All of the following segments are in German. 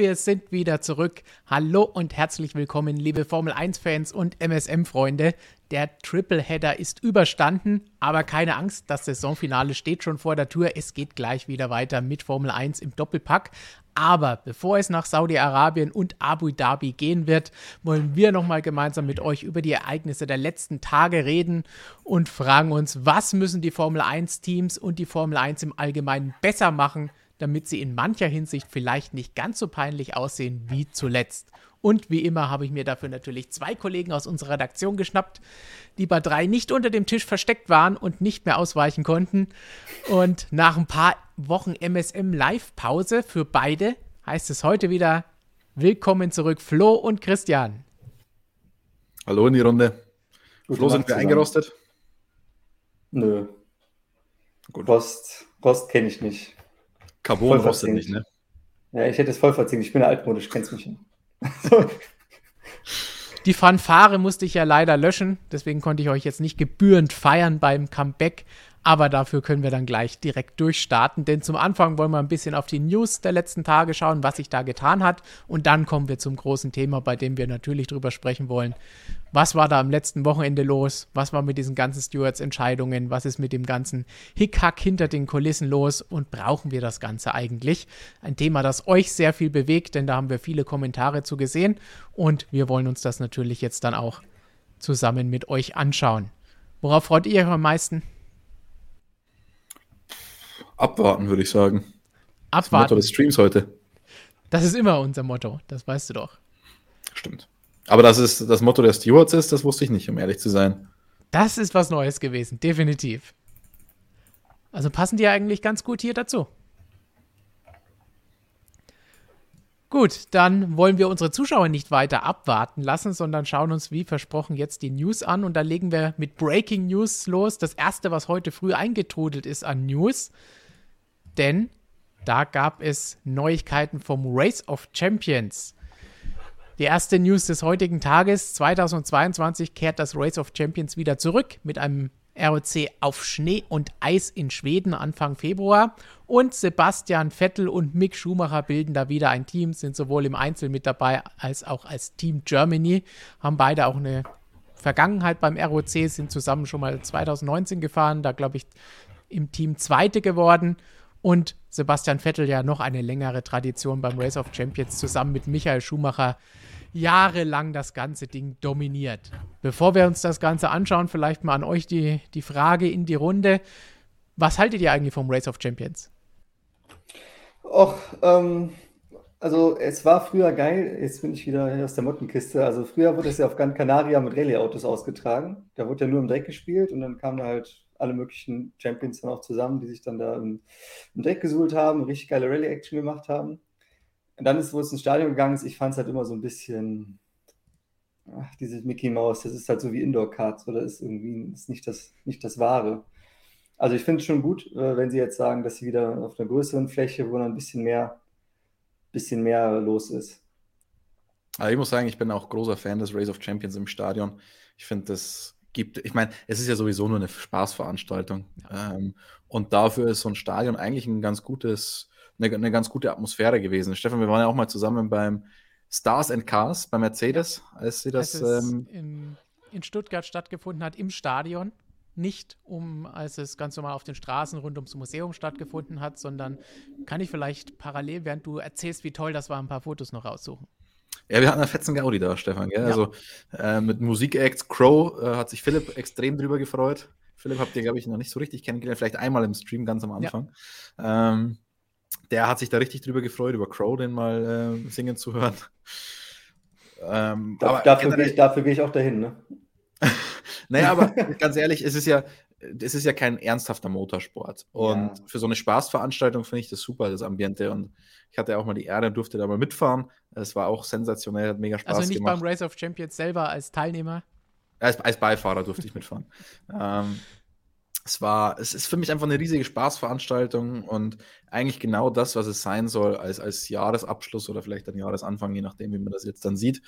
Wir sind wieder zurück. Hallo und herzlich willkommen, liebe Formel 1-Fans und MSM-Freunde. Der Tripleheader ist überstanden, aber keine Angst, das Saisonfinale steht schon vor der Tür. Es geht gleich wieder weiter mit Formel 1 im Doppelpack. Aber bevor es nach Saudi-Arabien und Abu Dhabi gehen wird, wollen wir nochmal gemeinsam mit euch über die Ereignisse der letzten Tage reden und fragen uns, was müssen die Formel 1-Teams und die Formel 1 im Allgemeinen besser machen, damit sie in mancher Hinsicht vielleicht nicht ganz so peinlich aussehen wie zuletzt. Und wie immer habe ich mir dafür natürlich zwei Kollegen aus unserer Redaktion geschnappt, die bei drei nicht unter dem Tisch versteckt waren und nicht mehr ausweichen konnten. Und nach ein paar Wochen MSM Live-Pause für beide heißt es heute wieder Willkommen zurück, Flo und Christian. Hallo in die Runde. Gute Flo, sind wir eingerostet? Nö. Gut. Rost, Rost kenne ich nicht. Carbon rostet nicht, ne? Ja, ich hätte es voll verziehen. Ich bin altmodisch, kennst mich schon. Die Fanfare musste ich ja leider löschen, deswegen konnte ich euch jetzt nicht gebührend feiern beim Comeback. Aber dafür können wir dann gleich direkt durchstarten, denn zum Anfang wollen wir ein bisschen auf die News der letzten Tage schauen, was sich da getan hat. Und dann kommen wir zum großen Thema, bei dem wir natürlich drüber sprechen wollen. Was war da am letzten Wochenende los? Was war mit diesen ganzen Stewards-Entscheidungen? Was ist mit dem ganzen Hickhack hinter den Kulissen los? Und brauchen wir das Ganze eigentlich? Ein Thema, das euch sehr viel bewegt, denn da haben wir viele Kommentare zu gesehen. Und wir wollen uns das natürlich jetzt dann auch zusammen mit euch anschauen. Worauf freut ihr euch am meisten? Abwarten, würde ich sagen. Abwarten. Das Motto des Streams heute. Das ist immer unser Motto, das weißt du doch. Stimmt. Aber dass es das Motto der Stewards ist, das wusste ich nicht, um ehrlich zu sein. Das ist was Neues gewesen, definitiv. Also passen die eigentlich ganz gut hier dazu. Gut, dann wollen wir unsere Zuschauer nicht weiter abwarten lassen, sondern schauen uns wie versprochen jetzt die News an. Und da legen wir mit Breaking News los. Das erste, was heute früh eingetrudelt ist an News, denn da gab es Neuigkeiten vom Race of Champions. Die erste News des heutigen Tages, 2022 kehrt das Race of Champions wieder zurück mit einem ROC auf Schnee und Eis in Schweden Anfang Februar. Und Sebastian Vettel und Mick Schumacher bilden da wieder ein Team, sind sowohl im Einzel mit dabei als auch als Team Germany, haben beide auch eine Vergangenheit beim ROC, sind zusammen schon mal 2019 gefahren, da glaube ich im Team Zweite geworden. Und Sebastian Vettel ja noch eine längere Tradition beim Race of Champions zusammen mit Michael Schumacher jahrelang das ganze Ding dominiert. Bevor wir uns das Ganze anschauen, vielleicht mal an euch die, die Frage in die Runde. Was haltet ihr eigentlich vom Race of Champions? Och, ähm, also es war früher geil, jetzt bin ich wieder aus der Mottenkiste. Also früher wurde es ja auf Gran Canaria mit Rallye-Autos ausgetragen. Da wurde ja nur im Dreck gespielt und dann kamen da halt alle möglichen Champions dann auch zusammen, die sich dann da im, im Dreck gesuhlt haben, richtig geile Rallye-Action gemacht haben. Und dann ist, wo es ins Stadion gegangen ist, ich fand es halt immer so ein bisschen, ach, diese Mickey Mouse, das ist halt so wie Indoor-Cards oder ist irgendwie ist nicht, das, nicht das Wahre. Also ich finde es schon gut, äh, wenn sie jetzt sagen, dass sie wieder auf einer größeren Fläche, wo dann ein bisschen mehr, bisschen mehr los ist. Aber ich muss sagen, ich bin auch großer Fan des Race of Champions im Stadion. Ich finde, das gibt, ich meine, es ist ja sowieso nur eine Spaßveranstaltung. Ja. Ähm, und dafür ist so ein Stadion eigentlich ein ganz gutes, eine, eine ganz gute Atmosphäre gewesen. Stefan, wir waren ja auch mal zusammen beim Stars and Cars bei Mercedes, als sie das. Als ähm, in, in Stuttgart stattgefunden hat, im Stadion nicht um, als es ganz normal auf den Straßen rund ums Museum stattgefunden hat, sondern kann ich vielleicht parallel, während du erzählst, wie toll das war, ein paar Fotos noch raussuchen. Ja, wir hatten einen fetzen Gaudi da, Stefan. Ja. Also äh, mit Musikacts Crow äh, hat sich Philipp extrem drüber gefreut. Philipp habt ihr, glaube ich, noch nicht so richtig kennengelernt, vielleicht einmal im Stream ganz am Anfang. Ja. Ähm, der hat sich da richtig drüber gefreut, über Crow den mal äh, singen zu hören. Ähm, da, dafür, gehe ich, dafür gehe ich auch dahin, ne? naja, aber ganz ehrlich, es ist ja, es ist ja kein ernsthafter Motorsport. Und ja. für so eine Spaßveranstaltung finde ich das super, das Ambiente. Und ich hatte auch mal die Ehre, durfte da mal mitfahren. Es war auch sensationell, hat mega Spaß gemacht. Also nicht gemacht. beim Race of Champions selber als Teilnehmer? Als, als Beifahrer durfte ich mitfahren. ähm, es war, es ist für mich einfach eine riesige Spaßveranstaltung und eigentlich genau das, was es sein soll, als, als Jahresabschluss oder vielleicht ein Jahresanfang, je nachdem, wie man das jetzt dann sieht.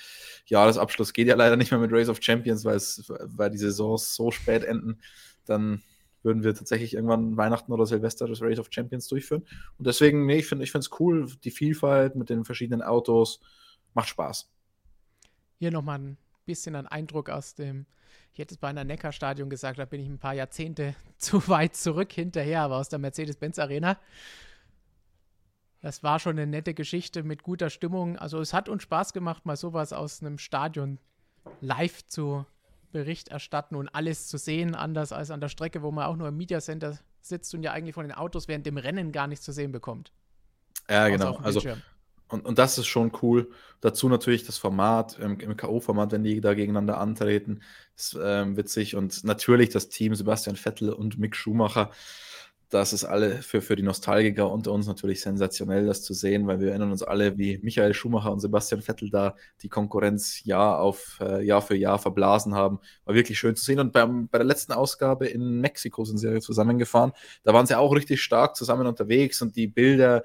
Jahresabschluss geht ja leider nicht mehr mit Race of Champions, weil, es, weil die Saisons so spät enden. Dann würden wir tatsächlich irgendwann Weihnachten oder Silvester das Race of Champions durchführen. Und deswegen, nee, ich finde es cool, die Vielfalt mit den verschiedenen Autos macht Spaß. Hier nochmal ein bisschen ein Eindruck aus dem, ich hätte es bei einer Neckarstadion gesagt, da bin ich ein paar Jahrzehnte zu weit zurück hinterher, aber aus der Mercedes-Benz Arena. Das war schon eine nette Geschichte mit guter Stimmung. Also es hat uns Spaß gemacht, mal sowas aus einem Stadion live zu Bericht erstatten und alles zu sehen, anders als an der Strecke, wo man auch nur im Media Center sitzt und ja eigentlich von den Autos während dem Rennen gar nichts zu sehen bekommt. Ja, genau. Also und, und das ist schon cool. Dazu natürlich das Format, im, im K.O.-Format, wenn die da gegeneinander antreten, ist ähm, witzig. Und natürlich das Team Sebastian Vettel und Mick Schumacher das ist alle für, für die Nostalgiker unter uns natürlich sensationell, das zu sehen, weil wir erinnern uns alle, wie Michael Schumacher und Sebastian Vettel da die Konkurrenz Jahr auf äh, Jahr für Jahr verblasen haben. War wirklich schön zu sehen. Und beim, bei der letzten Ausgabe in Mexiko sind sie ja zusammengefahren. Da waren sie auch richtig stark zusammen unterwegs und die Bilder,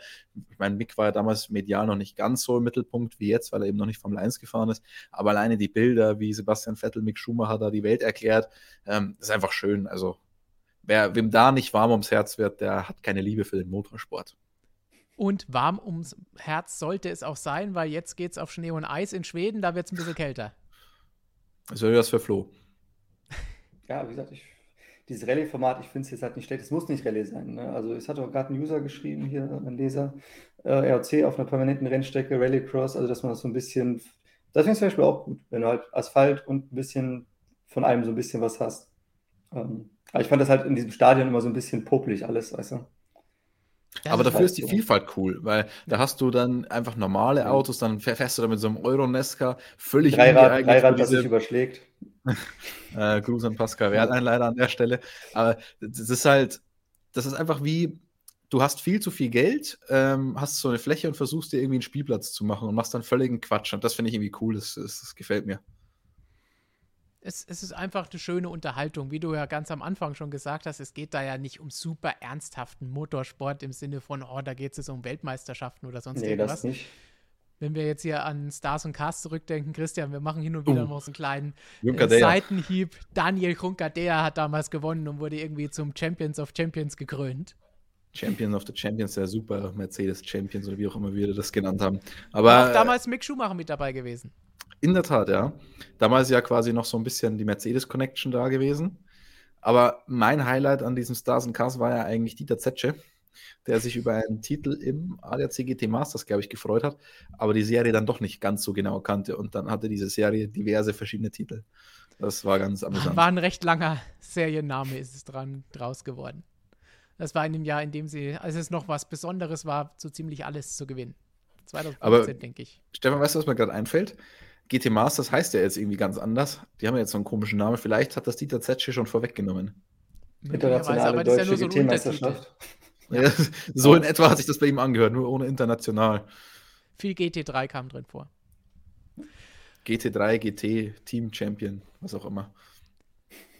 ich meine, Mick war ja damals medial noch nicht ganz so im Mittelpunkt wie jetzt, weil er eben noch nicht Formel 1 gefahren ist. Aber alleine die Bilder, wie Sebastian Vettel, Mick Schumacher da die Welt erklärt, ähm, ist einfach schön. Also wer, wem da nicht warm ums Herz wird, der hat keine Liebe für den Motorsport. Und warm ums Herz sollte es auch sein, weil jetzt geht es auf Schnee und Eis in Schweden, da wird es ein bisschen kälter. Das wäre was für Flo. Ja, wie gesagt, ich, dieses Rallye-Format, ich finde es jetzt halt nicht schlecht. Es muss nicht Rallye sein. Ne? Also, es hat auch gerade ein User geschrieben, hier ein Leser, äh, ROC auf einer permanenten Rennstrecke, Rallycross, also dass man das so ein bisschen, das finde ich zum Beispiel auch gut, wenn du halt Asphalt und ein bisschen von allem so ein bisschen was hast. Ähm, aber ich fand das halt in diesem Stadion immer so ein bisschen popelig alles, weißt du. Ja, aber dafür ist die so. Vielfalt cool, weil da hast du dann einfach normale Autos, dann fährst du da mit so einem Euro-Nesca völlig Dreirad, Dreirad das sich überschlägt. äh, Gruß an Pascal Wert leider an der Stelle. Aber das ist halt, das ist einfach wie, du hast viel zu viel Geld, ähm, hast so eine Fläche und versuchst dir irgendwie einen Spielplatz zu machen und machst dann völligen Quatsch. Und das finde ich irgendwie cool, das, das, das gefällt mir es, es ist einfach eine schöne Unterhaltung, wie du ja ganz am Anfang schon gesagt hast. Es geht da ja nicht um super ernsthaften Motorsport im Sinne von, oh, da geht es um Weltmeisterschaften oder sonst nee, irgendwas. Das nicht. Wenn wir jetzt hier an Stars und Cars zurückdenken, Christian, wir machen hin und wieder uh. noch so einen kleinen äh, Seitenhieb. Daniel Krunkadea hat damals gewonnen und wurde irgendwie zum Champions of Champions gekrönt. Champions of the Champions, der super Mercedes Champions oder wie auch immer wir das genannt haben. Aber auch damals Mick Schumacher mit dabei gewesen. In der Tat, ja. Damals ja quasi noch so ein bisschen die Mercedes-Connection da gewesen. Aber mein Highlight an diesem Stars and Cars war ja eigentlich Dieter Zetsche, der sich über einen Titel im ADAC GT Masters, glaube ich, gefreut hat, aber die Serie dann doch nicht ganz so genau kannte. Und dann hatte diese Serie diverse verschiedene Titel. Das war ganz amüsant. War ein recht langer Serienname, ist es dran draus geworden. Das war in dem Jahr, in dem sie, als es noch was Besonderes war, so ziemlich alles zu gewinnen. 2015, denke ich. Stefan, weißt du, was mir gerade einfällt? GT Masters heißt ja jetzt irgendwie ganz anders. Die haben ja jetzt so einen komischen Namen. Vielleicht hat das Dieter Zetsche schon vorweggenommen. Internationale deutsche ja so GT-Meisterschaft. Ja, so in etwa hat sich das bei ihm angehört, nur ohne international. Viel GT3 kam drin vor. GT3, GT, Team Champion, was auch immer.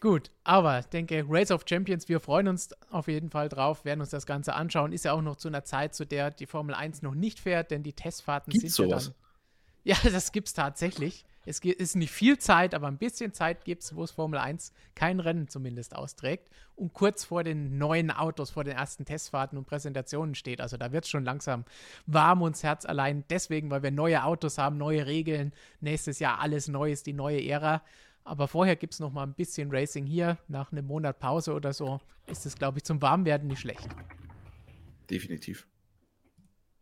Gut, aber ich denke, Race of Champions, wir freuen uns auf jeden Fall drauf, werden uns das Ganze anschauen. Ist ja auch noch zu einer Zeit, zu der die Formel 1 noch nicht fährt, denn die Testfahrten Gibt's sind sowas? ja dann ja, das gibt es tatsächlich. Es ist nicht viel Zeit, aber ein bisschen Zeit gibt es, wo es Formel 1 kein Rennen zumindest austrägt und kurz vor den neuen Autos, vor den ersten Testfahrten und Präsentationen steht. Also da wird es schon langsam warm ums Herz allein deswegen, weil wir neue Autos haben, neue Regeln. Nächstes Jahr alles Neues, die neue Ära. Aber vorher gibt es noch mal ein bisschen Racing hier. Nach einem Monat Pause oder so ist es, glaube ich, zum Warmwerden nicht schlecht. Definitiv.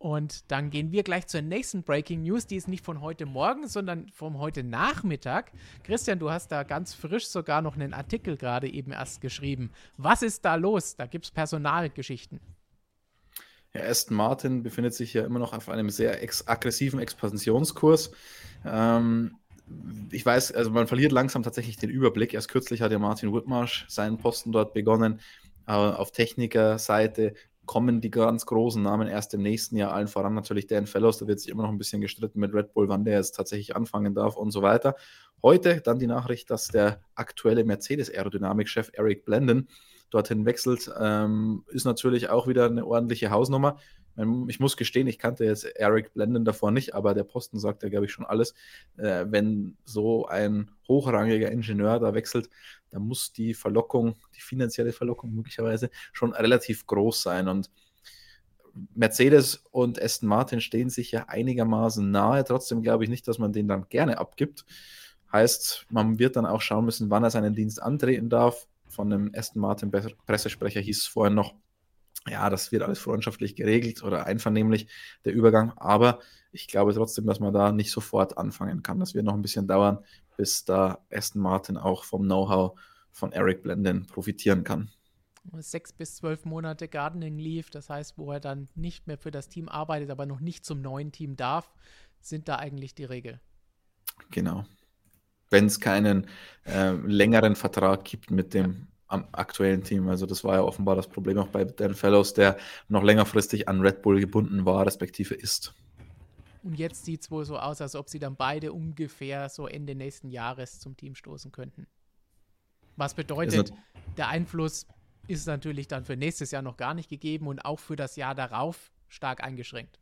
Und dann gehen wir gleich zur nächsten Breaking News. Die ist nicht von heute Morgen, sondern vom heute Nachmittag. Christian, du hast da ganz frisch sogar noch einen Artikel gerade eben erst geschrieben. Was ist da los? Da gibt es Personalgeschichten. Ja, Aston Martin befindet sich ja immer noch auf einem sehr ex aggressiven Expansionskurs. Ähm, ich weiß, also man verliert langsam tatsächlich den Überblick. Erst kürzlich hat ja Martin Whitmarsh seinen Posten dort begonnen. Auf Technikerseite kommen die ganz großen Namen erst im nächsten Jahr, allen voran natürlich Dan Fellows, da wird sich immer noch ein bisschen gestritten mit Red Bull, wann der jetzt tatsächlich anfangen darf und so weiter. heute dann die Nachricht, dass der aktuelle Mercedes-Aerodynamik-Chef Eric Blenden dorthin wechselt. Ähm, ist natürlich auch wieder eine ordentliche Hausnummer. Ich muss gestehen, ich kannte jetzt Eric Blenden davor nicht, aber der Posten sagt ja, glaube ich, schon alles. Äh, wenn so ein hochrangiger Ingenieur da wechselt, dann muss die Verlockung, die finanzielle Verlockung möglicherweise schon relativ groß sein. Und Mercedes und Aston Martin stehen sich ja einigermaßen nahe. Trotzdem glaube ich nicht, dass man den dann gerne abgibt. Heißt, man wird dann auch schauen müssen, wann er seinen Dienst antreten darf. Von einem Aston Martin Pressesprecher hieß es vorhin noch, ja, das wird alles freundschaftlich geregelt oder einvernehmlich, der Übergang. Aber ich glaube trotzdem, dass man da nicht sofort anfangen kann. Das wird noch ein bisschen dauern, bis da Aston Martin auch vom Know-how von Eric Blenden profitieren kann. Sechs bis zwölf Monate Gardening Leave, das heißt, wo er dann nicht mehr für das Team arbeitet, aber noch nicht zum neuen Team darf, sind da eigentlich die Regel. Genau. Wenn es keinen äh, längeren Vertrag gibt mit dem aktuellen Team. Also das war ja offenbar das Problem auch bei Dan Fellows, der noch längerfristig an Red Bull gebunden war, respektive ist. Und jetzt sieht es wohl so aus, als ob sie dann beide ungefähr so Ende nächsten Jahres zum Team stoßen könnten. Was bedeutet, der Einfluss ist natürlich dann für nächstes Jahr noch gar nicht gegeben und auch für das Jahr darauf stark eingeschränkt.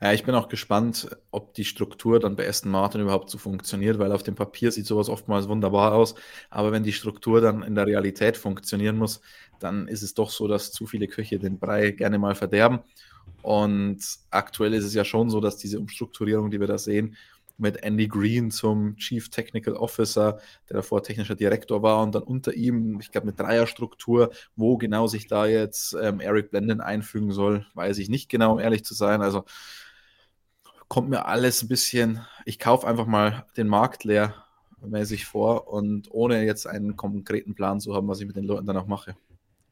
Ja, ich bin auch gespannt, ob die Struktur dann bei Aston Martin überhaupt so funktioniert, weil auf dem Papier sieht sowas oftmals wunderbar aus, aber wenn die Struktur dann in der Realität funktionieren muss, dann ist es doch so, dass zu viele Köche den Brei gerne mal verderben. Und aktuell ist es ja schon so, dass diese Umstrukturierung, die wir da sehen, mit Andy Green zum Chief Technical Officer, der davor technischer Direktor war und dann unter ihm, ich glaube, eine Dreierstruktur, wo genau sich da jetzt ähm, Eric Blenden einfügen soll, weiß ich nicht genau, um ehrlich zu sein. Also kommt mir alles ein bisschen, ich kaufe einfach mal den Markt leer mäßig vor und ohne jetzt einen konkreten Plan zu haben, was ich mit den Leuten danach mache.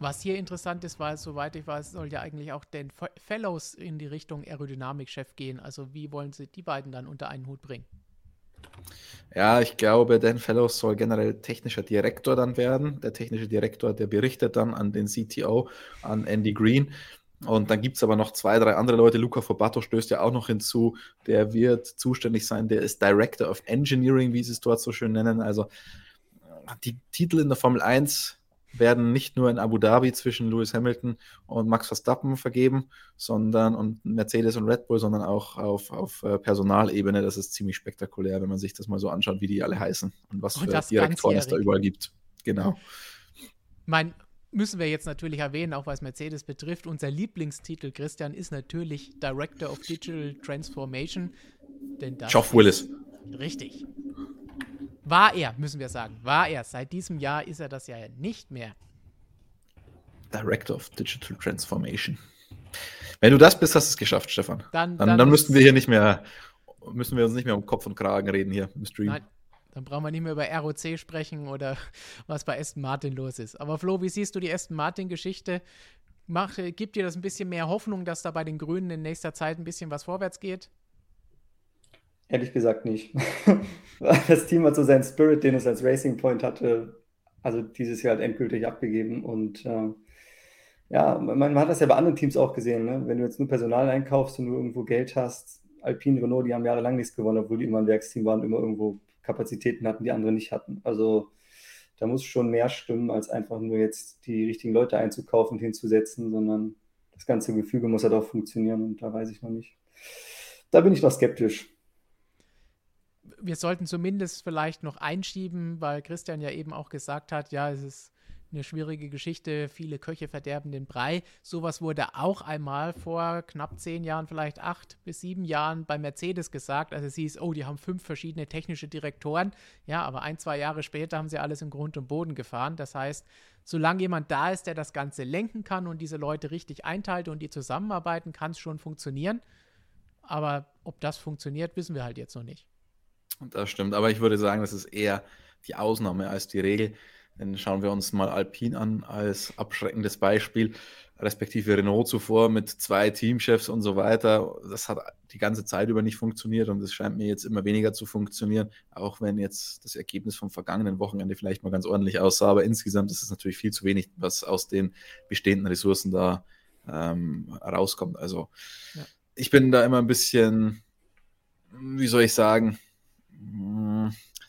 Was hier interessant ist, weil soweit ich weiß, soll ja eigentlich auch den Fellows in die Richtung Aerodynamik-Chef gehen. Also wie wollen sie die beiden dann unter einen Hut bringen? Ja, ich glaube, Dan Fellows soll generell technischer Direktor dann werden. Der technische Direktor, der berichtet dann an den CTO, an Andy Green. Und dann gibt es aber noch zwei, drei andere Leute. Luca Fobato stößt ja auch noch hinzu. Der wird zuständig sein. Der ist Director of Engineering, wie sie es dort so schön nennen. Also die Titel in der Formel 1 werden nicht nur in Abu Dhabi zwischen Lewis Hamilton und Max Verstappen vergeben, sondern und Mercedes und Red Bull, sondern auch auf, auf äh, Personalebene. Das ist ziemlich spektakulär, wenn man sich das mal so anschaut, wie die alle heißen und was und für Direktoren es da überall gibt. Genau. Mein, müssen wir jetzt natürlich erwähnen, auch was Mercedes betrifft. Unser Lieblingstitel, Christian, ist natürlich Director of Digital Transformation. Denn Geoff Willis. Richtig. War er, müssen wir sagen. War er. Seit diesem Jahr ist er das ja nicht mehr. Director of Digital Transformation. Wenn du das bist, hast du es geschafft, Stefan. Dann, dann, dann, dann müssten wir hier nicht mehr, müssen wir uns nicht mehr um Kopf und Kragen reden hier im Stream. Nein, dann brauchen wir nicht mehr über ROC sprechen oder was bei Aston Martin los ist. Aber Flo, wie siehst du die Aston Martin-Geschichte? gibt dir das ein bisschen mehr Hoffnung, dass da bei den Grünen in nächster Zeit ein bisschen was vorwärts geht? Ehrlich gesagt nicht. das Team hat so seinen Spirit, den es als Racing Point hatte, also dieses Jahr halt endgültig abgegeben. Und äh, ja, man, man, hat das ja bei anderen Teams auch gesehen. Ne? Wenn du jetzt nur Personal einkaufst und nur irgendwo Geld hast, Alpine, Renault, die haben jahrelang nichts gewonnen, obwohl die immer ein Werksteam waren immer irgendwo Kapazitäten hatten, die andere nicht hatten. Also da muss schon mehr stimmen, als einfach nur jetzt die richtigen Leute einzukaufen und hinzusetzen, sondern das ganze Gefüge muss halt auch funktionieren und da weiß ich noch nicht. Da bin ich noch skeptisch wir sollten zumindest vielleicht noch einschieben, weil Christian ja eben auch gesagt hat, ja, es ist eine schwierige Geschichte, viele Köche verderben den Brei. Sowas wurde auch einmal vor knapp zehn Jahren, vielleicht acht bis sieben Jahren bei Mercedes gesagt. Also es hieß, oh, die haben fünf verschiedene technische Direktoren. Ja, aber ein, zwei Jahre später haben sie alles im Grund und Boden gefahren. Das heißt, solange jemand da ist, der das Ganze lenken kann und diese Leute richtig einteilt und die zusammenarbeiten, kann es schon funktionieren. Aber ob das funktioniert, wissen wir halt jetzt noch nicht. Das stimmt, aber ich würde sagen, das ist eher die Ausnahme als die Regel. Dann schauen wir uns mal Alpine an als abschreckendes Beispiel, respektive Renault zuvor mit zwei Teamchefs und so weiter. Das hat die ganze Zeit über nicht funktioniert und es scheint mir jetzt immer weniger zu funktionieren, auch wenn jetzt das Ergebnis vom vergangenen Wochenende vielleicht mal ganz ordentlich aussah. Aber insgesamt ist es natürlich viel zu wenig, was aus den bestehenden Ressourcen da ähm, rauskommt. Also ja. ich bin da immer ein bisschen, wie soll ich sagen,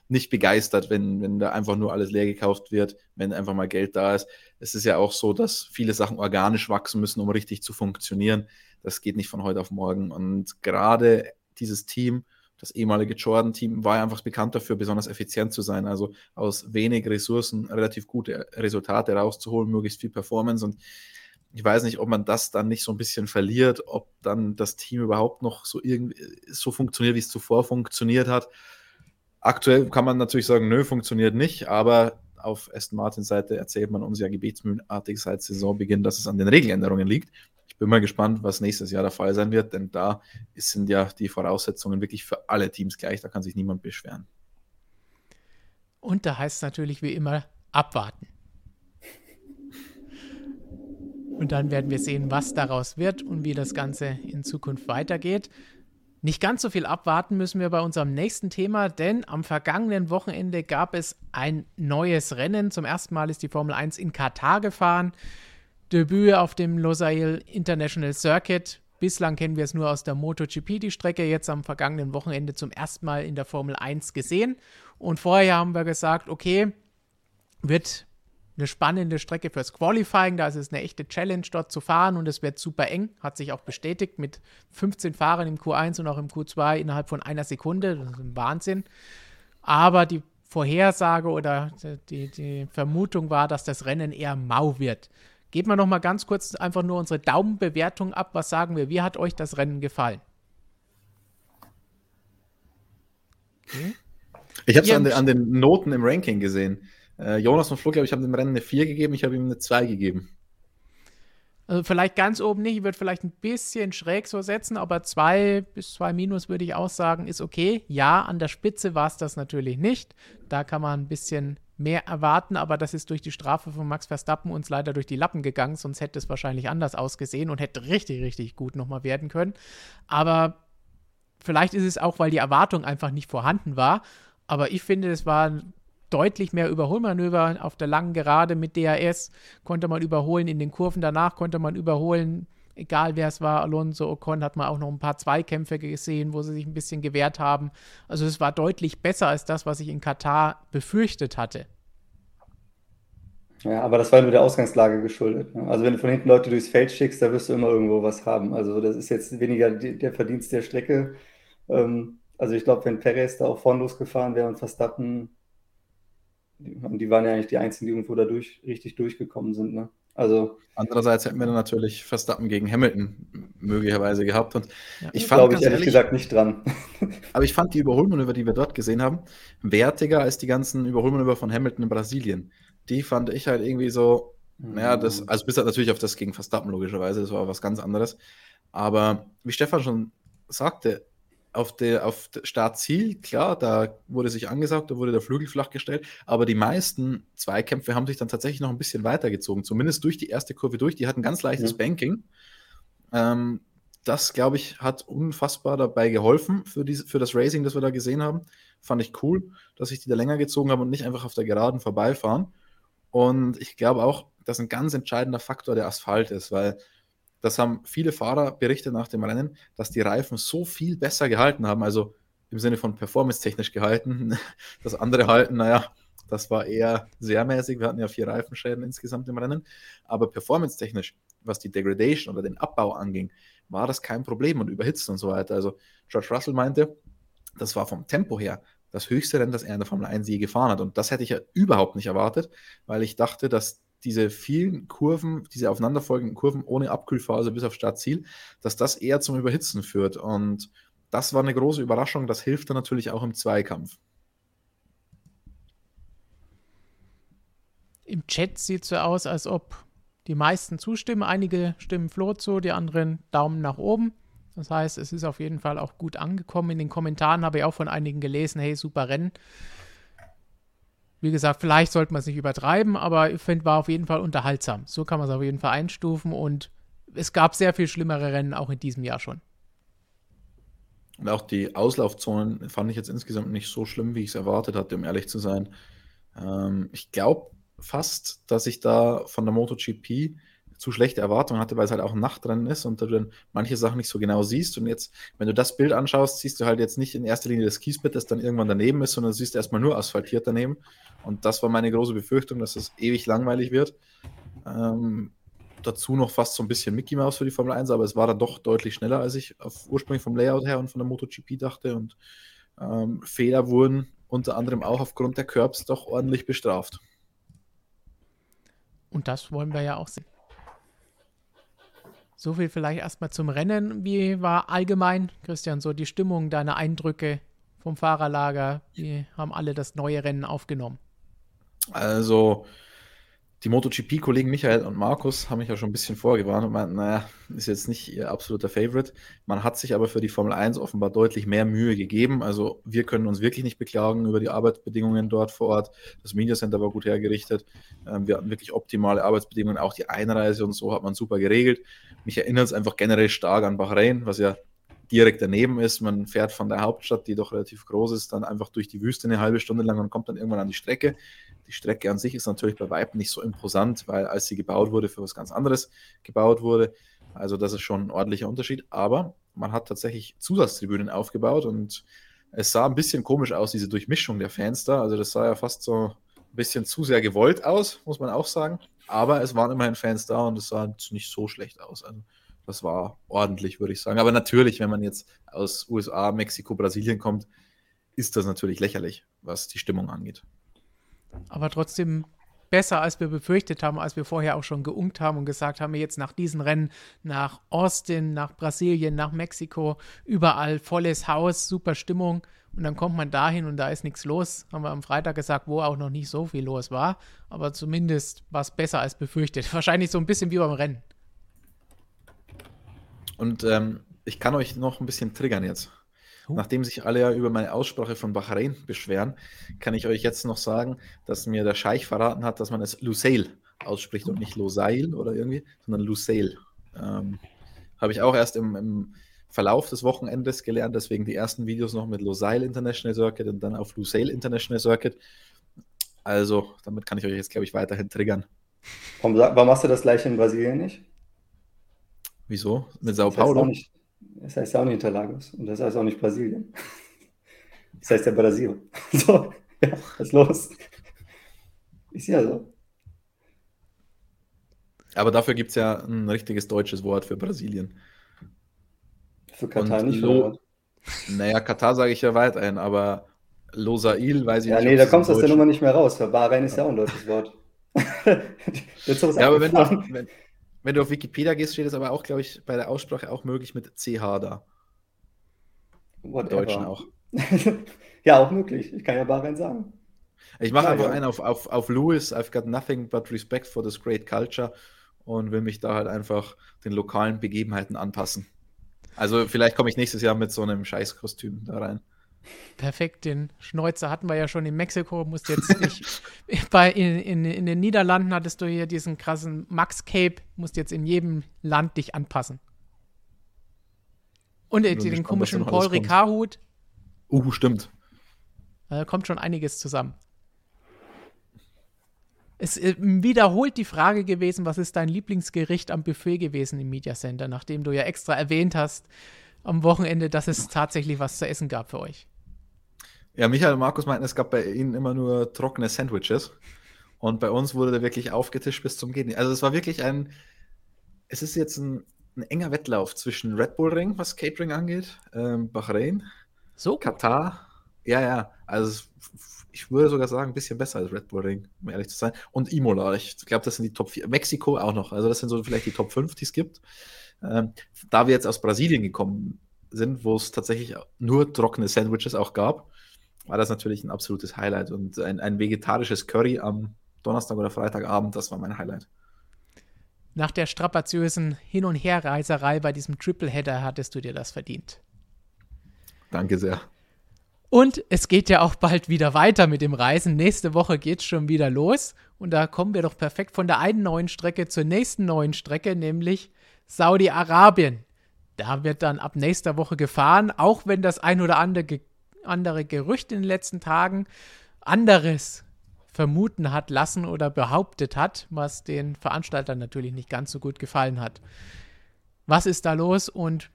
nicht begeistert, wenn, wenn da einfach nur alles leer gekauft wird, wenn einfach mal Geld da ist. Es ist ja auch so, dass viele Sachen organisch wachsen müssen, um richtig zu funktionieren. Das geht nicht von heute auf morgen. Und gerade dieses Team, das ehemalige Jordan-Team, war ja einfach bekannt dafür, besonders effizient zu sein. Also aus wenig Ressourcen relativ gute Resultate rauszuholen, möglichst viel Performance. Und ich weiß nicht, ob man das dann nicht so ein bisschen verliert, ob dann das Team überhaupt noch so irgendwie so funktioniert, wie es zuvor funktioniert hat. Aktuell kann man natürlich sagen, nö, funktioniert nicht, aber auf Aston Martins Seite erzählt man uns ja gebetsmühlenartig seit Saisonbeginn, dass es an den Regeländerungen liegt. Ich bin mal gespannt, was nächstes Jahr der Fall sein wird, denn da sind ja die Voraussetzungen wirklich für alle Teams gleich, da kann sich niemand beschweren. Und da heißt es natürlich wie immer abwarten. Und dann werden wir sehen, was daraus wird und wie das Ganze in Zukunft weitergeht. Nicht ganz so viel abwarten müssen wir bei unserem nächsten Thema, denn am vergangenen Wochenende gab es ein neues Rennen. Zum ersten Mal ist die Formel 1 in Katar gefahren. Debüt auf dem Losail International Circuit. Bislang kennen wir es nur aus der MotoGP, die Strecke. Jetzt am vergangenen Wochenende zum ersten Mal in der Formel 1 gesehen. Und vorher haben wir gesagt, okay, wird eine spannende Strecke fürs Qualifying. Da ist es eine echte Challenge, dort zu fahren und es wird super eng. Hat sich auch bestätigt mit 15 Fahrern im Q1 und auch im Q2 innerhalb von einer Sekunde. Das ist ein Wahnsinn. Aber die Vorhersage oder die, die Vermutung war, dass das Rennen eher mau wird. Geben wir noch mal ganz kurz einfach nur unsere Daumenbewertung ab. Was sagen wir? Wie hat euch das Rennen gefallen? Okay. Ich habe es an, an, den Noten im Ranking gesehen. Äh, Jonas und Flo, glaube ich, haben dem Rennen eine 4 gegeben, ich habe ihm eine 2 gegeben. Also vielleicht ganz oben nicht, ich würde vielleicht ein bisschen schräg so setzen, aber 2 bis 2 minus würde ich auch sagen, ist okay. Ja, an der Spitze war es das natürlich nicht. Da kann man ein bisschen mehr erwarten, aber das ist durch die Strafe von Max Verstappen uns leider durch die Lappen gegangen, sonst hätte es wahrscheinlich anders ausgesehen und hätte richtig, richtig gut nochmal werden können. Aber vielleicht ist es auch, weil die Erwartung einfach nicht vorhanden war. Aber ich finde, es war deutlich mehr Überholmanöver auf der langen Gerade mit DRS, konnte man überholen, in den Kurven danach konnte man überholen, egal wer es war, Alonso, Ocon, hat man auch noch ein paar Zweikämpfe gesehen, wo sie sich ein bisschen gewehrt haben. Also es war deutlich besser als das, was ich in Katar befürchtet hatte. Ja, aber das war nur der Ausgangslage geschuldet. Ne? Also wenn du von hinten Leute durchs Feld schickst, da wirst du immer irgendwo was haben. Also das ist jetzt weniger der Verdienst der Strecke. Ähm, also ich glaube, wenn Perez da auch vorn losgefahren wäre und Verstappen die waren ja eigentlich die einzigen, die irgendwo da durch, richtig durchgekommen sind. Ne? Also, Andererseits hätten wir dann natürlich Verstappen gegen Hamilton möglicherweise gehabt. Und ja, ich fand glaube ich ehrlich, ehrlich, gesagt nicht dran. aber ich fand die Überholmanöver, die wir dort gesehen haben, wertiger als die ganzen Überholmanöver von Hamilton in Brasilien. Die fand ich halt irgendwie so, naja, das, mhm. also bis halt natürlich auf das gegen Verstappen logischerweise, das war was ganz anderes. Aber wie Stefan schon sagte, auf der auf Startziel, klar, da wurde sich angesagt, da wurde der Flügel flach gestellt, aber die meisten Zweikämpfe haben sich dann tatsächlich noch ein bisschen weitergezogen, zumindest durch die erste Kurve durch. Die hatten ganz leichtes ja. Banking. Ähm, das, glaube ich, hat unfassbar dabei geholfen für, diese, für das Racing, das wir da gesehen haben. Fand ich cool, dass sich die da länger gezogen haben und nicht einfach auf der Geraden vorbeifahren. Und ich glaube auch, dass ein ganz entscheidender Faktor der Asphalt ist, weil das haben viele Fahrer berichtet nach dem Rennen, dass die Reifen so viel besser gehalten haben, also im Sinne von performance-technisch gehalten. Das andere halten, naja, das war eher sehr mäßig. Wir hatten ja vier Reifenschäden insgesamt im Rennen. Aber performance-technisch, was die Degradation oder den Abbau anging, war das kein Problem und überhitzt und so weiter. Also George Russell meinte, das war vom Tempo her das höchste Rennen, das er in der Formel 1 je gefahren hat. Und das hätte ich ja überhaupt nicht erwartet, weil ich dachte, dass diese vielen Kurven, diese aufeinanderfolgenden Kurven ohne Abkühlphase bis auf Startziel, dass das eher zum Überhitzen führt. Und das war eine große Überraschung. Das hilft dann natürlich auch im Zweikampf. Im Chat sieht es so aus, als ob die meisten zustimmen. Einige stimmen Flo zu, die anderen Daumen nach oben. Das heißt, es ist auf jeden Fall auch gut angekommen. In den Kommentaren habe ich auch von einigen gelesen, hey, super Rennen. Wie gesagt, vielleicht sollte man es nicht übertreiben, aber ich finde, war auf jeden Fall unterhaltsam. So kann man es auf jeden Fall einstufen und es gab sehr viel schlimmere Rennen auch in diesem Jahr schon. Und auch die Auslaufzonen fand ich jetzt insgesamt nicht so schlimm, wie ich es erwartet hatte, um ehrlich zu sein. Ähm, ich glaube fast, dass ich da von der MotoGP zu schlechte Erwartungen hatte, weil es halt auch ein Nachtrennen ist und du dann manche Sachen nicht so genau siehst. Und jetzt, wenn du das Bild anschaust, siehst du halt jetzt nicht in erster Linie das Kiesbett, das dann irgendwann daneben ist, sondern siehst erstmal nur asphaltiert daneben. Und das war meine große Befürchtung, dass es ewig langweilig wird. Ähm, dazu noch fast so ein bisschen Mickey Mouse für die Formel 1, aber es war dann doch deutlich schneller, als ich auf, ursprünglich vom Layout her und von der MotoGP dachte. Und ähm, Fehler wurden unter anderem auch aufgrund der Curbs doch ordentlich bestraft. Und das wollen wir ja auch sehen. So viel vielleicht erstmal zum Rennen. Wie war allgemein, Christian, so die Stimmung, deine Eindrücke vom Fahrerlager? Wie haben alle das neue Rennen aufgenommen? Also, die MotoGP-Kollegen Michael und Markus haben mich ja schon ein bisschen vorgewarnt und meinten, naja, ist jetzt nicht ihr absoluter Favorite. Man hat sich aber für die Formel 1 offenbar deutlich mehr Mühe gegeben. Also wir können uns wirklich nicht beklagen über die Arbeitsbedingungen dort vor Ort. Das Media Center war gut hergerichtet. Ähm, wir hatten wirklich optimale Arbeitsbedingungen. Auch die Einreise und so hat man super geregelt. Mich erinnert es einfach generell stark an Bahrain, was ja direkt daneben ist. Man fährt von der Hauptstadt, die doch relativ groß ist, dann einfach durch die Wüste eine halbe Stunde lang und kommt dann irgendwann an die Strecke. Die Strecke an sich ist natürlich bei Weitem nicht so imposant, weil als sie gebaut wurde, für was ganz anderes gebaut wurde. Also das ist schon ein ordentlicher Unterschied. Aber man hat tatsächlich Zusatztribünen aufgebaut und es sah ein bisschen komisch aus, diese Durchmischung der Fans da. Also das sah ja fast so ein bisschen zu sehr gewollt aus, muss man auch sagen. Aber es waren immerhin Fans da und es sah nicht so schlecht aus. Also das war ordentlich, würde ich sagen. Aber natürlich, wenn man jetzt aus USA, Mexiko, Brasilien kommt, ist das natürlich lächerlich, was die Stimmung angeht aber trotzdem besser, als wir befürchtet haben, als wir vorher auch schon geunkt haben und gesagt haben, jetzt nach diesen Rennen nach Austin, nach Brasilien, nach Mexiko, überall volles Haus, super Stimmung. Und dann kommt man dahin und da ist nichts los. Haben wir am Freitag gesagt, wo auch noch nicht so viel los war. Aber zumindest war es besser als befürchtet. Wahrscheinlich so ein bisschen wie beim Rennen. Und ähm, ich kann euch noch ein bisschen triggern jetzt. Oh. Nachdem sich alle ja über meine Aussprache von Bahrain beschweren, kann ich euch jetzt noch sagen, dass mir der Scheich verraten hat, dass man es Lusail ausspricht und nicht Losail oder irgendwie, sondern Lusail. Ähm, Habe ich auch erst im, im, Verlauf des Wochenendes gelernt, deswegen die ersten Videos noch mit Losail International Circuit und dann auf Lusail International Circuit. Also, damit kann ich euch jetzt, glaube ich, weiterhin triggern. Warum, warum machst du das gleich in Brasilien nicht? Wieso? Mit Sao Paulo? Das heißt das heißt ja auch nicht Interlagos und das heißt auch nicht Brasilien. Das heißt ja Brasil. So, ja, was ist los? Ist ja so. Aber dafür gibt es ja ein richtiges deutsches Wort für Brasilien. Für Katar und nicht. Lo naja, Katar sage ich ja weiterhin, aber Losail weiß ich ja, nicht. Ja, nee, da kommst du aus der Nummer nicht mehr raus. Für Bahrain ist ja auch ein deutsches Wort. ja, aber wenn wenn, wenn du auf Wikipedia gehst, steht es aber auch, glaube ich, bei der Aussprache auch möglich mit CH da. Im Deutschen auch. ja, auch möglich. Ich kann ja Bahrain sagen. Ich mache einfach ja. einen auf, auf, auf Lewis, I've got nothing but respect for this great culture und will mich da halt einfach den lokalen Begebenheiten anpassen. Also vielleicht komme ich nächstes Jahr mit so einem Scheißkostüm da rein. Perfekt, den Schnäuzer hatten wir ja schon in Mexiko, musst jetzt nicht bei, in, in, in den Niederlanden hattest du hier diesen krassen Max Cape, musst jetzt in jedem Land dich anpassen. Und den gespannt, komischen Paul Ricard-Hut. Uh, stimmt. Da kommt schon einiges zusammen. Es ist äh, wiederholt die Frage gewesen, was ist dein Lieblingsgericht am Buffet gewesen im Media Center, nachdem du ja extra erwähnt hast am Wochenende, dass es tatsächlich was zu essen gab für euch. Ja, Michael und Markus meinten, es gab bei ihnen immer nur trockene Sandwiches. Und bei uns wurde der wirklich aufgetischt bis zum Gehen. Also es war wirklich ein, es ist jetzt ein, ein, enger Wettlauf zwischen Red Bull Ring, was Catering angeht, ähm, Bahrain, so? Katar. Ja, ja, also ich würde sogar sagen, ein bisschen besser als Red Bull Ring, um ehrlich zu sein. Und Imola, ich glaube, das sind die Top 4. Mexiko auch noch, also das sind so vielleicht die Top 5, die es gibt. Ähm, da wir jetzt aus Brasilien gekommen sind, wo es tatsächlich nur trockene Sandwiches auch gab, war das natürlich ein absolutes Highlight. Und ein, ein vegetarisches Curry am Donnerstag oder Freitagabend, das war mein Highlight. Nach der strapaziösen Hin- und Herreiserei bei diesem Tripleheader hattest du dir das verdient. Danke sehr. Und es geht ja auch bald wieder weiter mit dem Reisen. Nächste Woche geht es schon wieder los. Und da kommen wir doch perfekt von der einen neuen Strecke zur nächsten neuen Strecke, nämlich Saudi-Arabien. Da wird dann ab nächster Woche gefahren, auch wenn das ein oder andere, andere Gerücht in den letzten Tagen anderes vermuten hat lassen oder behauptet hat, was den Veranstaltern natürlich nicht ganz so gut gefallen hat. Was ist da los und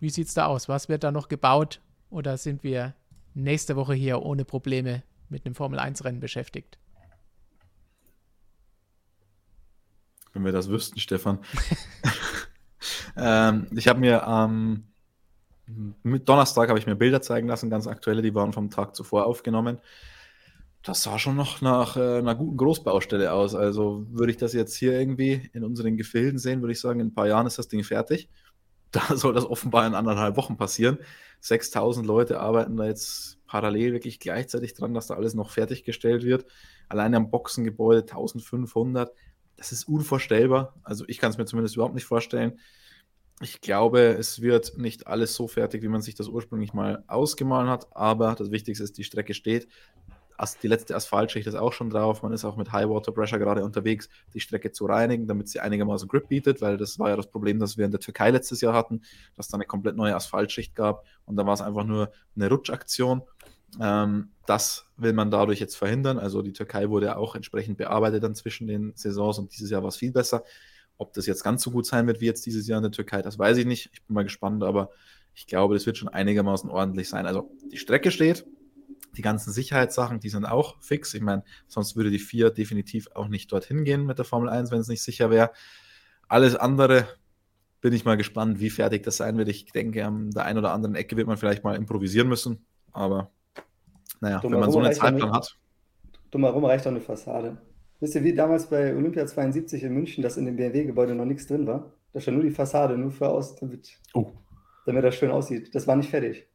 wie sieht es da aus? Was wird da noch gebaut oder sind wir nächste Woche hier ohne Probleme mit einem Formel-1-Rennen beschäftigt? Wenn wir das wüssten, Stefan. ähm, ich habe mir am ähm, Donnerstag habe ich mir Bilder zeigen lassen, ganz aktuelle, die waren vom Tag zuvor aufgenommen das sah schon noch nach äh, einer guten Großbaustelle aus. Also würde ich das jetzt hier irgendwie in unseren Gefilden sehen, würde ich sagen, in ein paar Jahren ist das Ding fertig. Da soll das offenbar in anderthalb Wochen passieren. 6000 Leute arbeiten da jetzt parallel wirklich gleichzeitig dran, dass da alles noch fertiggestellt wird. Alleine am Boxengebäude 1500. Das ist unvorstellbar. Also ich kann es mir zumindest überhaupt nicht vorstellen. Ich glaube, es wird nicht alles so fertig, wie man sich das ursprünglich mal ausgemalt hat, aber das Wichtigste ist, die Strecke steht die letzte Asphaltschicht ist auch schon drauf. Man ist auch mit High Water Pressure gerade unterwegs, die Strecke zu reinigen, damit sie einigermaßen Grip bietet, weil das war ja das Problem, das wir in der Türkei letztes Jahr hatten, dass da eine komplett neue Asphaltschicht gab und da war es einfach nur eine Rutschaktion. Ähm, das will man dadurch jetzt verhindern. Also die Türkei wurde auch entsprechend bearbeitet dann zwischen den Saisons und dieses Jahr war es viel besser. Ob das jetzt ganz so gut sein wird wie jetzt dieses Jahr in der Türkei, das weiß ich nicht. Ich bin mal gespannt, aber ich glaube, das wird schon einigermaßen ordentlich sein. Also die Strecke steht, die ganzen Sicherheitssachen, die sind auch fix. Ich meine, sonst würde die FIA definitiv auch nicht dorthin gehen mit der Formel 1, wenn es nicht sicher wäre. Alles andere bin ich mal gespannt, wie fertig das sein wird. Ich denke, an der einen oder anderen Ecke wird man vielleicht mal improvisieren müssen. Aber naja, wenn man so einen Zeitplan hat. Drumherum reicht auch eine Fassade. Wisst ihr, wie damals bei Olympia 72 in München, dass in dem BMW-Gebäude noch nichts drin war? Da stand nur die Fassade, nur für aus, damit, oh. damit das schön aussieht. Das war nicht fertig.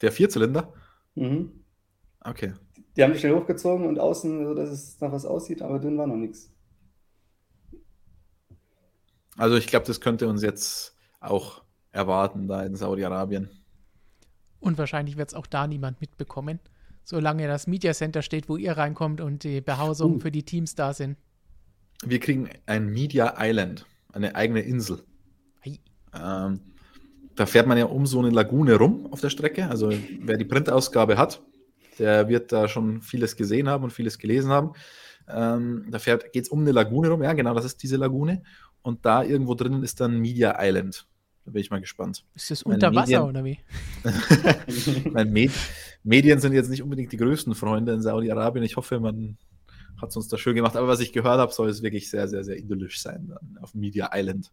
Der Vierzylinder? Mhm. Okay. Die haben die schnell hochgezogen und außen, so dass es nach was aussieht, aber drin war noch nichts. Also ich glaube, das könnte uns jetzt auch erwarten da in Saudi-Arabien. Und wahrscheinlich wird es auch da niemand mitbekommen, solange das Media Center steht, wo ihr reinkommt und die Behausungen uh. für die Teams da sind. Wir kriegen ein Media Island, eine eigene Insel. Hey. Ähm, da fährt man ja um so eine Lagune rum auf der Strecke. Also wer die Printausgabe hat, der wird da schon vieles gesehen haben und vieles gelesen haben. Ähm, da geht es um eine Lagune rum. Ja, genau, das ist diese Lagune. Und da irgendwo drinnen ist dann Media Island. Da bin ich mal gespannt. Ist das unter Meine Wasser oder wie? Meine Med Medien sind jetzt nicht unbedingt die größten Freunde in Saudi-Arabien. Ich hoffe, man hat es uns da schön gemacht. Aber was ich gehört habe, soll es wirklich sehr, sehr, sehr idyllisch sein dann auf Media Island.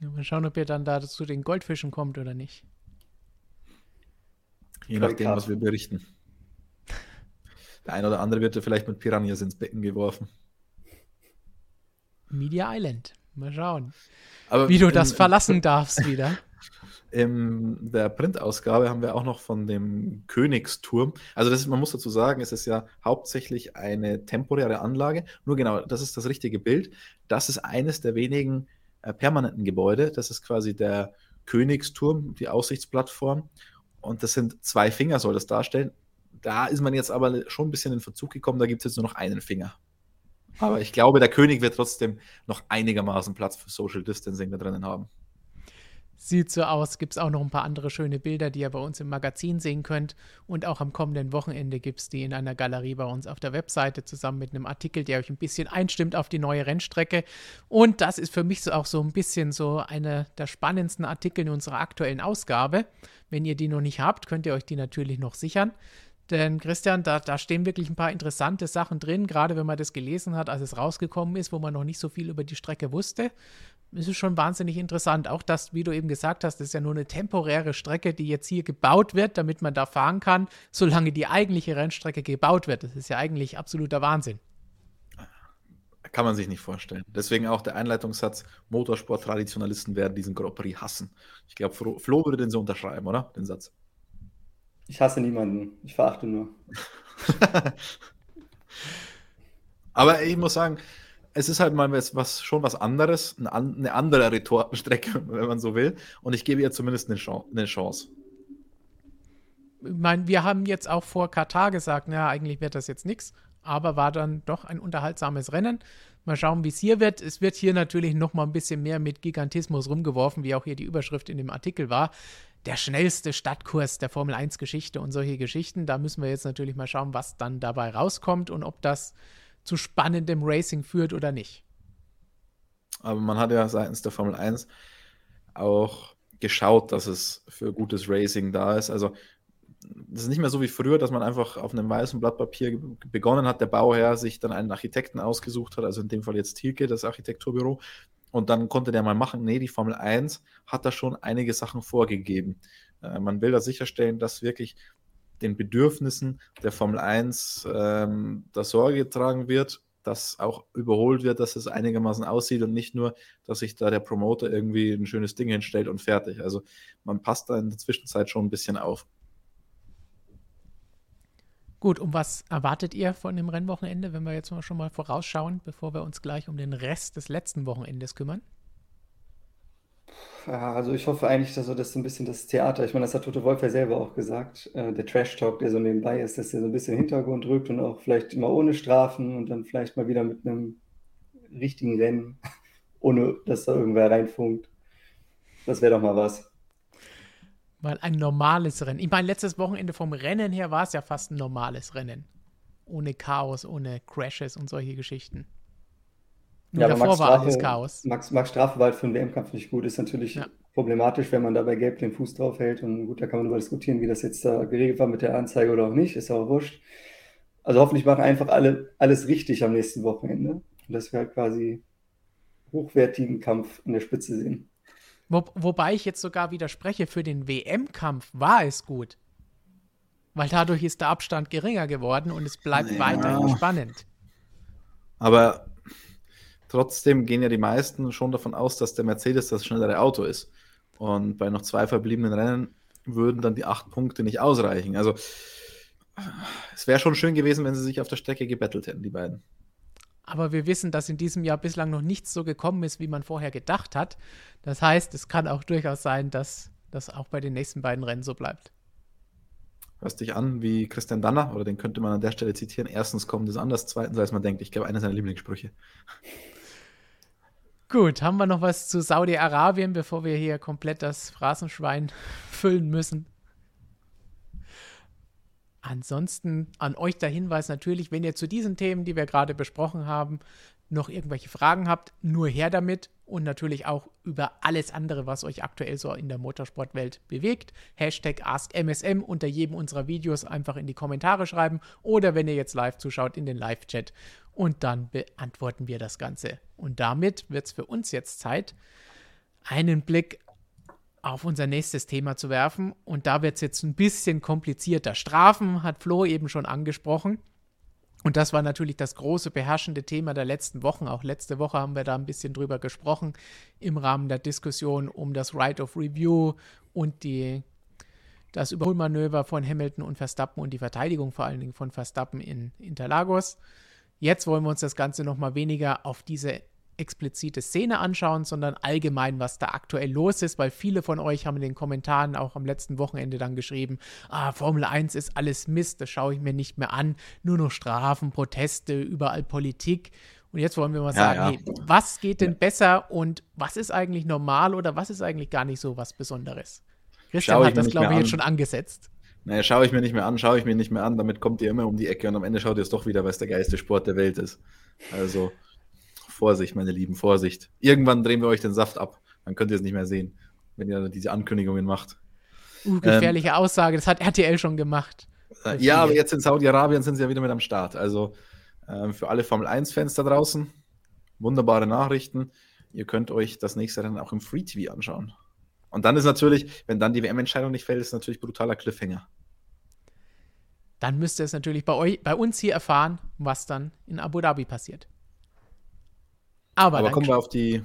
Ja, mal schauen, ob ihr dann da zu den Goldfischen kommt oder nicht. Je nachdem, was wir berichten. Der eine oder andere wird ja vielleicht mit Piranhas ins Becken geworfen. Media Island. Mal schauen. Aber wie du das verlassen darfst wieder. In der Printausgabe haben wir auch noch von dem Königsturm. Also das man muss dazu sagen, es ist ja hauptsächlich eine temporäre Anlage. Nur genau, das ist das richtige Bild. Das ist eines der wenigen äh, permanenten Gebäude. Das ist quasi der Königsturm, die Aussichtsplattform. Und das sind zwei Finger, soll das darstellen. Da ist man jetzt aber schon ein bisschen in Verzug gekommen, da gibt es jetzt nur noch einen Finger. Aber ich glaube, der König wird trotzdem noch einigermaßen Platz für Social Distancing da drinnen haben. Sieht so aus. Gibt es auch noch ein paar andere schöne Bilder, die ihr bei uns im Magazin sehen könnt. Und auch am kommenden Wochenende gibt es die in einer Galerie bei uns auf der Webseite zusammen mit einem Artikel, der euch ein bisschen einstimmt auf die neue Rennstrecke. Und das ist für mich so auch so ein bisschen so einer der spannendsten Artikel in unserer aktuellen Ausgabe. Wenn ihr die noch nicht habt, könnt ihr euch die natürlich noch sichern. Denn Christian, da, da stehen wirklich ein paar interessante Sachen drin, gerade wenn man das gelesen hat, als es rausgekommen ist, wo man noch nicht so viel über die Strecke wusste. Es ist schon wahnsinnig interessant. Auch das, wie du eben gesagt hast, ist ja nur eine temporäre Strecke, die jetzt hier gebaut wird, damit man da fahren kann, solange die eigentliche Rennstrecke gebaut wird. Das ist ja eigentlich absoluter Wahnsinn. Kann man sich nicht vorstellen. Deswegen auch der Einleitungssatz: Motorsport-Traditionalisten werden diesen Grand Prix hassen. Ich glaube, Flo würde den so unterschreiben, oder? Den Satz. Ich hasse niemanden. Ich verachte nur. Aber ich muss sagen, es ist halt mal was, was schon was anderes, eine, andere Retortenstrecke, wenn man so will. Und ich gebe ihr zumindest eine Chance. Eine Chance. Ich meine, wir haben jetzt auch vor Katar gesagt, naja, eigentlich wird das jetzt nichts, aber war dann doch ein unterhaltsames Rennen. Mal schauen, wie es hier wird. Es wird hier natürlich noch mal ein bisschen mehr mit Gigantismus rumgeworfen, wie auch hier die Überschrift in dem Artikel war. Der schnellste Stadtkurs der Formel 1 Geschichte und solche Geschichten. Da müssen wir jetzt natürlich mal schauen, was dann dabei rauskommt und ob das zu spannendem Racing führt oder nicht. Aber man hat ja seitens der Formel 1 auch geschaut, dass es für gutes Racing da ist. Also das ist nicht mehr so wie früher, dass man einfach auf einem weißen Blatt Papier begonnen hat, der Bauherr sich dann einen Architekten ausgesucht hat, also in dem Fall jetzt Thielke, das Architekturbüro, und dann konnte der mal machen, nee, die Formel 1 hat da schon einige Sachen vorgegeben. Äh, man will da sicherstellen, dass wirklich den Bedürfnissen der Formel 1 ähm, da Sorge getragen wird, dass auch überholt wird, dass es einigermaßen aussieht und nicht nur, dass sich da der Promoter irgendwie ein schönes Ding hinstellt und fertig. Also man passt da in der Zwischenzeit schon ein bisschen auf. Gut, und was erwartet ihr von dem Rennwochenende, wenn wir jetzt mal schon mal vorausschauen, bevor wir uns gleich um den Rest des letzten Wochenendes kümmern? Also ich hoffe eigentlich, dass so das so ein bisschen das Theater, ich meine, das hat Tote Wolf ja selber auch gesagt, äh, der Trash-Talk, der so nebenbei ist, dass der so ein bisschen Hintergrund rückt und auch vielleicht immer ohne Strafen und dann vielleicht mal wieder mit einem richtigen Rennen, ohne dass da irgendwer reinfunkt. Das wäre doch mal was mal ein normales Rennen. Ich meine, letztes Wochenende vom Rennen her war es ja fast ein normales Rennen. Ohne Chaos, ohne Crashes und solche Geschichten. Nur ja, davor war alles Chaos. Max, Max Strafe war halt für einen WM-Kampf nicht gut. Ist natürlich ja. problematisch, wenn man dabei gelb den Fuß drauf hält. Und gut, da kann man darüber diskutieren, wie das jetzt da geregelt war mit der Anzeige oder auch nicht. Ist auch wurscht. Also hoffentlich machen einfach alle alles richtig am nächsten Wochenende. Und dass wir halt quasi hochwertigen Kampf in der Spitze sehen. Wo, wobei ich jetzt sogar widerspreche, für den WM-Kampf war es gut. Weil dadurch ist der Abstand geringer geworden und es bleibt ja. weiterhin spannend. Aber trotzdem gehen ja die meisten schon davon aus, dass der Mercedes das schnellere Auto ist. Und bei noch zwei verbliebenen Rennen würden dann die acht Punkte nicht ausreichen. Also es wäre schon schön gewesen, wenn sie sich auf der Strecke gebettelt hätten, die beiden. Aber wir wissen, dass in diesem Jahr bislang noch nichts so gekommen ist, wie man vorher gedacht hat. Das heißt, es kann auch durchaus sein, dass das auch bei den nächsten beiden Rennen so bleibt. Hörst dich an wie Christian Danner, oder den könnte man an der Stelle zitieren. Erstens kommt es anders, zweitens, als man denkt. Ich glaube, einer seiner Lieblingssprüche. Gut, haben wir noch was zu Saudi-Arabien, bevor wir hier komplett das Phrasenschwein füllen müssen? Ansonsten an euch der Hinweis natürlich, wenn ihr zu diesen Themen, die wir gerade besprochen haben, noch irgendwelche Fragen habt, nur her damit und natürlich auch über alles andere, was euch aktuell so in der Motorsportwelt bewegt. Hashtag AskMSM unter jedem unserer Videos einfach in die Kommentare schreiben oder wenn ihr jetzt live zuschaut, in den Live-Chat und dann beantworten wir das Ganze. Und damit wird es für uns jetzt Zeit, einen Blick auf unser nächstes Thema zu werfen. Und da wird es jetzt ein bisschen komplizierter. Strafen hat Flo eben schon angesprochen. Und das war natürlich das große beherrschende Thema der letzten Wochen. Auch letzte Woche haben wir da ein bisschen drüber gesprochen im Rahmen der Diskussion um das Right of Review und die, das Überholmanöver von Hamilton und Verstappen und die Verteidigung vor allen Dingen von Verstappen in Interlagos. Jetzt wollen wir uns das Ganze nochmal weniger auf diese explizite Szene anschauen, sondern allgemein, was da aktuell los ist, weil viele von euch haben in den Kommentaren auch am letzten Wochenende dann geschrieben, ah, Formel 1 ist alles Mist, das schaue ich mir nicht mehr an, nur noch Strafen, Proteste, überall Politik. Und jetzt wollen wir mal sagen, ja. Hey, was geht denn besser und was ist eigentlich normal oder was ist eigentlich gar nicht so was Besonderes? Christian hat das, glaube ich, jetzt schon angesetzt. Naja, schaue ich mir nicht mehr an, schaue ich mir nicht mehr an, damit kommt ihr immer um die Ecke und am Ende schaut ihr es doch wieder, weil es der geilste Sport der Welt ist. Also Vorsicht, meine Lieben, Vorsicht. Irgendwann drehen wir euch den Saft ab. Dann könnt ihr es nicht mehr sehen, wenn ihr diese Ankündigungen macht. Uh, gefährliche ähm, Aussage, das hat RTL schon gemacht. Äh, ja, aber jetzt in Saudi-Arabien sind sie ja wieder mit am Start. Also äh, für alle Formel 1-Fans da draußen, wunderbare Nachrichten. Ihr könnt euch das nächste Rennen auch im Free TV anschauen. Und dann ist natürlich, wenn dann die WM-Entscheidung nicht fällt, ist natürlich brutaler Cliffhanger. Dann müsst ihr es natürlich bei, euch, bei uns hier erfahren, was dann in Abu Dhabi passiert. Aber, Aber kommen wir auf die.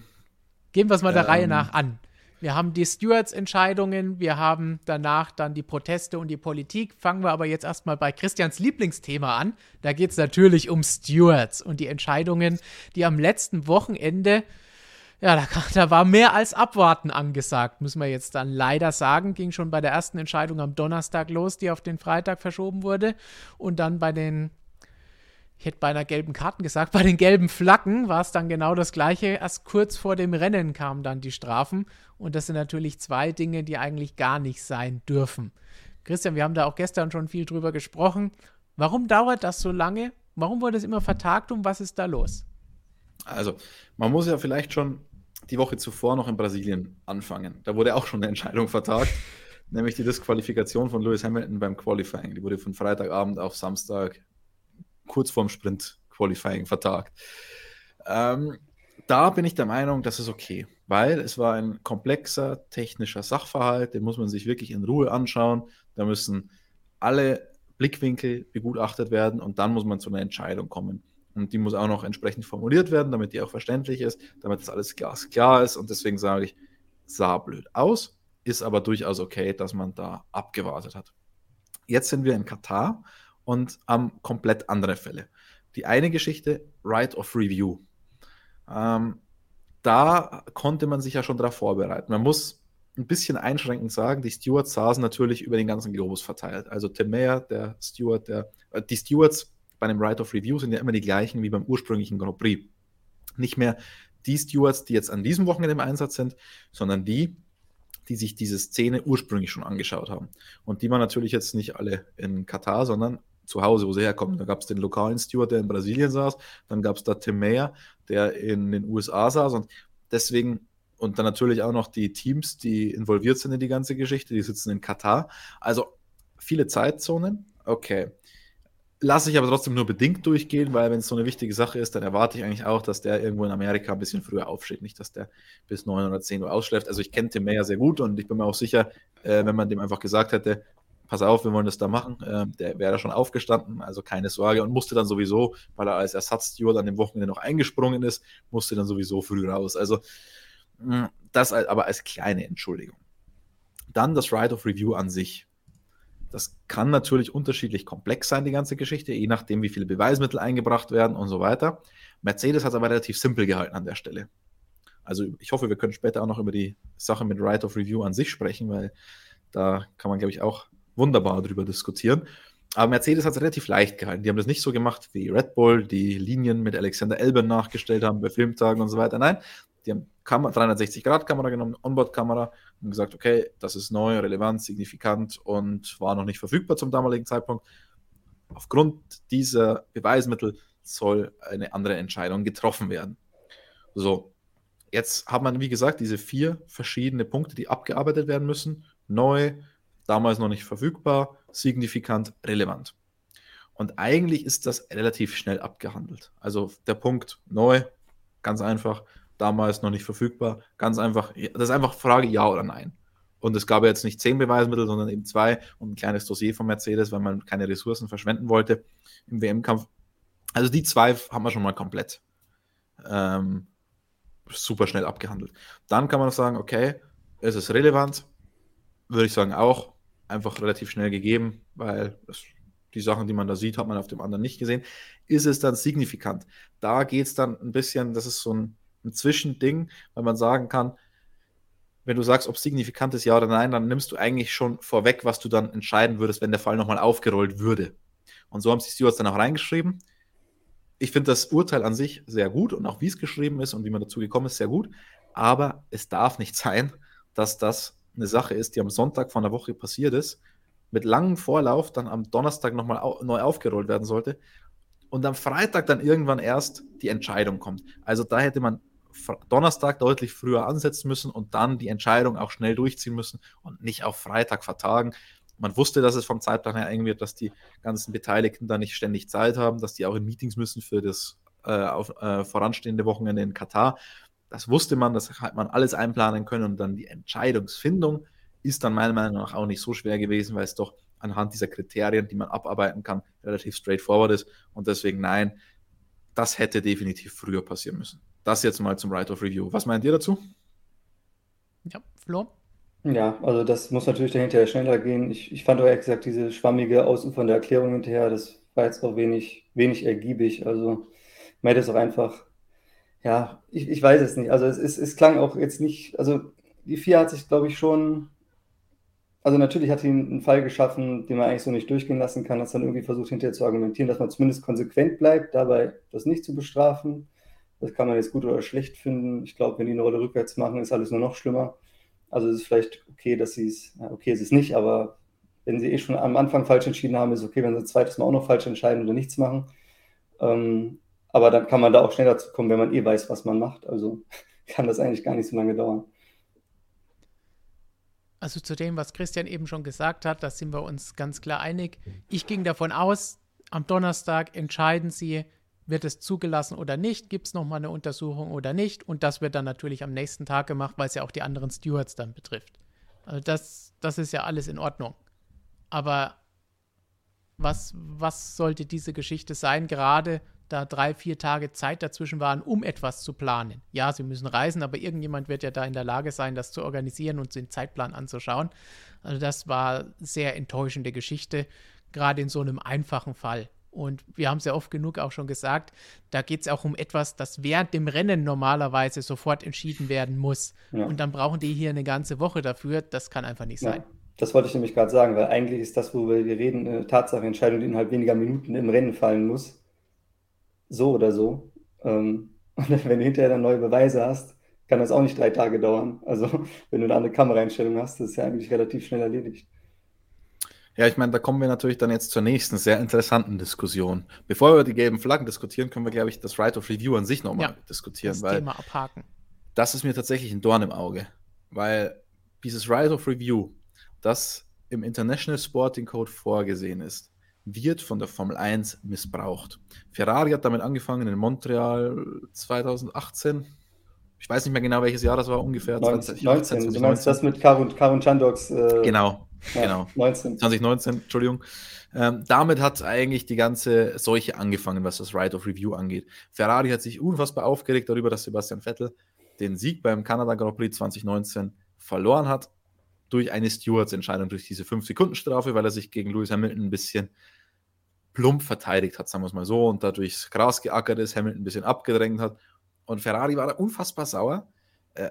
Gehen wir es mal der ähm, Reihe nach an. Wir haben die Stewards-Entscheidungen, wir haben danach dann die Proteste und die Politik. Fangen wir aber jetzt erstmal bei Christians Lieblingsthema an. Da geht es natürlich um Stewards und die Entscheidungen, die am letzten Wochenende, ja, da, da, war mehr als Abwarten angesagt, müssen wir jetzt dann leider sagen. Ging schon bei der ersten Entscheidung am Donnerstag los, die auf den Freitag verschoben wurde. Und dann bei den ich hätte bei einer gelben Karten gesagt, bei den gelben Flaggen war es dann genau das gleiche. Erst kurz vor dem Rennen kamen dann die Strafen. Und das sind natürlich zwei Dinge, die eigentlich gar nicht sein dürfen. Christian, wir haben da auch gestern schon viel drüber gesprochen. Warum dauert das so lange? Warum wurde es immer vertagt und was ist da los? Also, man muss ja vielleicht schon die Woche zuvor noch in Brasilien anfangen. Da wurde auch schon eine Entscheidung vertagt, nämlich die Disqualifikation von Lewis Hamilton beim Qualifying. Die wurde von Freitagabend auf Samstag kurz vorm Sprint-Qualifying vertagt. Ähm, da bin ich der Meinung, das ist okay, weil es war ein komplexer technischer Sachverhalt, den muss man sich wirklich in Ruhe anschauen. Da müssen alle Blickwinkel begutachtet werden und dann muss man zu einer Entscheidung kommen. Und die muss auch noch entsprechend formuliert werden, damit die auch verständlich ist, damit das alles glasklar ist. Und deswegen sage ich, sah blöd aus, ist aber durchaus okay, dass man da abgewartet hat. Jetzt sind wir in Katar und haben komplett andere Fälle. Die eine Geschichte, Right of Review. Ähm, da konnte man sich ja schon darauf vorbereiten. Man muss ein bisschen einschränkend sagen, die Stewards saßen natürlich über den ganzen Globus verteilt. Also Tim Mayer, der Steward, der, äh, die Stewards bei einem Right of Review sind ja immer die gleichen wie beim ursprünglichen Grand Prix. Nicht mehr die Stewards, die jetzt an diesem Wochenende im Einsatz sind, sondern die, die sich diese Szene ursprünglich schon angeschaut haben. Und die waren natürlich jetzt nicht alle in Katar, sondern zu Hause, wo sie herkommen. Da gab es den lokalen Steward, der in Brasilien saß, dann gab es da Tim Mayer, der in den USA saß und deswegen und dann natürlich auch noch die Teams, die involviert sind in die ganze Geschichte, die sitzen in Katar. Also viele Zeitzonen, okay. Lasse ich aber trotzdem nur bedingt durchgehen, weil wenn es so eine wichtige Sache ist, dann erwarte ich eigentlich auch, dass der irgendwo in Amerika ein bisschen früher aufsteht, nicht, dass der bis 9 oder 10 Uhr ausschläft. Also ich kenne Tim Mayer sehr gut und ich bin mir auch sicher, äh, wenn man dem einfach gesagt hätte, pass auf, wir wollen das da machen. Ähm, der wäre da schon aufgestanden, also keine Sorge. Und musste dann sowieso, weil er als Ersatzsteward an dem Wochenende noch eingesprungen ist, musste dann sowieso früh raus. Also mm, das aber als kleine Entschuldigung. Dann das Right of Review an sich. Das kann natürlich unterschiedlich komplex sein, die ganze Geschichte, je nachdem, wie viele Beweismittel eingebracht werden und so weiter. Mercedes hat es aber relativ simpel gehalten an der Stelle. Also ich hoffe, wir können später auch noch über die Sache mit Right of Review an sich sprechen, weil da kann man, glaube ich, auch wunderbar darüber diskutieren. Aber Mercedes hat es relativ leicht gehalten. Die haben das nicht so gemacht wie Red Bull, die Linien mit Alexander Elben nachgestellt haben bei Filmtagen und so weiter. Nein, die haben 360-Grad-Kamera genommen, Onboard-Kamera und gesagt, okay, das ist neu, relevant, signifikant und war noch nicht verfügbar zum damaligen Zeitpunkt. Aufgrund dieser Beweismittel soll eine andere Entscheidung getroffen werden. So, jetzt hat man, wie gesagt, diese vier verschiedene Punkte, die abgearbeitet werden müssen. Neu, damals noch nicht verfügbar, signifikant relevant. Und eigentlich ist das relativ schnell abgehandelt. Also der Punkt neu, ganz einfach, damals noch nicht verfügbar, ganz einfach, das ist einfach Frage ja oder nein. Und es gab jetzt nicht zehn Beweismittel, sondern eben zwei und ein kleines Dossier von Mercedes, weil man keine Ressourcen verschwenden wollte im WM-Kampf. Also die zwei haben wir schon mal komplett ähm, super schnell abgehandelt. Dann kann man sagen, okay, ist es relevant? Würde ich sagen auch einfach relativ schnell gegeben, weil das, die Sachen, die man da sieht, hat man auf dem anderen nicht gesehen. Ist es dann signifikant? Da geht es dann ein bisschen, das ist so ein, ein Zwischending, weil man sagen kann, wenn du sagst, ob signifikant ist ja oder nein, dann nimmst du eigentlich schon vorweg, was du dann entscheiden würdest, wenn der Fall nochmal aufgerollt würde. Und so haben sich Stewards dann auch reingeschrieben. Ich finde das Urteil an sich sehr gut und auch wie es geschrieben ist und wie man dazu gekommen ist, sehr gut. Aber es darf nicht sein, dass das eine Sache ist, die am Sonntag von der Woche passiert ist, mit langem Vorlauf dann am Donnerstag nochmal au neu aufgerollt werden sollte und am Freitag dann irgendwann erst die Entscheidung kommt. Also da hätte man Donnerstag deutlich früher ansetzen müssen und dann die Entscheidung auch schnell durchziehen müssen und nicht auf Freitag vertagen. Man wusste, dass es vom Zeitplan her eng wird, dass die ganzen Beteiligten da nicht ständig Zeit haben, dass die auch in Meetings müssen für das äh, auf, äh, voranstehende Wochenende in Katar. Das wusste man, das hat man alles einplanen können und dann die Entscheidungsfindung ist dann meiner Meinung nach auch nicht so schwer gewesen, weil es doch anhand dieser Kriterien, die man abarbeiten kann, relativ straightforward ist. Und deswegen nein, das hätte definitiv früher passieren müssen. Das jetzt mal zum Right of Review. Was meint ihr dazu? Ja, Flo? Ja, also das muss natürlich dahinter schneller gehen. Ich, ich fand auch ehrlich gesagt diese schwammige ausufernde Erklärung hinterher, das war jetzt auch wenig, wenig ergiebig. Also man hätte es auch einfach ja, ich, ich weiß es nicht. Also es, es, es klang auch jetzt nicht, also die vier hat sich, glaube ich, schon also natürlich hat ihn einen Fall geschaffen, den man eigentlich so nicht durchgehen lassen kann, hat dann irgendwie versucht hinterher zu argumentieren, dass man zumindest konsequent bleibt, dabei das nicht zu bestrafen. Das kann man jetzt gut oder schlecht finden. Ich glaube, wenn die eine Rolle rückwärts machen, ist alles nur noch schlimmer. Also es ist vielleicht okay, dass sie es, ja, okay, es ist nicht, aber wenn sie eh schon am Anfang falsch entschieden haben, ist es okay, wenn sie ein zweites Mal auch noch falsch entscheiden oder nichts machen. Ähm, aber dann kann man da auch schneller zu kommen, wenn man eh weiß, was man macht. Also kann das eigentlich gar nicht so lange dauern. Also zu dem, was Christian eben schon gesagt hat, da sind wir uns ganz klar einig. Ich ging davon aus, am Donnerstag entscheiden sie, wird es zugelassen oder nicht, gibt es nochmal eine Untersuchung oder nicht. Und das wird dann natürlich am nächsten Tag gemacht, weil es ja auch die anderen Stewards dann betrifft. Also das, das ist ja alles in Ordnung. Aber was, was sollte diese Geschichte sein, gerade da drei, vier Tage Zeit dazwischen waren, um etwas zu planen. Ja, sie müssen reisen, aber irgendjemand wird ja da in der Lage sein, das zu organisieren und den Zeitplan anzuschauen. Also das war sehr enttäuschende Geschichte, gerade in so einem einfachen Fall. Und wir haben es ja oft genug auch schon gesagt, da geht es auch um etwas, das während dem Rennen normalerweise sofort entschieden werden muss. Ja. Und dann brauchen die hier eine ganze Woche dafür. Das kann einfach nicht ja. sein. Das wollte ich nämlich gerade sagen, weil eigentlich ist das, worüber wir reden, eine Tatsachenentscheidung, die innerhalb weniger Minuten im Rennen fallen muss so oder so. Ähm, und wenn du hinterher dann neue Beweise hast, kann das auch nicht drei Tage dauern. Also wenn du da eine Kameraeinstellung hast, ist es ja eigentlich relativ schnell erledigt. Ja, ich meine, da kommen wir natürlich dann jetzt zur nächsten sehr interessanten Diskussion. Bevor wir über die gelben Flaggen diskutieren, können wir, glaube ich, das Right of Review an sich nochmal ja, diskutieren. Das weil Thema abhaken. Das ist mir tatsächlich ein Dorn im Auge. Weil dieses Right of Review, das im International Sporting Code vorgesehen ist, wird von der Formel 1 missbraucht. Ferrari hat damit angefangen in Montreal 2018. Ich weiß nicht mehr genau, welches Jahr das war, ungefähr 20, 19, 2019. Du meinst das mit Karun, Karun Chandoks? Äh, genau, ja, genau. 19. 2019, Entschuldigung. Ähm, damit hat eigentlich die ganze Seuche angefangen, was das Right of Review angeht. Ferrari hat sich unfassbar aufgeregt darüber, dass Sebastian Vettel den Sieg beim Kanada Grand Prix 2019 verloren hat durch eine Stewards-Entscheidung, durch diese 5-Sekunden-Strafe, weil er sich gegen Lewis Hamilton ein bisschen plump verteidigt hat, sagen wir es mal so, und dadurch Gras geackert ist, Hamilton ein bisschen abgedrängt hat. Und Ferrari war da unfassbar sauer, äh,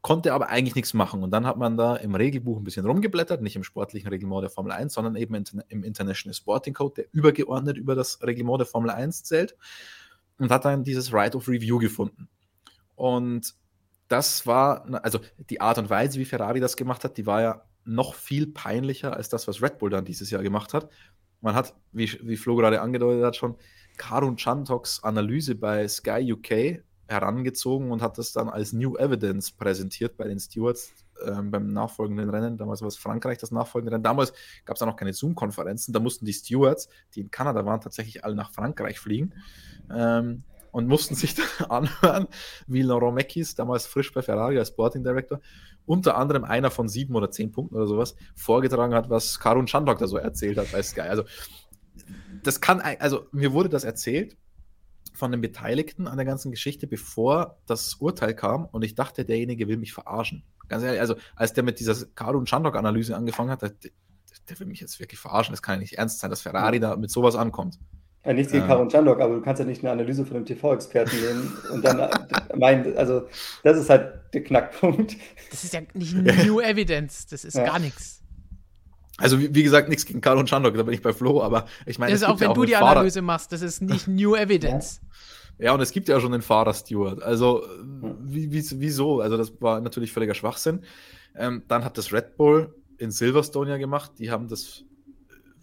konnte aber eigentlich nichts machen. Und dann hat man da im Regelbuch ein bisschen rumgeblättert, nicht im sportlichen Reglement der Formel 1, sondern eben im International Sporting Code, der übergeordnet über das Reglement der Formel 1 zählt, und hat dann dieses Right of Review gefunden. Und das war, also die Art und Weise, wie Ferrari das gemacht hat, die war ja noch viel peinlicher als das, was Red Bull dann dieses Jahr gemacht hat. Man hat, wie, wie Flo gerade angedeutet hat, schon Karun Chantoks Analyse bei Sky UK herangezogen und hat das dann als New Evidence präsentiert bei den Stewards ähm, beim nachfolgenden Rennen. Damals war es Frankreich das nachfolgende Rennen. Damals gab es auch noch keine Zoom-Konferenzen. Da mussten die Stewards, die in Kanada waren, tatsächlich alle nach Frankreich fliegen. Ähm, und mussten sich dann anhören, wie Laurent Meckis, damals frisch bei Ferrari als Sporting Director, unter anderem einer von sieben oder zehn Punkten oder sowas, vorgetragen hat, was Karun Chandok da so erzählt hat bei Sky. Also, das kann, also mir wurde das erzählt von den Beteiligten an der ganzen Geschichte, bevor das Urteil kam und ich dachte, derjenige will mich verarschen. Ganz ehrlich, also als der mit dieser Karun Chandok-Analyse angefangen hat, der, der, will mich jetzt wirklich verarschen. Das kann ja nicht ernst sein, dass Ferrari da mit sowas ankommt. Ja, nichts gegen ja. Karun Chandok, aber du kannst ja nicht eine Analyse von einem TV-Experten nehmen und dann meinen, also das ist halt der Knackpunkt. Das ist ja nicht New Evidence, das ist ja. gar nichts. Also wie, wie gesagt, nichts gegen Karun Chandok, da bin ich bei Flo, aber ich meine. Das ist auch, wenn ja auch du die Fahrer Analyse machst, das ist nicht New Evidence. Ja, und es gibt ja schon den Fahrer-Steward. Also, wie, wie, wieso? Also, das war natürlich völliger Schwachsinn. Ähm, dann hat das Red Bull in Silverstone ja gemacht. Die haben das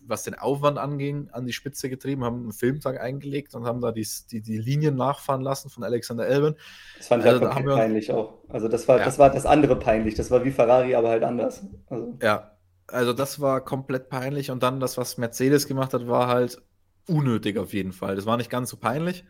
was den Aufwand anging, an die Spitze getrieben, haben einen Filmtag eingelegt und haben da die, die, die Linien nachfahren lassen von Alexander Elben. Das fand ich also, halt da peinlich auch. Also das war, ja. das war das andere peinlich. Das war wie Ferrari, aber halt anders. Also. Ja, also das war komplett peinlich und dann das, was Mercedes gemacht hat, war halt unnötig auf jeden Fall. Das war nicht ganz so peinlich,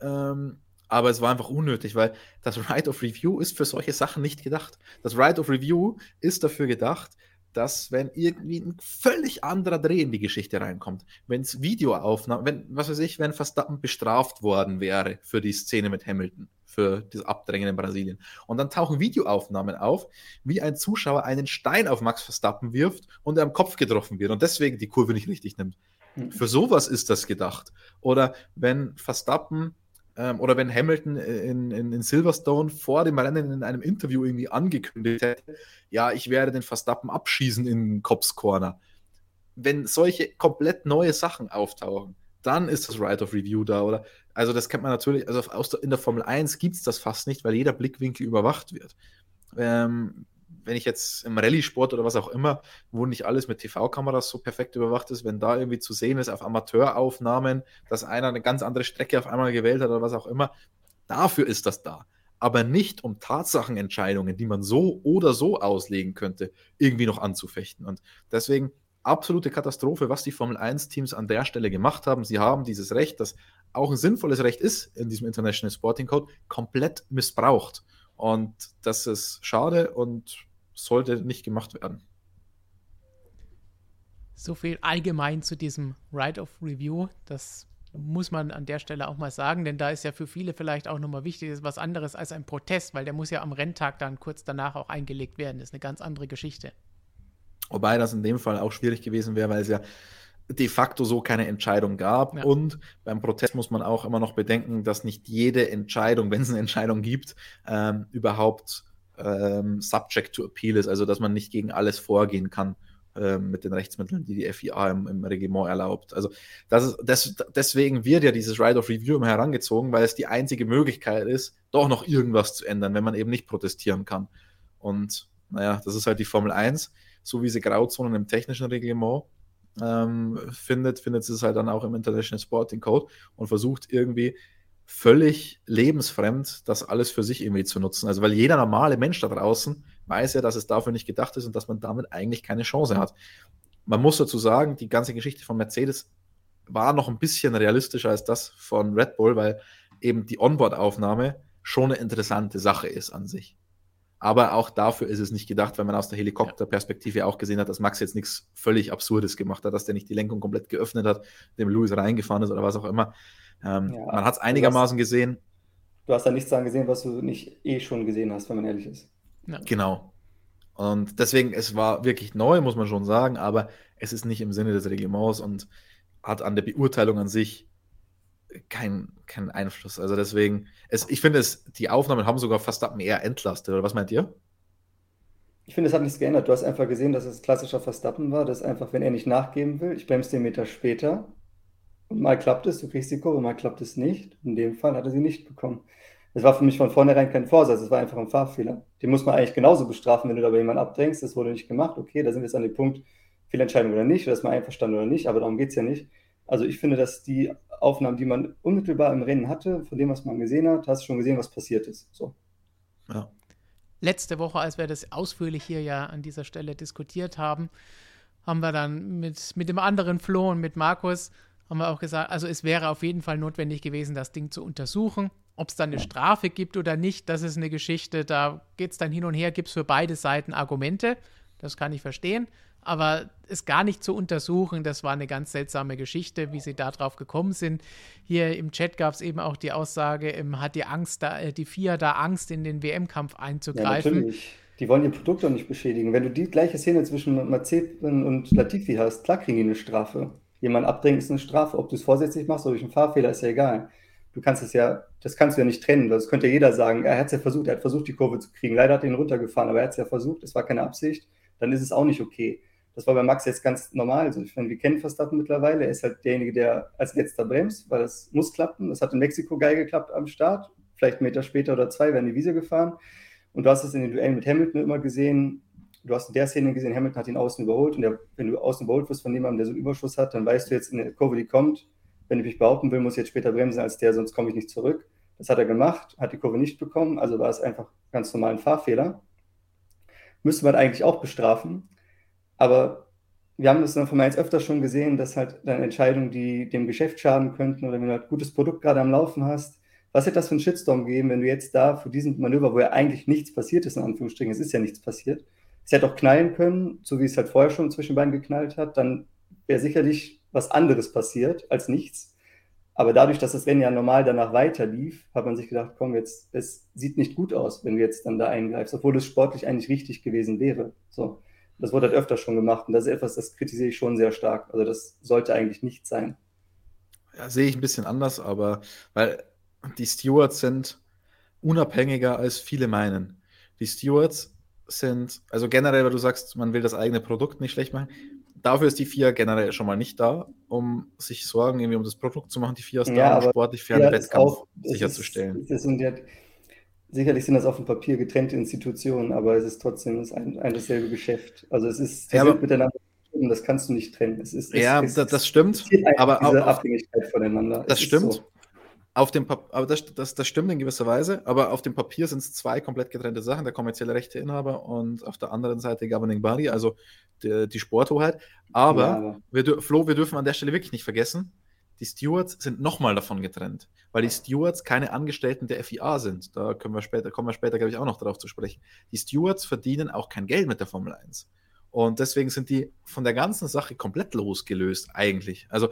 ähm, aber es war einfach unnötig, weil das Right of Review ist für solche Sachen nicht gedacht. Das Right of Review ist dafür gedacht, dass wenn irgendwie ein völlig anderer Dreh in die Geschichte reinkommt, wenn es Videoaufnahmen, wenn, was weiß ich, wenn Verstappen bestraft worden wäre für die Szene mit Hamilton, für das Abdrängen in Brasilien. Und dann tauchen Videoaufnahmen auf, wie ein Zuschauer einen Stein auf Max Verstappen wirft und er am Kopf getroffen wird und deswegen die Kurve nicht richtig nimmt. Mhm. Für sowas ist das gedacht. Oder wenn Verstappen ähm, oder wenn Hamilton in, in, in, Silverstone vor dem Rennen in einem Interview irgendwie angekündigt hätte, ja, ich werde den Verstappen abschießen in Cops Corner. Wenn solche komplett neue Sachen auftauchen, dann ist das Right of Review da, oder? Also, das kennt man natürlich, also der, in der Formel 1 gibt es das fast nicht, weil jeder Blickwinkel überwacht wird. Ähm, wenn ich jetzt im Rallye-Sport oder was auch immer, wo nicht alles mit TV-Kameras so perfekt überwacht ist, wenn da irgendwie zu sehen ist auf Amateuraufnahmen, dass einer eine ganz andere Strecke auf einmal gewählt hat oder was auch immer, dafür ist das da. Aber nicht um Tatsachenentscheidungen, die man so oder so auslegen könnte, irgendwie noch anzufechten. Und deswegen absolute Katastrophe, was die Formel 1-Teams an der Stelle gemacht haben. Sie haben dieses Recht, das auch ein sinnvolles Recht ist in diesem International Sporting Code, komplett missbraucht. Und das ist schade und sollte nicht gemacht werden. So viel allgemein zu diesem Right of Review. Das muss man an der Stelle auch mal sagen, denn da ist ja für viele vielleicht auch nochmal wichtig, ist was anderes als ein Protest, weil der muss ja am Renntag dann kurz danach auch eingelegt werden. Das ist eine ganz andere Geschichte. Wobei das in dem Fall auch schwierig gewesen wäre, weil es ja de facto so keine Entscheidung gab. Ja. Und beim Protest muss man auch immer noch bedenken, dass nicht jede Entscheidung, wenn es eine Entscheidung gibt, ähm, überhaupt ähm, subject to appeal ist, also dass man nicht gegen alles vorgehen kann ähm, mit den Rechtsmitteln, die die FIA im, im Reglement erlaubt. Also das ist, das, deswegen wird ja dieses Right of Review immer herangezogen, weil es die einzige Möglichkeit ist, doch noch irgendwas zu ändern, wenn man eben nicht protestieren kann. Und naja, das ist halt die Formel 1, so wie sie Grauzonen im technischen Reglement ähm, findet, findet sie es halt dann auch im International Sporting Code und versucht irgendwie völlig lebensfremd, das alles für sich irgendwie zu nutzen. Also weil jeder normale Mensch da draußen weiß ja, dass es dafür nicht gedacht ist und dass man damit eigentlich keine Chance hat. Man muss dazu sagen, die ganze Geschichte von Mercedes war noch ein bisschen realistischer als das von Red Bull, weil eben die Onboard-Aufnahme schon eine interessante Sache ist an sich. Aber auch dafür ist es nicht gedacht, weil man aus der Helikopterperspektive auch gesehen hat, dass Max jetzt nichts völlig Absurdes gemacht hat, dass der nicht die Lenkung komplett geöffnet hat, dem Lewis reingefahren ist oder was auch immer. Ähm, ja, man hat es einigermaßen hast, gesehen. Du hast da nichts dran gesehen, was du nicht eh schon gesehen hast, wenn man ehrlich ist. Ja. Genau. Und deswegen, es war wirklich neu, muss man schon sagen, aber es ist nicht im Sinne des Reglements und hat an der Beurteilung an sich keinen kein Einfluss. Also deswegen, es, ich finde, es, die Aufnahmen haben sogar fast eher entlastet, oder was meint ihr? Ich finde, es hat nichts geändert. Du hast einfach gesehen, dass es klassischer Verstappen war, dass einfach, wenn er nicht nachgeben will, ich bremse den Meter später, mal klappt es, du kriegst die Kurve, mal klappt es nicht. In dem Fall hat er sie nicht bekommen. Das war für mich von vornherein kein Vorsatz, es war einfach ein Fahrfehler. Den muss man eigentlich genauso bestrafen, wenn du dabei jemanden abdrängst. Das wurde nicht gemacht. Okay, da sind wir jetzt an dem Punkt, Fehlentscheidung oder nicht, oder ist man einverstanden oder nicht, aber darum geht es ja nicht. Also ich finde, dass die Aufnahmen, die man unmittelbar im Rennen hatte, von dem, was man gesehen hat, hast du schon gesehen, was passiert ist. So. Ja. Letzte Woche, als wir das ausführlich hier ja an dieser Stelle diskutiert haben, haben wir dann mit, mit dem anderen Flo und mit Markus haben wir auch gesagt, also es wäre auf jeden Fall notwendig gewesen, das Ding zu untersuchen. Ob es dann eine Strafe gibt oder nicht, das ist eine Geschichte, da geht es dann hin und her, gibt es für beide Seiten Argumente. Das kann ich verstehen. Aber es gar nicht zu untersuchen, das war eine ganz seltsame Geschichte, wie sie da drauf gekommen sind. Hier im Chat gab es eben auch die Aussage, ähm, hat die Angst, da, äh, die FIA da Angst, in den WM-Kampf einzugreifen. Ja, natürlich. Die wollen ihr Produkt doch nicht beschädigen. Wenn du die gleiche Szene zwischen Mazepin und Latifi hast, klar kriegen die eine Strafe jemand abdrängen, ist eine Strafe. Ob du es vorsätzlich machst oder durch einen Fahrfehler, ist ja egal. Du kannst es ja, das kannst du ja nicht trennen. Das könnte ja jeder sagen. Er hat es ja versucht, er hat versucht, die Kurve zu kriegen. Leider hat er ihn runtergefahren, aber er hat es ja versucht, es war keine Absicht. Dann ist es auch nicht okay. Das war bei Max jetzt ganz normal. Also ich meine, wir kennen Verstappen mittlerweile. Er ist halt derjenige, der als letzter bremst, weil das muss klappen. Das hat in Mexiko geil geklappt am Start. Vielleicht einen Meter später oder zwei werden die Wiese gefahren. Und du hast es in den Duellen mit Hamilton immer gesehen du hast in der Szene gesehen, Hamilton hat ihn außen überholt und der, wenn du außen überholt wirst von jemandem, der so einen Überschuss hat, dann weißt du jetzt in der Kurve, die kommt, wenn ich mich behaupten will, muss ich jetzt später bremsen als der, sonst komme ich nicht zurück. Das hat er gemacht, hat die Kurve nicht bekommen, also war es einfach ganz normal ein Fahrfehler. Müsste man eigentlich auch bestrafen, aber wir haben das dann von jetzt öfter schon gesehen, dass halt dann Entscheidungen, die dem Geschäft schaden könnten oder wenn du halt gutes Produkt gerade am Laufen hast, was hätte das für einen Shitstorm gegeben, wenn du jetzt da für diesen Manöver, wo ja eigentlich nichts passiert ist, in Anführungsstrichen, es ist ja nichts passiert, es hätte auch knallen können, so wie es halt vorher schon zwischen beiden geknallt hat, dann wäre sicherlich was anderes passiert als nichts. Aber dadurch, dass das Rennen ja normal danach weiter lief, hat man sich gedacht, komm, jetzt, es sieht nicht gut aus, wenn du jetzt dann da eingreifst, obwohl es sportlich eigentlich richtig gewesen wäre. So. Das wurde halt öfter schon gemacht und das ist etwas, das kritisiere ich schon sehr stark. Also das sollte eigentlich nicht sein. Ja, sehe ich ein bisschen anders, aber weil die Stewards sind unabhängiger als viele meinen. Die Stewards sind, also generell, weil du sagst, man will das eigene Produkt nicht schlecht machen, dafür ist die FIA generell schon mal nicht da, um sich Sorgen irgendwie um das Produkt zu machen. Die FIA ist ja, da, um sportlich fairen Wettkampf auch, sicherzustellen. Ist, ist, ja, sicherlich sind das auf dem Papier getrennte Institutionen, aber es ist trotzdem ein, ein dasselbe Geschäft. Also es ist, ja, sind miteinander das kannst du nicht trennen. Es ist, es, ja, es, das, stimmt. Aber diese Abhängigkeit voneinander. Das stimmt. So. Auf dem aber das, das, das stimmt in gewisser Weise, aber auf dem Papier sind es zwei komplett getrennte Sachen, der kommerzielle Rechteinhaber und auf der anderen Seite Governing Body, also die, die Sporthoheit. Aber, ja, Wir, Flo, wir dürfen an der Stelle wirklich nicht vergessen, die Stewards sind nochmal davon getrennt, weil die Stewards keine Angestellten der FIA sind. Da können wir später, kommen wir später, glaube ich, auch noch darauf zu sprechen. Die Stewards verdienen auch kein Geld mit der Formel 1. Und deswegen sind die von der ganzen Sache komplett losgelöst, eigentlich. Also,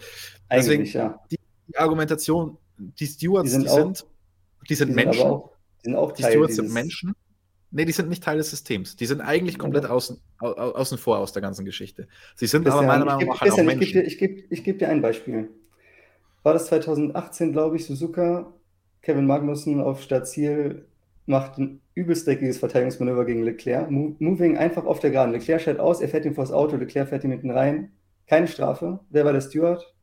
deswegen, eigentlich, ja. die, die Argumentation, die Stewards, die sind, die auch, sind, die sind die Menschen. Sind auch, die sind auch die Stewards sind Menschen. Nee, die sind nicht Teil des Systems. Die sind eigentlich komplett außen, außen vor aus der ganzen Geschichte. Sie sind Christian, aber meiner Meinung nach auch Menschen. Ich gebe dir, ich geb, ich geb dir ein Beispiel. War das 2018, glaube ich, Suzuka, Kevin Magnussen auf Startziel macht ein übelst dreckiges Verteidigungsmanöver gegen Leclerc. Moving einfach auf der Geraden. Leclerc schält aus, er fährt ihm vors Auto, Leclerc fährt ihm mitten rein. Keine Strafe. Wer war der Steward?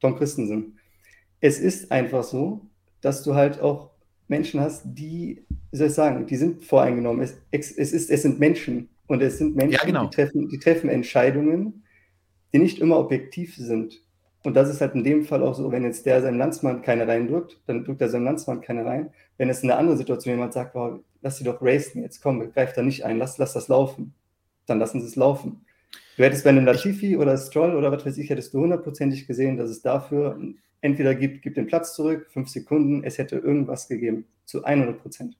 Tom Christensen es ist einfach so, dass du halt auch Menschen hast, die, wie soll ich sagen, die sind voreingenommen. Es, es, ist, es sind Menschen und es sind Menschen, ja, genau. die, treffen, die treffen Entscheidungen, die nicht immer objektiv sind. Und das ist halt in dem Fall auch so, wenn jetzt der seinem Landsmann keine reindrückt, dann drückt er seinem Landsmann keine rein. Wenn es in einer anderen Situation jemand sagt, wow, lass sie doch racen, jetzt komm, greif da nicht ein, lass, lass das laufen, dann lassen sie es laufen. Du hättest bei einem Latifi oder Stroll oder was weiß ich, hättest du hundertprozentig gesehen, dass es dafür entweder gibt, gibt den Platz zurück, fünf Sekunden, es hätte irgendwas gegeben, zu 100 Prozent.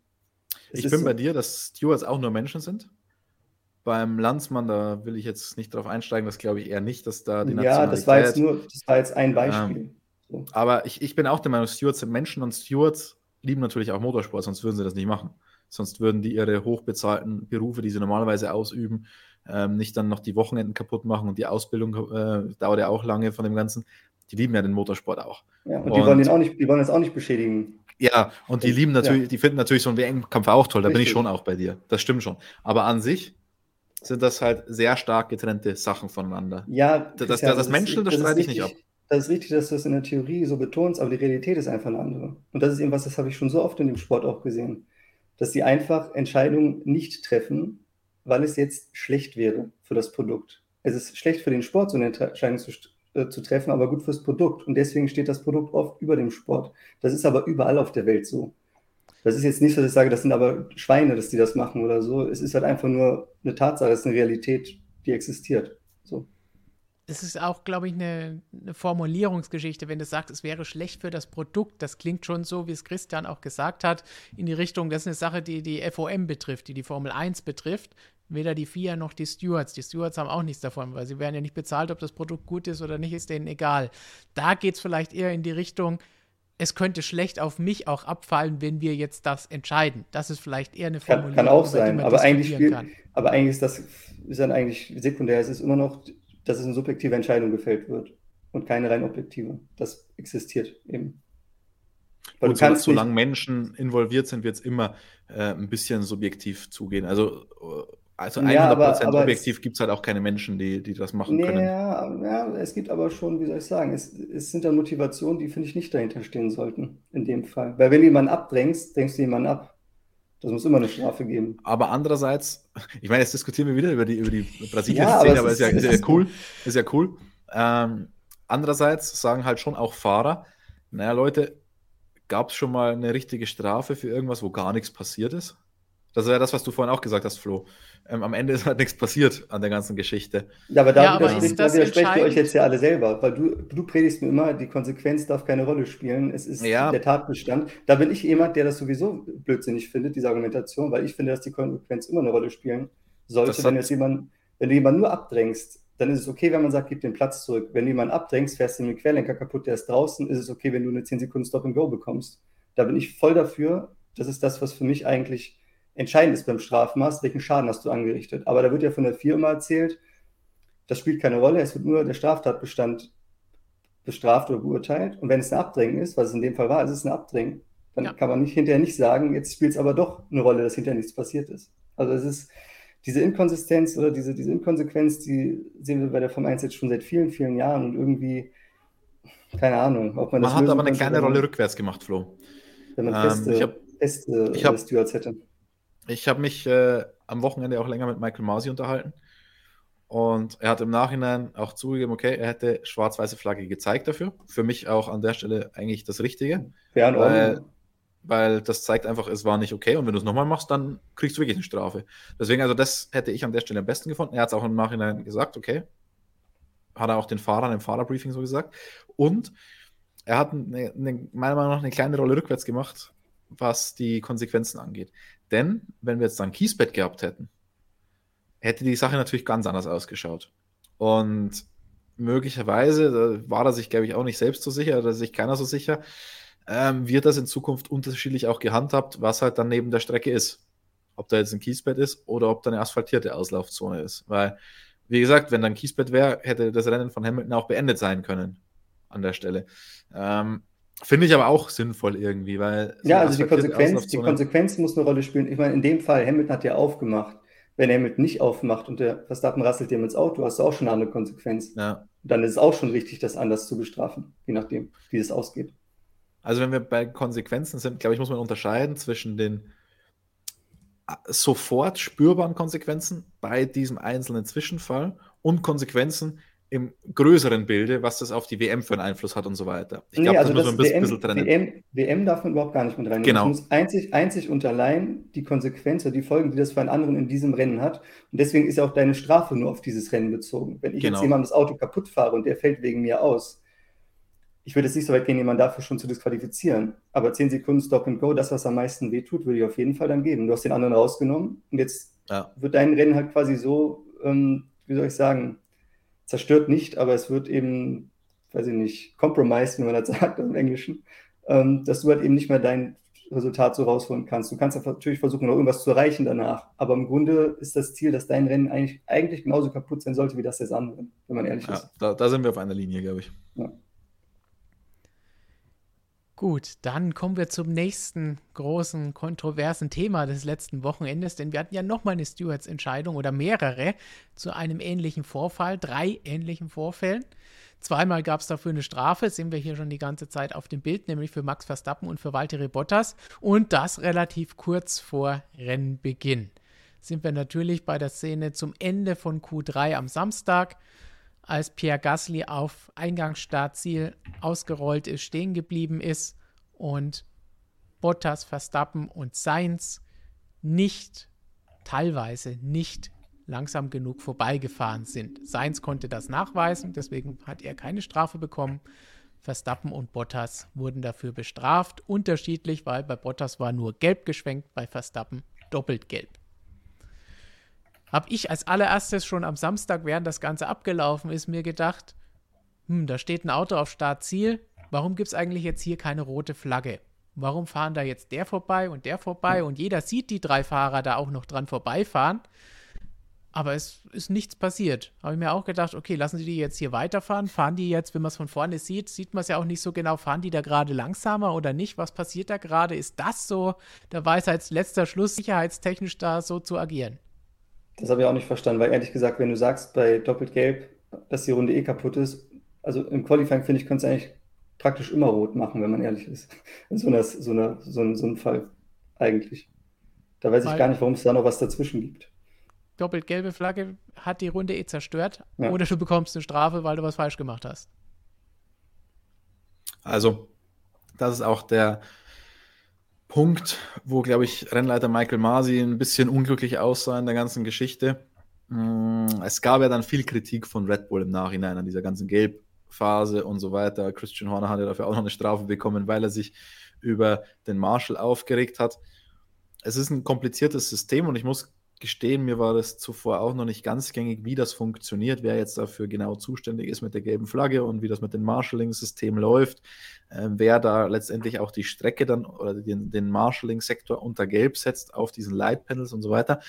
Ich bin so. bei dir, dass Stewards auch nur Menschen sind. Beim Landsmann, da will ich jetzt nicht drauf einsteigen, das glaube ich eher nicht, dass da die Nationalität... Ja, das war jetzt nur, das war jetzt ein Beispiel. Ähm, so. Aber ich, ich bin auch der Meinung, Stewards sind Menschen und Stewards lieben natürlich auch Motorsport, sonst würden sie das nicht machen. Sonst würden die ihre hochbezahlten Berufe, die sie normalerweise ausüben, ähm, nicht dann noch die Wochenenden kaputt machen und die Ausbildung äh, dauert ja auch lange von dem Ganzen die lieben ja den Motorsport auch. Ja, und, und die wollen den auch nicht, die wollen das auch nicht beschädigen. Ja, und die lieben natürlich, ja. die finden natürlich so einen WM-Kampf auch toll, da Richtig. bin ich schon auch bei dir. Das stimmt schon. Aber an sich sind das halt sehr stark getrennte Sachen voneinander. Ja, das, das, das, das Menschen, das, streite ich nicht ab. Das ist richtig, dass du das in der Theorie so betonst, aber die Realität ist einfach eine andere. Und das ist eben was, das habe ich schon so oft in dem Sport auch gesehen, dass sie einfach Entscheidungen nicht treffen, weil es jetzt schlecht wäre für das Produkt. Es ist schlecht für den Sport, so eine Entscheidung zu, äh, zu treffen, aber gut fürs Produkt. Und deswegen steht das Produkt oft über dem Sport. Das ist aber überall auf der Welt so. Das ist jetzt nicht so, dass ich sage, das sind aber Schweine, dass die das machen oder so. Es ist halt einfach nur eine Tatsache, es ist eine Realität, die existiert. So. Es ist auch, glaube ich, eine, eine, Formulierungsgeschichte, wenn du sagst, es wäre schlecht für das Produkt. Das klingt schon so, wie es Christian auch gesagt hat, in die Richtung, das ist eine Sache, die die FOM betrifft, die die Formel 1 betrifft weder die FIA noch die Stewards. Die Stewards haben auch nichts davon, weil sie werden ja nicht bezahlt, ob das Produkt gut ist oder nicht, ist denen egal. Da geht es vielleicht eher in die Richtung, es könnte schlecht auf mich auch abfallen, wenn wir jetzt das entscheiden. Das ist vielleicht eher eine Formulierung. Kann, kann auch sein, aber eigentlich, spiel, aber eigentlich ist das ist dann eigentlich sekundär. Es ist immer noch, dass es eine subjektive Entscheidung gefällt wird und keine rein objektive. Das existiert eben. Weil und so, solange Menschen involviert sind, wird es immer äh, ein bisschen subjektiv zugehen. Also äh, also 100% ja, aber, aber objektiv gibt es halt auch keine Menschen, die, die das machen nee, können. Ja, ja, es gibt aber schon, wie soll ich sagen, es, es sind dann Motivationen, die, finde ich, nicht dahinter stehen sollten, in dem Fall. Weil wenn du jemanden abdrängst, drängst du jemanden ab. Das muss immer eine Strafe geben. Aber andererseits, ich meine, jetzt diskutieren wir wieder über die, über die Brasilien-Szene, ja, aber, es ist ja, ist, ist ja cool. Ist ja cool. Ähm, andererseits sagen halt schon auch Fahrer, naja, Leute, gab es schon mal eine richtige Strafe für irgendwas, wo gar nichts passiert ist? Das wäre das, was du vorhin auch gesagt hast, Flo ähm, am Ende ist halt nichts passiert an der ganzen Geschichte. Ja, aber da, ja, widersprecht ihr euch jetzt ja alle selber, weil du, du predigst mir immer, die Konsequenz darf keine Rolle spielen, es ist ja. der Tatbestand. Da bin ich jemand, der das sowieso blödsinnig findet, diese Argumentation, weil ich finde, dass die Konsequenz immer eine Rolle spielen sollte. wenn jetzt jemand, wenn du jemanden nur abdrängst, dann ist es okay, wenn man sagt, gib den Platz zurück. Wenn du jemanden abdrängst, fährst du den Querlenker kaputt, der ist draußen, ist es okay, wenn du eine 10 Sekunden Stop and Go bekommst. Da bin ich voll dafür. Das ist das, was für mich eigentlich entscheidend ist beim Strafmaß, welchen Schaden hast du angerichtet. Aber da wird ja von der Firma erzählt, das spielt keine Rolle, es wird nur der Straftatbestand bestraft oder beurteilt. Und wenn es ein Abdrängen ist, was es in dem Fall war, ist es ein Abdrängen, dann ja. kann man nicht hinterher nicht sagen, jetzt spielt es aber doch eine Rolle, dass hinterher nichts passiert ist. Also es ist diese Inkonsistenz oder diese, diese Inkonsequenz, die sehen wir bei der Form 1 jetzt schon seit vielen, vielen Jahren und irgendwie, keine Ahnung, ob man, man das hat aber eine kleine Rolle rückwärts gemacht, Flo. Wenn man feste, ähm, ich hab, feste ich hab, Stewards hätte. Ich habe mich äh, am Wochenende auch länger mit Michael Masi unterhalten. Und er hat im Nachhinein auch zugegeben, okay, er hätte schwarz-weiße Flagge gezeigt dafür. Für mich auch an der Stelle eigentlich das Richtige. Ja, weil, weil das zeigt einfach, es war nicht okay. Und wenn du es nochmal machst, dann kriegst du wirklich eine Strafe. Deswegen, also das hätte ich an der Stelle am besten gefunden. Er hat es auch im Nachhinein gesagt, okay. Hat er auch den Fahrern im Fahrerbriefing so gesagt. Und er hat eine, eine, meiner Meinung nach eine kleine Rolle rückwärts gemacht, was die Konsequenzen angeht. Denn wenn wir jetzt dann Kiesbett gehabt hätten, hätte die Sache natürlich ganz anders ausgeschaut. Und möglicherweise, da war er sich, glaube ich, auch nicht selbst so sicher, oder sich keiner so sicher, ähm, wird das in Zukunft unterschiedlich auch gehandhabt, was halt dann neben der Strecke ist. Ob da jetzt ein Kiesbett ist oder ob da eine asphaltierte Auslaufzone ist. Weil, wie gesagt, wenn da ein Kiesbett wäre, hätte das Rennen von Hamilton auch beendet sein können an der Stelle. Ähm, Finde ich aber auch sinnvoll irgendwie, weil. Ja, also die Konsequenz, die Konsequenz muss eine Rolle spielen. Ich meine, in dem Fall, Hamilton hat ja aufgemacht. Wenn Hamilton nicht aufmacht und der Verstappen rasselt dem ins Auto, hast du auch schon eine Konsequenz. Ja. Dann ist es auch schon richtig, das anders zu bestrafen, je nachdem, wie es ausgeht. Also wenn wir bei Konsequenzen sind, glaube ich, muss man unterscheiden zwischen den äh, sofort spürbaren Konsequenzen bei diesem einzelnen Zwischenfall und Konsequenzen, im größeren Bilde, was das auf die WM für einen Einfluss hat und so weiter. Ich glaube, nee, also das muss man ein bisschen, WM, bisschen trennen. WM, WM darf man überhaupt gar nicht mit rein. Genau. Es muss einzig, einzig und allein die Konsequenz oder die Folgen, die das für einen anderen in diesem Rennen hat. Und deswegen ist ja auch deine Strafe nur auf dieses Rennen bezogen. Wenn ich genau. jetzt jemandem das Auto kaputt fahre und der fällt wegen mir aus, ich würde jetzt nicht so weit gehen, jemanden dafür schon zu disqualifizieren. Aber 10 Sekunden Stop and Go, das, was am meisten wehtut, würde ich auf jeden Fall dann geben. Du hast den anderen rausgenommen und jetzt ja. wird dein Rennen halt quasi so, ähm, wie soll ich sagen, zerstört nicht, aber es wird eben, weiß ich nicht, compromised, wie man das sagt im Englischen, ähm, dass du halt eben nicht mehr dein Resultat so rausholen kannst. Du kannst natürlich versuchen, noch irgendwas zu erreichen danach, aber im Grunde ist das Ziel, dass dein Rennen eigentlich, eigentlich genauso kaputt sein sollte wie das des anderen, wenn man ehrlich ja, ist. Da, da, sind wir auf einer Linie, glaube ich. Ja. Gut, dann kommen wir zum nächsten großen kontroversen Thema des letzten Wochenendes, denn wir hatten ja nochmal eine Stewards-Entscheidung oder mehrere zu einem ähnlichen Vorfall, drei ähnlichen Vorfällen. Zweimal gab es dafür eine Strafe, sehen wir hier schon die ganze Zeit auf dem Bild, nämlich für Max Verstappen und für Valtteri Bottas und das relativ kurz vor Rennbeginn. Sind wir natürlich bei der Szene zum Ende von Q3 am Samstag als Pierre Gasly auf Eingangsstartziel ausgerollt ist, stehen geblieben ist und Bottas, Verstappen und Sainz nicht, teilweise nicht langsam genug vorbeigefahren sind. Sainz konnte das nachweisen, deswegen hat er keine Strafe bekommen. Verstappen und Bottas wurden dafür bestraft, unterschiedlich, weil bei Bottas war nur gelb geschwenkt, bei Verstappen doppelt gelb habe ich als allererstes schon am Samstag, während das Ganze abgelaufen ist, mir gedacht, hm, da steht ein Auto auf Startziel, warum gibt es eigentlich jetzt hier keine rote Flagge? Warum fahren da jetzt der vorbei und der vorbei und jeder sieht die drei Fahrer da auch noch dran vorbeifahren? Aber es ist nichts passiert. Habe ich mir auch gedacht, okay, lassen Sie die jetzt hier weiterfahren. Fahren die jetzt, wenn man es von vorne sieht, sieht man es ja auch nicht so genau, fahren die da gerade langsamer oder nicht? Was passiert da gerade? Ist das so der Weisheits letzter Schluss, sicherheitstechnisch da so zu agieren? Das habe ich auch nicht verstanden, weil ehrlich gesagt, wenn du sagst bei doppelt gelb, dass die Runde eh kaputt ist, also im Qualifying finde ich, könnte es eigentlich praktisch immer rot machen, wenn man ehrlich ist. In so, einer, so, einer, so, einem, so einem Fall eigentlich. Da weiß weil ich gar nicht, warum es da noch was dazwischen gibt. Doppelt gelbe Flagge hat die Runde eh zerstört ja. oder du bekommst eine Strafe, weil du was falsch gemacht hast. Also, das ist auch der, Punkt, wo, glaube ich, Rennleiter Michael Masi ein bisschen unglücklich aussah in der ganzen Geschichte. Mm, es gab ja dann viel Kritik von Red Bull im Nachhinein an dieser ganzen Gelbphase und so weiter. Christian Horner hatte dafür auch noch eine Strafe bekommen, weil er sich über den Marshall aufgeregt hat. Es ist ein kompliziertes System und ich muss gestehen, mir war das zuvor auch noch nicht ganz gängig, wie das funktioniert, wer jetzt dafür genau zuständig ist mit der gelben Flagge und wie das mit dem Marshalling-System läuft, äh, wer da letztendlich auch die Strecke dann oder den, den Marshalling-Sektor unter Gelb setzt auf diesen Light-Panels und so weiter.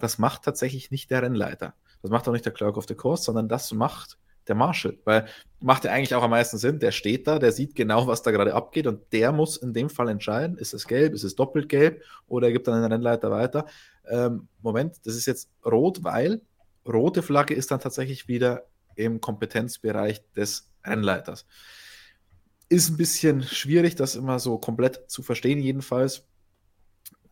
Das macht tatsächlich nicht der Rennleiter. Das macht auch nicht der Clerk of the Course, sondern das macht der Marshall, weil macht ja eigentlich auch am meisten Sinn. Der steht da, der sieht genau, was da gerade abgeht und der muss in dem Fall entscheiden, ist es gelb, ist es doppelt gelb oder er gibt dann den Rennleiter weiter. Ähm, Moment, das ist jetzt rot, weil rote Flagge ist dann tatsächlich wieder im Kompetenzbereich des Rennleiters. Ist ein bisschen schwierig, das immer so komplett zu verstehen. Jedenfalls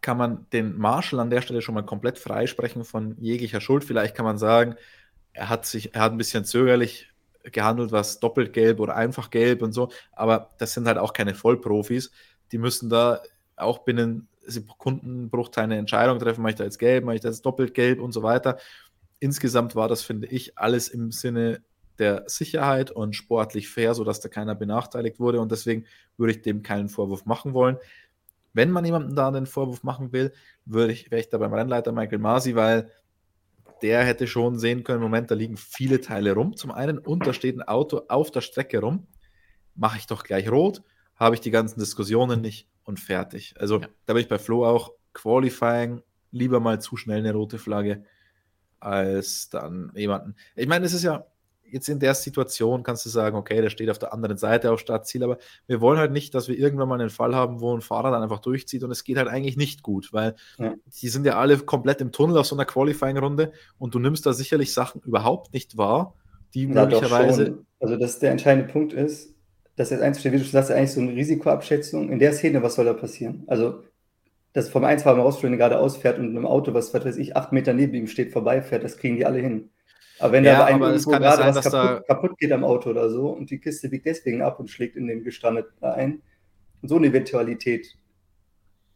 kann man den Marshall an der Stelle schon mal komplett freisprechen von jeglicher Schuld. Vielleicht kann man sagen, er hat sich, er hat ein bisschen zögerlich gehandelt, was doppelt gelb oder einfach gelb und so, aber das sind halt auch keine Vollprofis. Die müssen da auch binnen Sekundenbruchteil eine Entscheidung treffen, mache ich da jetzt gelb, mache ich da jetzt doppelt gelb und so weiter. Insgesamt war das, finde ich, alles im Sinne der Sicherheit und sportlich fair, sodass da keiner benachteiligt wurde und deswegen würde ich dem keinen Vorwurf machen wollen. Wenn man jemandem da einen Vorwurf machen will, würde ich, wäre ich da beim Rennleiter Michael Masi, weil der hätte schon sehen können, Moment, da liegen viele Teile rum. Zum einen, und da steht ein Auto auf der Strecke rum. Mache ich doch gleich rot, habe ich die ganzen Diskussionen nicht und fertig. Also ja. da bin ich bei Flo auch Qualifying, lieber mal zu schnell eine rote Flagge, als dann jemanden. Ich meine, es ist ja, jetzt in der Situation kannst du sagen, okay, der steht auf der anderen Seite auf Startziel, aber wir wollen halt nicht, dass wir irgendwann mal einen Fall haben, wo ein Fahrer dann einfach durchzieht und es geht halt eigentlich nicht gut, weil ja. die sind ja alle komplett im Tunnel auf so einer Qualifying-Runde und du nimmst da sicherlich Sachen überhaupt nicht wahr, die ja, möglicherweise. Also, dass der entscheidende Punkt ist, dass jetzt einzustellen, wie du schon sagst, eigentlich so eine Risikoabschätzung. In der Szene, was soll da passieren? Also, dass vom Einfahren rausstellen gerade ausfährt und ein Auto, was, was weiß ich, acht Meter neben ihm steht, vorbeifährt, das kriegen die alle hin. Aber wenn ja, da aber es kann gerade sein, was kaputt, kaputt, geht am Auto oder so und die Kiste biegt deswegen ab und schlägt in den gestrandeten ein, so eine Eventualität,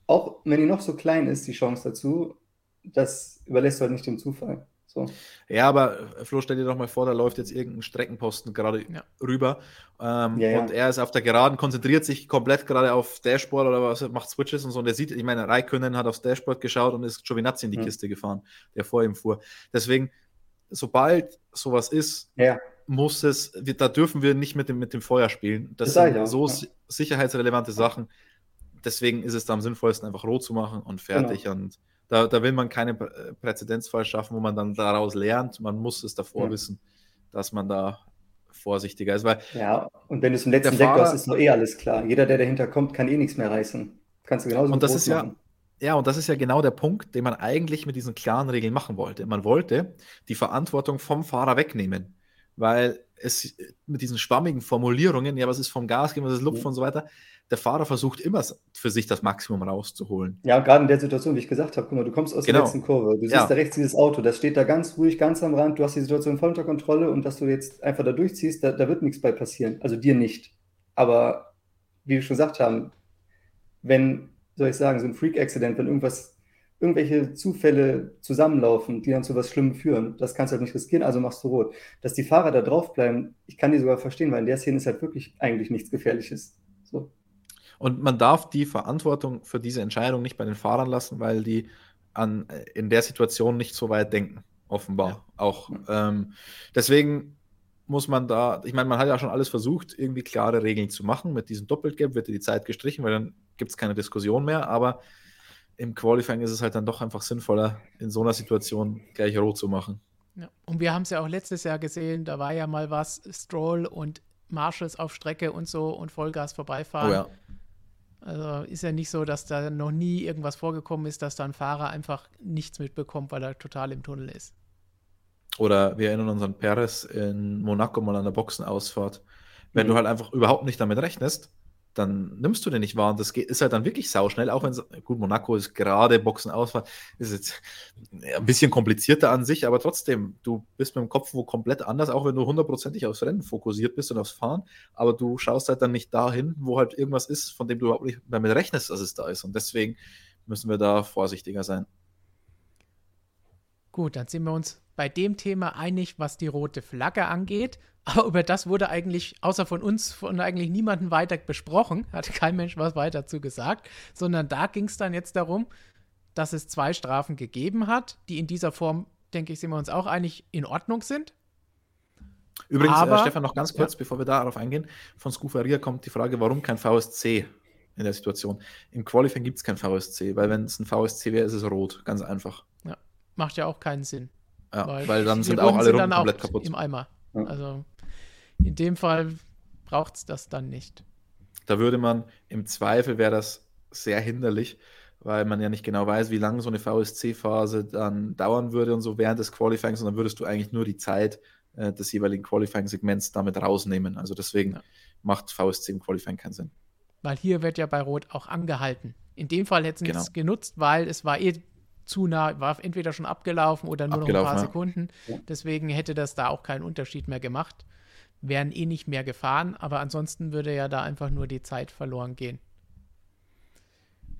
auch wenn die noch so klein ist, die Chance dazu, das überlässt du halt nicht dem Zufall. So. Ja, aber äh, Flo, stell dir doch mal vor, da läuft jetzt irgendein Streckenposten gerade ja. rüber ähm, ja, ja. und er ist auf der Geraden, konzentriert sich komplett gerade auf Dashboard oder was, macht Switches und so und er sieht, ich meine, Raikönnen hat aufs Dashboard geschaut und ist Giovinazzi in die Kiste gefahren, der vor ihm fuhr. Deswegen, sobald sowas ist, ja. muss es, da dürfen wir nicht mit dem, mit dem Feuer spielen. Das, das sind so ja. sicherheitsrelevante Sachen. Deswegen ist es da am sinnvollsten, einfach rot zu machen und fertig. Genau. Und da, da will man keinen Präzedenzfall schaffen, wo man dann daraus lernt. Man muss es davor ja. wissen, dass man da vorsichtiger ist. Weil ja, und wenn du es im letzten Sektor hast, ist doch eh alles klar. Jeder, der dahinter kommt, kann eh nichts mehr reißen. Kannst du genauso Und das ist machen. ja ja, und das ist ja genau der Punkt, den man eigentlich mit diesen klaren Regeln machen wollte. Man wollte die Verantwortung vom Fahrer wegnehmen, weil es mit diesen schwammigen Formulierungen, ja, was ist vom Gas geben, was ist Luft ja. und so weiter, der Fahrer versucht immer für sich das Maximum rauszuholen. Ja, gerade in der Situation, wie ich gesagt habe, guck mal, du kommst aus genau. der letzten Kurve, du siehst ja. da rechts dieses Auto, das steht da ganz ruhig, ganz am Rand, du hast die Situation voll unter Kontrolle und dass du jetzt einfach da durchziehst, da, da wird nichts bei passieren. Also dir nicht. Aber wie wir schon gesagt haben, wenn soll ich sagen, so ein Freak-Accident, wenn irgendwas, irgendwelche Zufälle zusammenlaufen, die dann zu was Schlimmem führen. Das kannst du halt nicht riskieren, also machst du rot. Dass die Fahrer da drauf bleiben, ich kann die sogar verstehen, weil in der Szene ist halt wirklich eigentlich nichts Gefährliches. So. Und man darf die Verantwortung für diese Entscheidung nicht bei den Fahrern lassen, weil die an, in der Situation nicht so weit denken, offenbar ja. auch. Ähm, deswegen muss man da, ich meine, man hat ja schon alles versucht, irgendwie klare Regeln zu machen. Mit diesem Doppelgap wird die Zeit gestrichen, weil dann gibt es keine Diskussion mehr. Aber im Qualifying ist es halt dann doch einfach sinnvoller, in so einer Situation gleich rot zu machen. Ja. Und wir haben es ja auch letztes Jahr gesehen, da war ja mal was, Stroll und Marshalls auf Strecke und so und Vollgas vorbeifahren. Oh ja. Also ist ja nicht so, dass da noch nie irgendwas vorgekommen ist, dass da ein Fahrer einfach nichts mitbekommt, weil er total im Tunnel ist. Oder wir erinnern uns an Perez in Monaco mal an der Boxenausfahrt. Wenn mhm. du halt einfach überhaupt nicht damit rechnest, dann nimmst du den nicht wahr. Und das ist halt dann wirklich sauschnell, auch wenn es, gut, Monaco ist gerade Boxenausfahrt, ist jetzt ein bisschen komplizierter an sich, aber trotzdem, du bist mit dem Kopf wo komplett anders, auch wenn du hundertprozentig aufs Rennen fokussiert bist und aufs Fahren, aber du schaust halt dann nicht dahin, wo halt irgendwas ist, von dem du überhaupt nicht damit rechnest, dass es da ist. Und deswegen müssen wir da vorsichtiger sein. Gut, dann sind wir uns bei dem Thema einig, was die rote Flagge angeht. Aber über das wurde eigentlich, außer von uns, von eigentlich niemandem weiter besprochen. Hat kein Mensch was weiter dazu gesagt. Sondern da ging es dann jetzt darum, dass es zwei Strafen gegeben hat, die in dieser Form, denke ich, sind wir uns auch einig, in Ordnung sind. Übrigens, äh, Aber, äh, Stefan, noch ganz kurz, ja. bevor wir darauf eingehen. Von Scufaria kommt die Frage, warum kein VSC in der Situation? Im Qualifying gibt es kein VSC, weil wenn es ein VSC wäre, ist es rot. Ganz einfach. Ja, macht ja auch keinen Sinn. Ja, weil, weil dann sind auch alle Runden komplett kaputt. Im Eimer. Also, In dem Fall braucht es das dann nicht. Da würde man im Zweifel wäre das sehr hinderlich, weil man ja nicht genau weiß, wie lange so eine VSC-Phase dann dauern würde und so während des Qualifyings, und dann würdest du eigentlich nur die Zeit äh, des jeweiligen Qualifying-Segments damit rausnehmen. Also deswegen ja. macht VSC im Qualifying keinen Sinn. Weil hier wird ja bei Rot auch angehalten. In dem Fall hätten sie genau. es genutzt, weil es war eh zu nah, war entweder schon abgelaufen oder nur abgelaufen, noch ein paar Sekunden. Ja. Deswegen hätte das da auch keinen Unterschied mehr gemacht. Wären eh nicht mehr gefahren, aber ansonsten würde ja da einfach nur die Zeit verloren gehen.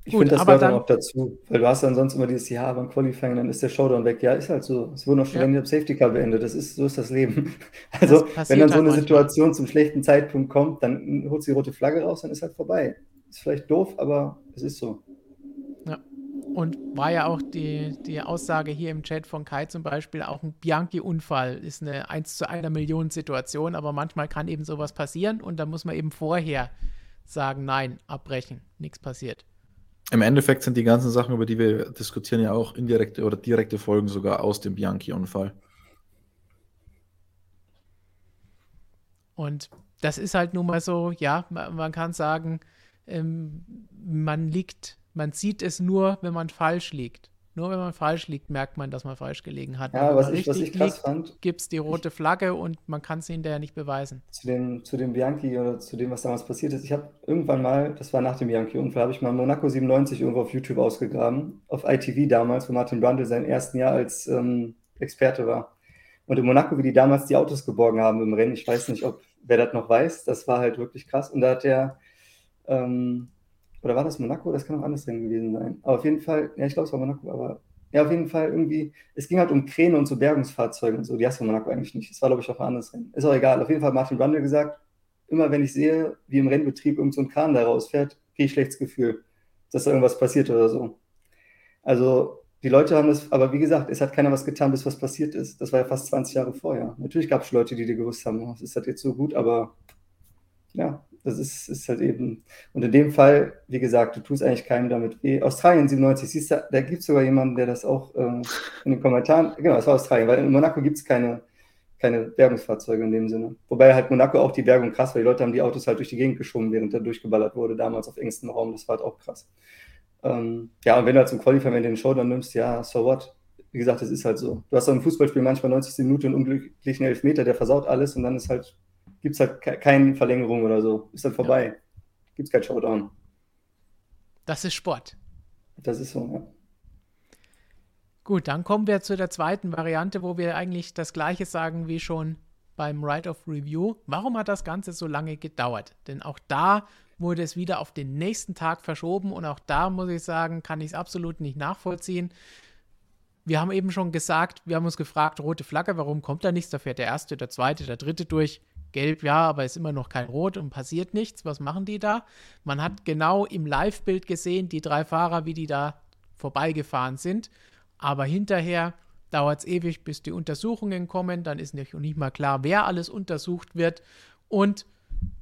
Ich finde, das gehört dann auch dazu, weil du hast dann sonst immer dieses Jahr beim Qualifying, dann ist der Showdown weg. Ja, ist halt so. Es wurden auch Studenten ja. am Safety Car beendet. Das ist, so ist das Leben. Also, das wenn dann so halt eine Situation manchmal. zum schlechten Zeitpunkt kommt, dann holt sie die rote Flagge raus, dann ist halt vorbei. Ist vielleicht doof, aber es ist so. Und war ja auch die, die Aussage hier im Chat von Kai zum Beispiel, auch ein Bianchi-Unfall ist eine 1 zu einer Million Situation, aber manchmal kann eben sowas passieren und da muss man eben vorher sagen, nein, abbrechen, nichts passiert. Im Endeffekt sind die ganzen Sachen, über die wir diskutieren, ja auch indirekte oder direkte Folgen sogar aus dem Bianchi-Unfall. Und das ist halt nun mal so, ja, man kann sagen, ähm, man liegt, man sieht es nur, wenn man falsch liegt. Nur wenn man falsch liegt, merkt man, dass man falsch gelegen hat. Ja, was ich, was ich krass liegt, fand. Gibt es die rote Flagge und man kann es hinterher nicht beweisen. Zu dem, zu dem Bianchi oder zu dem, was damals passiert ist. Ich habe irgendwann mal, das war nach dem Bianchi-Unfall, habe ich mal Monaco 97 irgendwo auf YouTube ausgegraben. Auf ITV damals, wo Martin Brundle sein ersten Jahr als ähm, Experte war. Und in Monaco, wie die damals die Autos geborgen haben im Rennen, ich weiß nicht, ob wer das noch weiß, das war halt wirklich krass. Und da hat der. Ähm, oder war das Monaco? Das kann auch anderes Rennen gewesen sein. Aber auf jeden Fall, ja, ich glaube, es war Monaco, aber ja, auf jeden Fall irgendwie, es ging halt um Kräne und so Bergungsfahrzeuge und so. Die hast du in Monaco eigentlich nicht. Das war, glaube ich, auch ein anderes Rennen. Ist auch egal. Auf jeden Fall hat Martin Brundle gesagt, immer wenn ich sehe, wie im Rennbetrieb irgend so ein Kran da rausfährt, kriege ich schlechtes Gefühl, dass da irgendwas passiert oder so. Also, die Leute haben das, aber wie gesagt, es hat keiner was getan, bis was passiert ist. Das war ja fast 20 Jahre vorher. Natürlich gab es Leute, die dir gewusst haben, oh, das ist halt jetzt so gut, aber ja, das ist, ist halt eben. Und in dem Fall, wie gesagt, du tust eigentlich keinem damit weh. Australien 97, siehst du, da gibt es sogar jemanden, der das auch ähm, in den Kommentaren. Genau, das war Australien, weil in Monaco gibt es keine, keine Bergungsfahrzeuge in dem Sinne. Wobei halt Monaco auch die Bergung krass, weil die Leute haben die Autos halt durch die Gegend geschoben, während da durchgeballert wurde, damals auf engstem Raum. Das war halt auch krass. Ähm, ja, und wenn du halt zum Qualifying den Showdown nimmst, ja, so what? Wie gesagt, das ist halt so. Du hast auch im Fußballspiel manchmal 90 Minuten einen unglücklichen Elfmeter, der versaut alles und dann ist halt gibt es halt keine Verlängerung oder so. Ist dann vorbei. Ja. Gibt es kein Showdown. Das ist Sport. Das ist so, ja. Gut, dann kommen wir zu der zweiten Variante, wo wir eigentlich das gleiche sagen wie schon beim Right of Review. Warum hat das Ganze so lange gedauert? Denn auch da wurde es wieder auf den nächsten Tag verschoben und auch da muss ich sagen, kann ich es absolut nicht nachvollziehen. Wir haben eben schon gesagt, wir haben uns gefragt, rote Flagge, warum kommt da nichts? Da fährt der erste, der zweite, der dritte durch. Gelb ja, aber ist immer noch kein Rot und passiert nichts. Was machen die da? Man hat genau im Live-Bild gesehen, die drei Fahrer, wie die da vorbeigefahren sind. Aber hinterher dauert es ewig, bis die Untersuchungen kommen. Dann ist nicht, nicht mal klar, wer alles untersucht wird. Und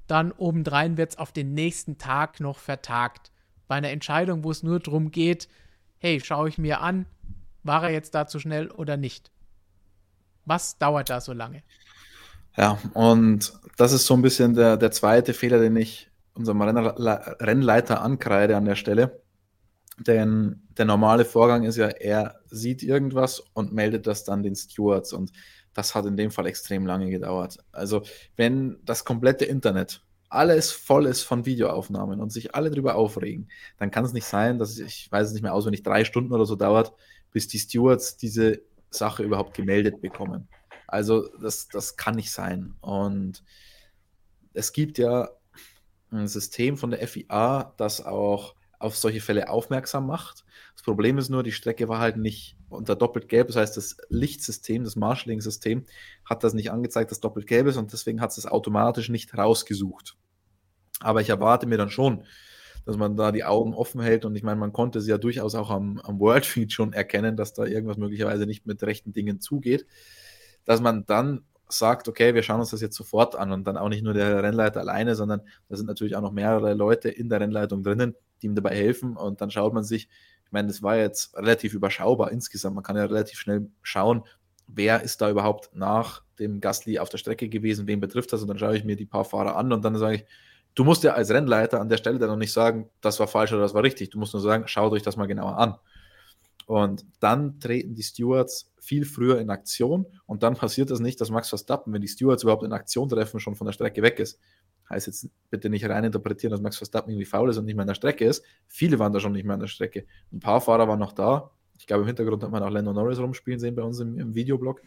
dann obendrein wird es auf den nächsten Tag noch vertagt. Bei einer Entscheidung, wo es nur darum geht, hey, schaue ich mir an, war er jetzt da zu schnell oder nicht? Was dauert da so lange? Ja, und das ist so ein bisschen der, der zweite Fehler, den ich unserem Rennleiter ankreide an der Stelle. Denn der normale Vorgang ist ja, er sieht irgendwas und meldet das dann den Stewards. Und das hat in dem Fall extrem lange gedauert. Also, wenn das komplette Internet alles voll ist von Videoaufnahmen und sich alle darüber aufregen, dann kann es nicht sein, dass ich, ich weiß es nicht mehr auswendig, drei Stunden oder so dauert, bis die Stewards diese Sache überhaupt gemeldet bekommen. Also das, das kann nicht sein. Und es gibt ja ein System von der FIA, das auch auf solche Fälle aufmerksam macht. Das Problem ist nur, die Strecke war halt nicht unter doppelt gelb. Das heißt, das Lichtsystem, das Marshalling-System hat das nicht angezeigt, dass doppelt gelb ist und deswegen hat es automatisch nicht rausgesucht. Aber ich erwarte mir dann schon, dass man da die Augen offen hält und ich meine, man konnte sie ja durchaus auch am, am Worldfeed schon erkennen, dass da irgendwas möglicherweise nicht mit rechten Dingen zugeht dass man dann sagt, okay, wir schauen uns das jetzt sofort an und dann auch nicht nur der Rennleiter alleine, sondern da sind natürlich auch noch mehrere Leute in der Rennleitung drinnen, die ihm dabei helfen und dann schaut man sich, ich meine, das war jetzt relativ überschaubar insgesamt, man kann ja relativ schnell schauen, wer ist da überhaupt nach dem Gasly auf der Strecke gewesen, wen betrifft das? Und dann schaue ich mir die paar Fahrer an und dann sage ich, du musst ja als Rennleiter an der Stelle dann noch nicht sagen, das war falsch oder das war richtig. Du musst nur sagen, schaut euch das mal genauer an. Und dann treten die Stewards viel früher in Aktion und dann passiert das nicht, dass Max Verstappen, wenn die Stewards überhaupt in Aktion treffen, schon von der Strecke weg ist. Heißt jetzt bitte nicht rein interpretieren, dass Max Verstappen irgendwie faul ist und nicht mehr an der Strecke ist. Viele waren da schon nicht mehr an der Strecke. Ein paar Fahrer waren noch da, ich glaube, im Hintergrund hat man auch Lando Norris rumspielen sehen bei uns im, im Videoblog.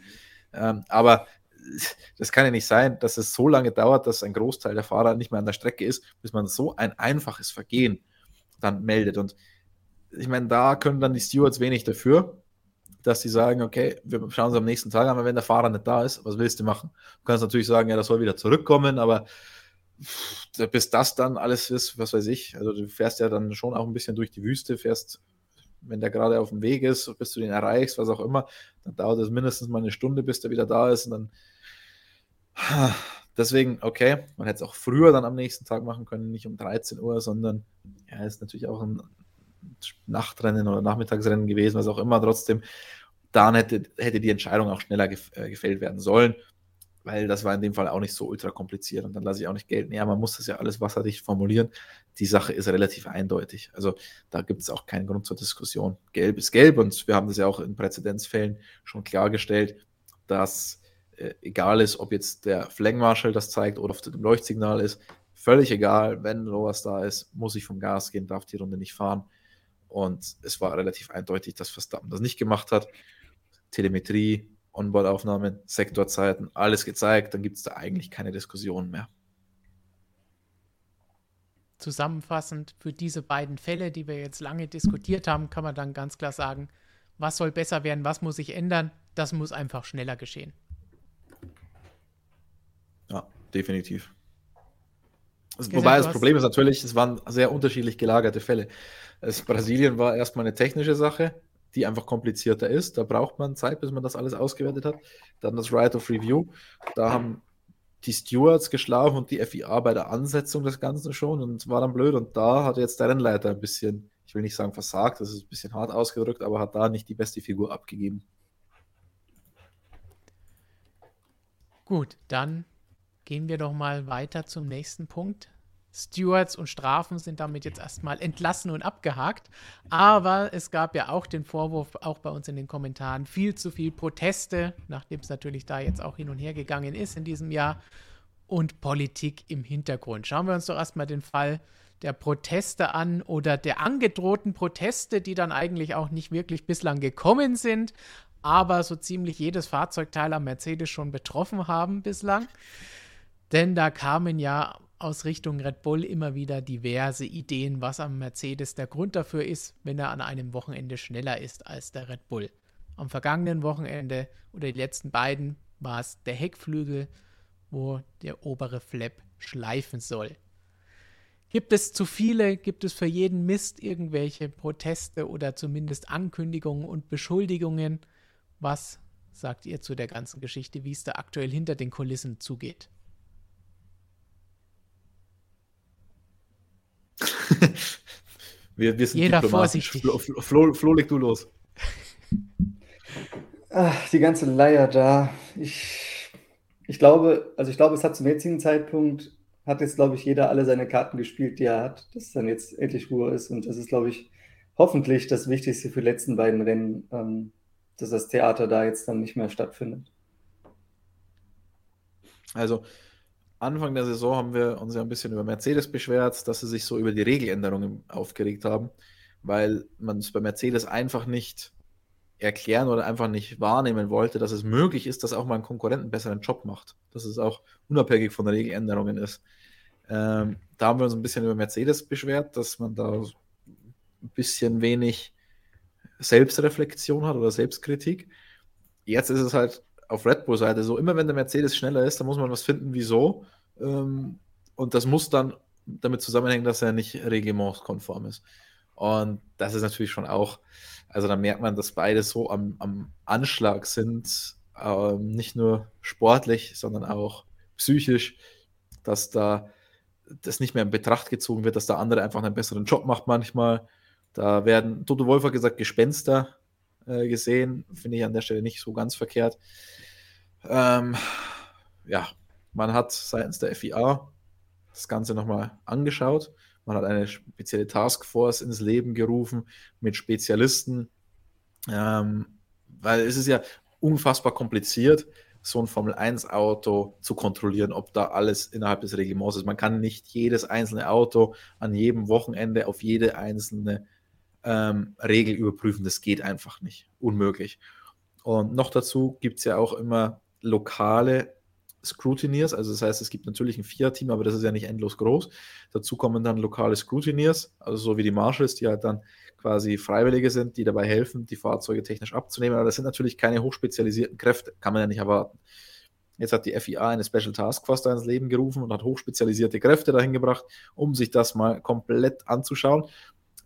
Ähm, aber das kann ja nicht sein, dass es so lange dauert, dass ein Großteil der Fahrer nicht mehr an der Strecke ist, bis man so ein einfaches Vergehen dann meldet. Und ich meine, da können dann die Stewards wenig dafür, dass sie sagen, okay, wir schauen uns am nächsten Tag an, aber wenn der Fahrer nicht da ist, was willst du machen? Du kannst natürlich sagen, ja, das soll wieder zurückkommen, aber bis das dann alles ist, was weiß ich, also du fährst ja dann schon auch ein bisschen durch die Wüste, fährst wenn der gerade auf dem Weg ist, bis du den erreichst, was auch immer, dann dauert es mindestens mal eine Stunde, bis der wieder da ist. Und dann deswegen, okay, man hätte es auch früher dann am nächsten Tag machen können, nicht um 13 Uhr, sondern ja, ist natürlich auch ein Nachtrennen oder Nachmittagsrennen gewesen, was auch immer. Trotzdem, dann hätte, hätte die Entscheidung auch schneller äh, gefällt werden sollen weil das war in dem Fall auch nicht so ultra kompliziert und dann lasse ich auch nicht gelten. Ja, man muss das ja alles wasserdicht formulieren. Die Sache ist relativ eindeutig. Also da gibt es auch keinen Grund zur Diskussion. Gelb ist gelb und wir haben das ja auch in Präzedenzfällen schon klargestellt, dass äh, egal ist, ob jetzt der Flaggenmarschall das zeigt oder auf dem Leuchtsignal ist, völlig egal, wenn sowas da ist, muss ich vom Gas gehen, darf die Runde nicht fahren. Und es war relativ eindeutig, dass Verstappen das nicht gemacht hat. Telemetrie, Onboard-Aufnahmen, Sektorzeiten, alles gezeigt, dann gibt es da eigentlich keine Diskussion mehr. Zusammenfassend für diese beiden Fälle, die wir jetzt lange diskutiert haben, kann man dann ganz klar sagen, was soll besser werden, was muss sich ändern, das muss einfach schneller geschehen. Ja, definitiv. Also, wobei das Problem ist natürlich, es waren sehr unterschiedlich gelagerte Fälle. Es, Brasilien war erstmal eine technische Sache, die einfach komplizierter ist. Da braucht man Zeit, bis man das alles ausgewertet hat. Dann das Right of Review. Da haben die Stewards geschlafen und die FIA bei der Ansetzung des Ganzen schon und war dann blöd. Und da hat jetzt der Rennleiter ein bisschen, ich will nicht sagen versagt, das ist ein bisschen hart ausgedrückt, aber hat da nicht die beste Figur abgegeben. Gut, dann gehen wir doch mal weiter zum nächsten Punkt. Stewards und Strafen sind damit jetzt erstmal entlassen und abgehakt. Aber es gab ja auch den Vorwurf, auch bei uns in den Kommentaren, viel zu viel Proteste, nachdem es natürlich da jetzt auch hin und her gegangen ist in diesem Jahr. Und Politik im Hintergrund. Schauen wir uns doch erstmal den Fall der Proteste an oder der angedrohten Proteste, die dann eigentlich auch nicht wirklich bislang gekommen sind, aber so ziemlich jedes Fahrzeugteil am Mercedes schon betroffen haben bislang. Denn da kamen ja aus Richtung Red Bull immer wieder diverse Ideen, was am Mercedes der Grund dafür ist, wenn er an einem Wochenende schneller ist als der Red Bull. Am vergangenen Wochenende oder die letzten beiden war es der Heckflügel, wo der obere Flap schleifen soll. Gibt es zu viele, gibt es für jeden Mist irgendwelche Proteste oder zumindest Ankündigungen und Beschuldigungen? Was sagt ihr zu der ganzen Geschichte, wie es da aktuell hinter den Kulissen zugeht? wir, wir sind Jeder vorsichtig. Flo, Flo, Flo, leg du los. Ach, die ganze Leier da. Ich, ich glaube, also ich glaube, es hat zum jetzigen Zeitpunkt, hat jetzt, glaube ich, jeder alle seine Karten gespielt, die er hat, dass dann jetzt endlich Ruhe ist. Und das ist, glaube ich, hoffentlich das Wichtigste für die letzten beiden Rennen, ähm, dass das Theater da jetzt dann nicht mehr stattfindet. Also, Anfang der Saison haben wir uns ja ein bisschen über Mercedes beschwert, dass sie sich so über die Regeländerungen aufgeregt haben, weil man es bei Mercedes einfach nicht erklären oder einfach nicht wahrnehmen wollte, dass es möglich ist, dass auch mal ein Konkurrent einen besseren Job macht, dass es auch unabhängig von der Regeländerungen ist. Ähm, da haben wir uns ein bisschen über Mercedes beschwert, dass man da ein bisschen wenig Selbstreflexion hat oder Selbstkritik. Jetzt ist es halt auf Red Bull-Seite so, immer wenn der Mercedes schneller ist, dann muss man was finden, wieso. Ähm, und das muss dann damit zusammenhängen, dass er nicht reglementskonform ist. Und das ist natürlich schon auch, also da merkt man, dass beide so am, am Anschlag sind, ähm, nicht nur sportlich, sondern auch psychisch, dass da das nicht mehr in Betracht gezogen wird, dass der andere einfach einen besseren Job macht manchmal. Da werden, Toto Wolf hat gesagt, Gespenster äh, gesehen. Finde ich an der Stelle nicht so ganz verkehrt. Ähm, ja, man hat seitens der FIA das Ganze nochmal angeschaut. Man hat eine spezielle Taskforce ins Leben gerufen mit Spezialisten, ähm, weil es ist ja unfassbar kompliziert, so ein Formel-1-Auto zu kontrollieren, ob da alles innerhalb des Reglements ist. Man kann nicht jedes einzelne Auto an jedem Wochenende auf jede einzelne ähm, Regel überprüfen. Das geht einfach nicht. Unmöglich. Und noch dazu gibt es ja auch immer lokale Scrutineers, also das heißt, es gibt natürlich ein Fiat-Team, aber das ist ja nicht endlos groß. Dazu kommen dann lokale Scrutineers, also so wie die Marshals, die halt dann quasi Freiwillige sind, die dabei helfen, die Fahrzeuge technisch abzunehmen. Aber das sind natürlich keine hochspezialisierten Kräfte, kann man ja nicht erwarten. Jetzt hat die FIA eine Special Task Force da ins Leben gerufen und hat hochspezialisierte Kräfte dahin gebracht, um sich das mal komplett anzuschauen.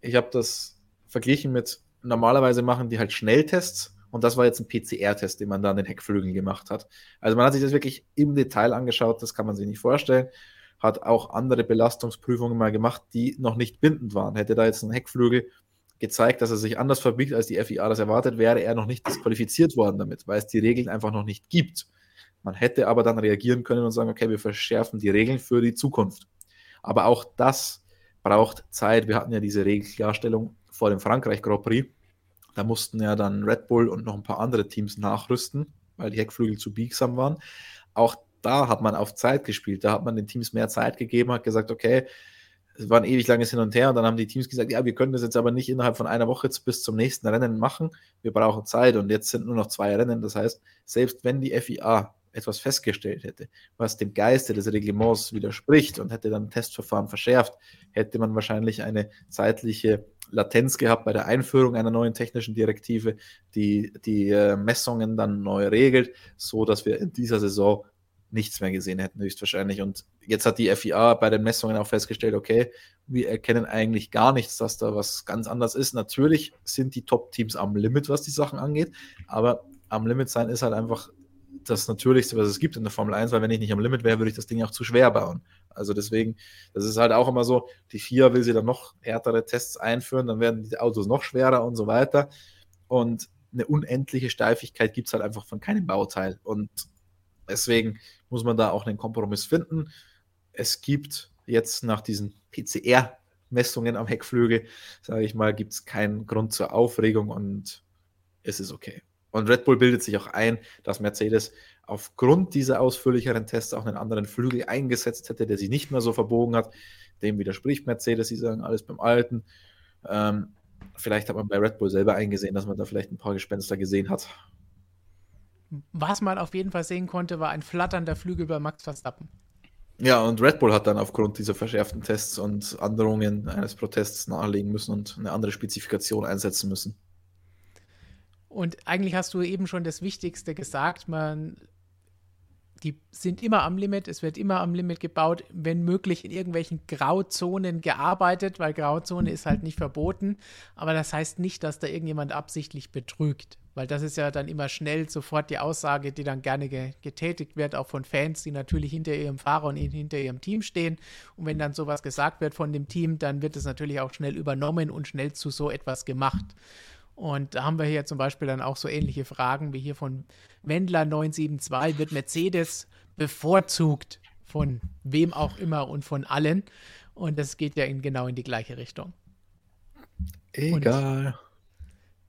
Ich habe das verglichen mit, normalerweise machen die halt Schnelltests und das war jetzt ein PCR-Test, den man da an den Heckflügeln gemacht hat. Also man hat sich das wirklich im Detail angeschaut, das kann man sich nicht vorstellen. Hat auch andere Belastungsprüfungen mal gemacht, die noch nicht bindend waren. Hätte da jetzt ein Heckflügel gezeigt, dass er sich anders verbiegt, als die FIA das erwartet, wäre er noch nicht disqualifiziert worden damit, weil es die Regeln einfach noch nicht gibt. Man hätte aber dann reagieren können und sagen, okay, wir verschärfen die Regeln für die Zukunft. Aber auch das braucht Zeit. Wir hatten ja diese Regelklarstellung vor dem Frankreich Grand Prix da mussten ja dann Red Bull und noch ein paar andere Teams nachrüsten, weil die Heckflügel zu biegsam waren. Auch da hat man auf Zeit gespielt. Da hat man den Teams mehr Zeit gegeben, hat gesagt, okay, es war ein ewig langes Hin und Her und dann haben die Teams gesagt, ja, wir können das jetzt aber nicht innerhalb von einer Woche bis zum nächsten Rennen machen. Wir brauchen Zeit und jetzt sind nur noch zwei Rennen. Das heißt, selbst wenn die FIA etwas festgestellt hätte, was dem Geiste des Reglements widerspricht und hätte dann Testverfahren verschärft, hätte man wahrscheinlich eine zeitliche Latenz gehabt bei der Einführung einer neuen technischen Direktive, die die äh, Messungen dann neu regelt, so dass wir in dieser Saison nichts mehr gesehen hätten, höchstwahrscheinlich. Und jetzt hat die FIA bei den Messungen auch festgestellt, okay, wir erkennen eigentlich gar nichts, dass da was ganz anders ist. Natürlich sind die Top-Teams am Limit, was die Sachen angeht, aber am Limit sein ist halt einfach das Natürlichste, was es gibt in der Formel 1, weil wenn ich nicht am Limit wäre, würde ich das Ding auch zu schwer bauen. Also deswegen, das ist halt auch immer so, die FIA will sie dann noch härtere Tests einführen, dann werden die Autos noch schwerer und so weiter. Und eine unendliche Steifigkeit gibt es halt einfach von keinem Bauteil. Und deswegen muss man da auch einen Kompromiss finden. Es gibt jetzt nach diesen PCR-Messungen am Heckflügel, sage ich mal, gibt es keinen Grund zur Aufregung und es ist okay. Und Red Bull bildet sich auch ein, dass Mercedes aufgrund dieser ausführlicheren Tests auch einen anderen Flügel eingesetzt hätte, der sich nicht mehr so verbogen hat. Dem widerspricht Mercedes, sie sagen alles beim Alten. Ähm, vielleicht hat man bei Red Bull selber eingesehen, dass man da vielleicht ein paar Gespenster gesehen hat. Was man auf jeden Fall sehen konnte, war ein flatternder Flügel bei Max Verstappen. Ja, und Red Bull hat dann aufgrund dieser verschärften Tests und Anderungen eines Protests nachlegen müssen und eine andere Spezifikation einsetzen müssen. Und eigentlich hast du eben schon das Wichtigste gesagt, man, die sind immer am Limit, es wird immer am Limit gebaut, wenn möglich in irgendwelchen Grauzonen gearbeitet, weil Grauzone ist halt nicht verboten, aber das heißt nicht, dass da irgendjemand absichtlich betrügt, weil das ist ja dann immer schnell sofort die Aussage, die dann gerne ge getätigt wird, auch von Fans, die natürlich hinter ihrem Fahrer und hinter ihrem Team stehen. Und wenn dann sowas gesagt wird von dem Team, dann wird es natürlich auch schnell übernommen und schnell zu so etwas gemacht. Und da haben wir hier zum Beispiel dann auch so ähnliche Fragen wie hier von Wendler 972. Wird Mercedes bevorzugt von wem auch immer und von allen? Und das geht ja in, genau in die gleiche Richtung. Egal. Und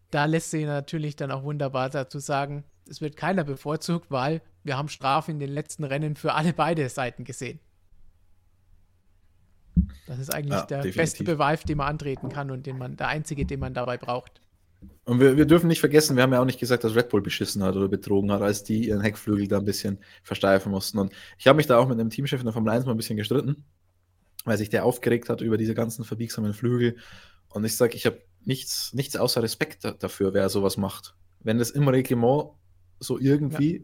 da lässt sich natürlich dann auch wunderbar dazu sagen, es wird keiner bevorzugt, weil wir haben Strafen in den letzten Rennen für alle beide Seiten gesehen. Das ist eigentlich ja, der definitiv. beste Beweis, den man antreten kann und den man, der einzige, den man dabei braucht. Und wir, wir, dürfen nicht vergessen, wir haben ja auch nicht gesagt, dass Red Bull beschissen hat oder betrogen hat, als die ihren Heckflügel da ein bisschen versteifen mussten. Und ich habe mich da auch mit einem Teamchef in der Formel 1 mal ein bisschen gestritten, weil sich der aufgeregt hat über diese ganzen verbiegsamen Flügel. Und ich sage, ich habe nichts, nichts außer Respekt dafür, wer sowas macht. Wenn das im Reglement so irgendwie ja.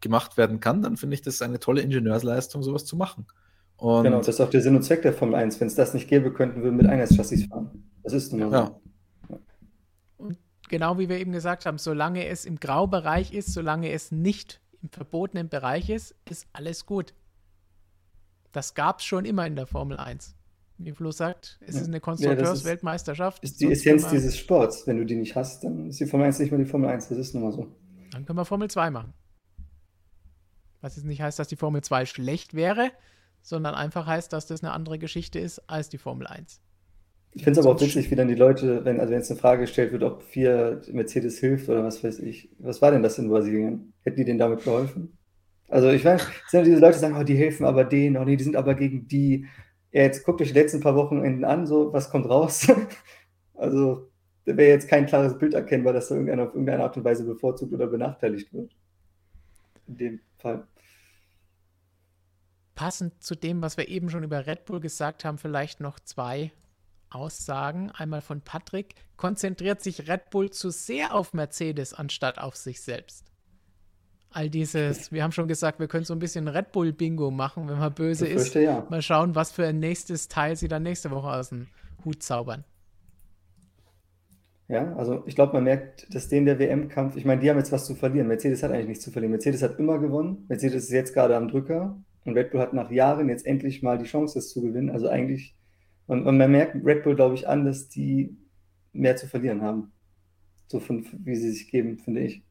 gemacht werden kann, dann finde ich das eine tolle Ingenieursleistung, sowas zu machen. Und genau, das ist auch der Sinn und Zweck der Formel 1. Wenn es das nicht gäbe, könnten wir mit Einheitschassis fahren. Das ist nun. Und genau wie wir eben gesagt haben, solange es im Graubereich ist, solange es nicht im verbotenen Bereich ist, ist alles gut. Das gab es schon immer in der Formel 1. Wie Flo sagt, es ja. ist eine Konstrukteursweltmeisterschaft. Ist die Essenz dieses Sports. Wenn du die nicht hast, dann ist die Formel 1 nicht mehr die Formel 1. Das ist nun mal so. Dann können wir Formel 2 machen. Was jetzt nicht heißt, dass die Formel 2 schlecht wäre, sondern einfach heißt, dass das eine andere Geschichte ist als die Formel 1. Ich finde es aber auch witzig, wie dann die Leute, wenn, also wenn jetzt eine Frage gestellt wird, ob vier Mercedes hilft oder was weiß ich. Was war denn das in Brasilien? Hätten die denen damit geholfen? Also ich weiß, es sind diese Leute, die sagen, oh, die helfen aber denen, oh nee, die sind aber gegen die. Ja, jetzt guckt euch die letzten paar Wochenenden an, so, was kommt raus? also, da wäre jetzt kein klares Bild erkennbar, dass da irgendeiner auf irgendeine Art und Weise bevorzugt oder benachteiligt wird. In dem Fall passend zu dem, was wir eben schon über Red Bull gesagt haben, vielleicht noch zwei Aussagen. Einmal von Patrick. Konzentriert sich Red Bull zu sehr auf Mercedes anstatt auf sich selbst? All dieses, wir haben schon gesagt, wir können so ein bisschen Red Bull Bingo machen, wenn man böse ich ist. ja. Mal schauen, was für ein nächstes Teil sie dann nächste Woche aus dem Hut zaubern. Ja, also ich glaube, man merkt, dass den der WM-Kampf, ich meine, die haben jetzt was zu verlieren. Mercedes hat eigentlich nichts zu verlieren. Mercedes hat immer gewonnen. Mercedes ist jetzt gerade am Drücker. Und Red Bull hat nach Jahren jetzt endlich mal die Chance, das zu gewinnen. Also eigentlich, und, und man merkt Red Bull, glaube ich, an, dass die mehr zu verlieren haben. So von, wie sie sich geben, finde ich.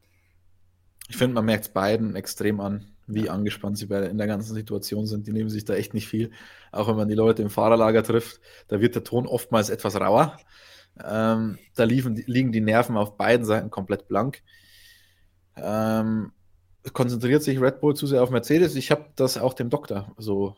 Ich finde, man merkt es beiden extrem an, wie angespannt sie beide in der ganzen Situation sind. Die nehmen sich da echt nicht viel. Auch wenn man die Leute im Fahrerlager trifft, da wird der Ton oftmals etwas rauer. Ähm, da liefen, liegen die Nerven auf beiden Seiten komplett blank. Ähm, konzentriert sich Red Bull zu sehr auf Mercedes. Ich habe das auch dem Doktor so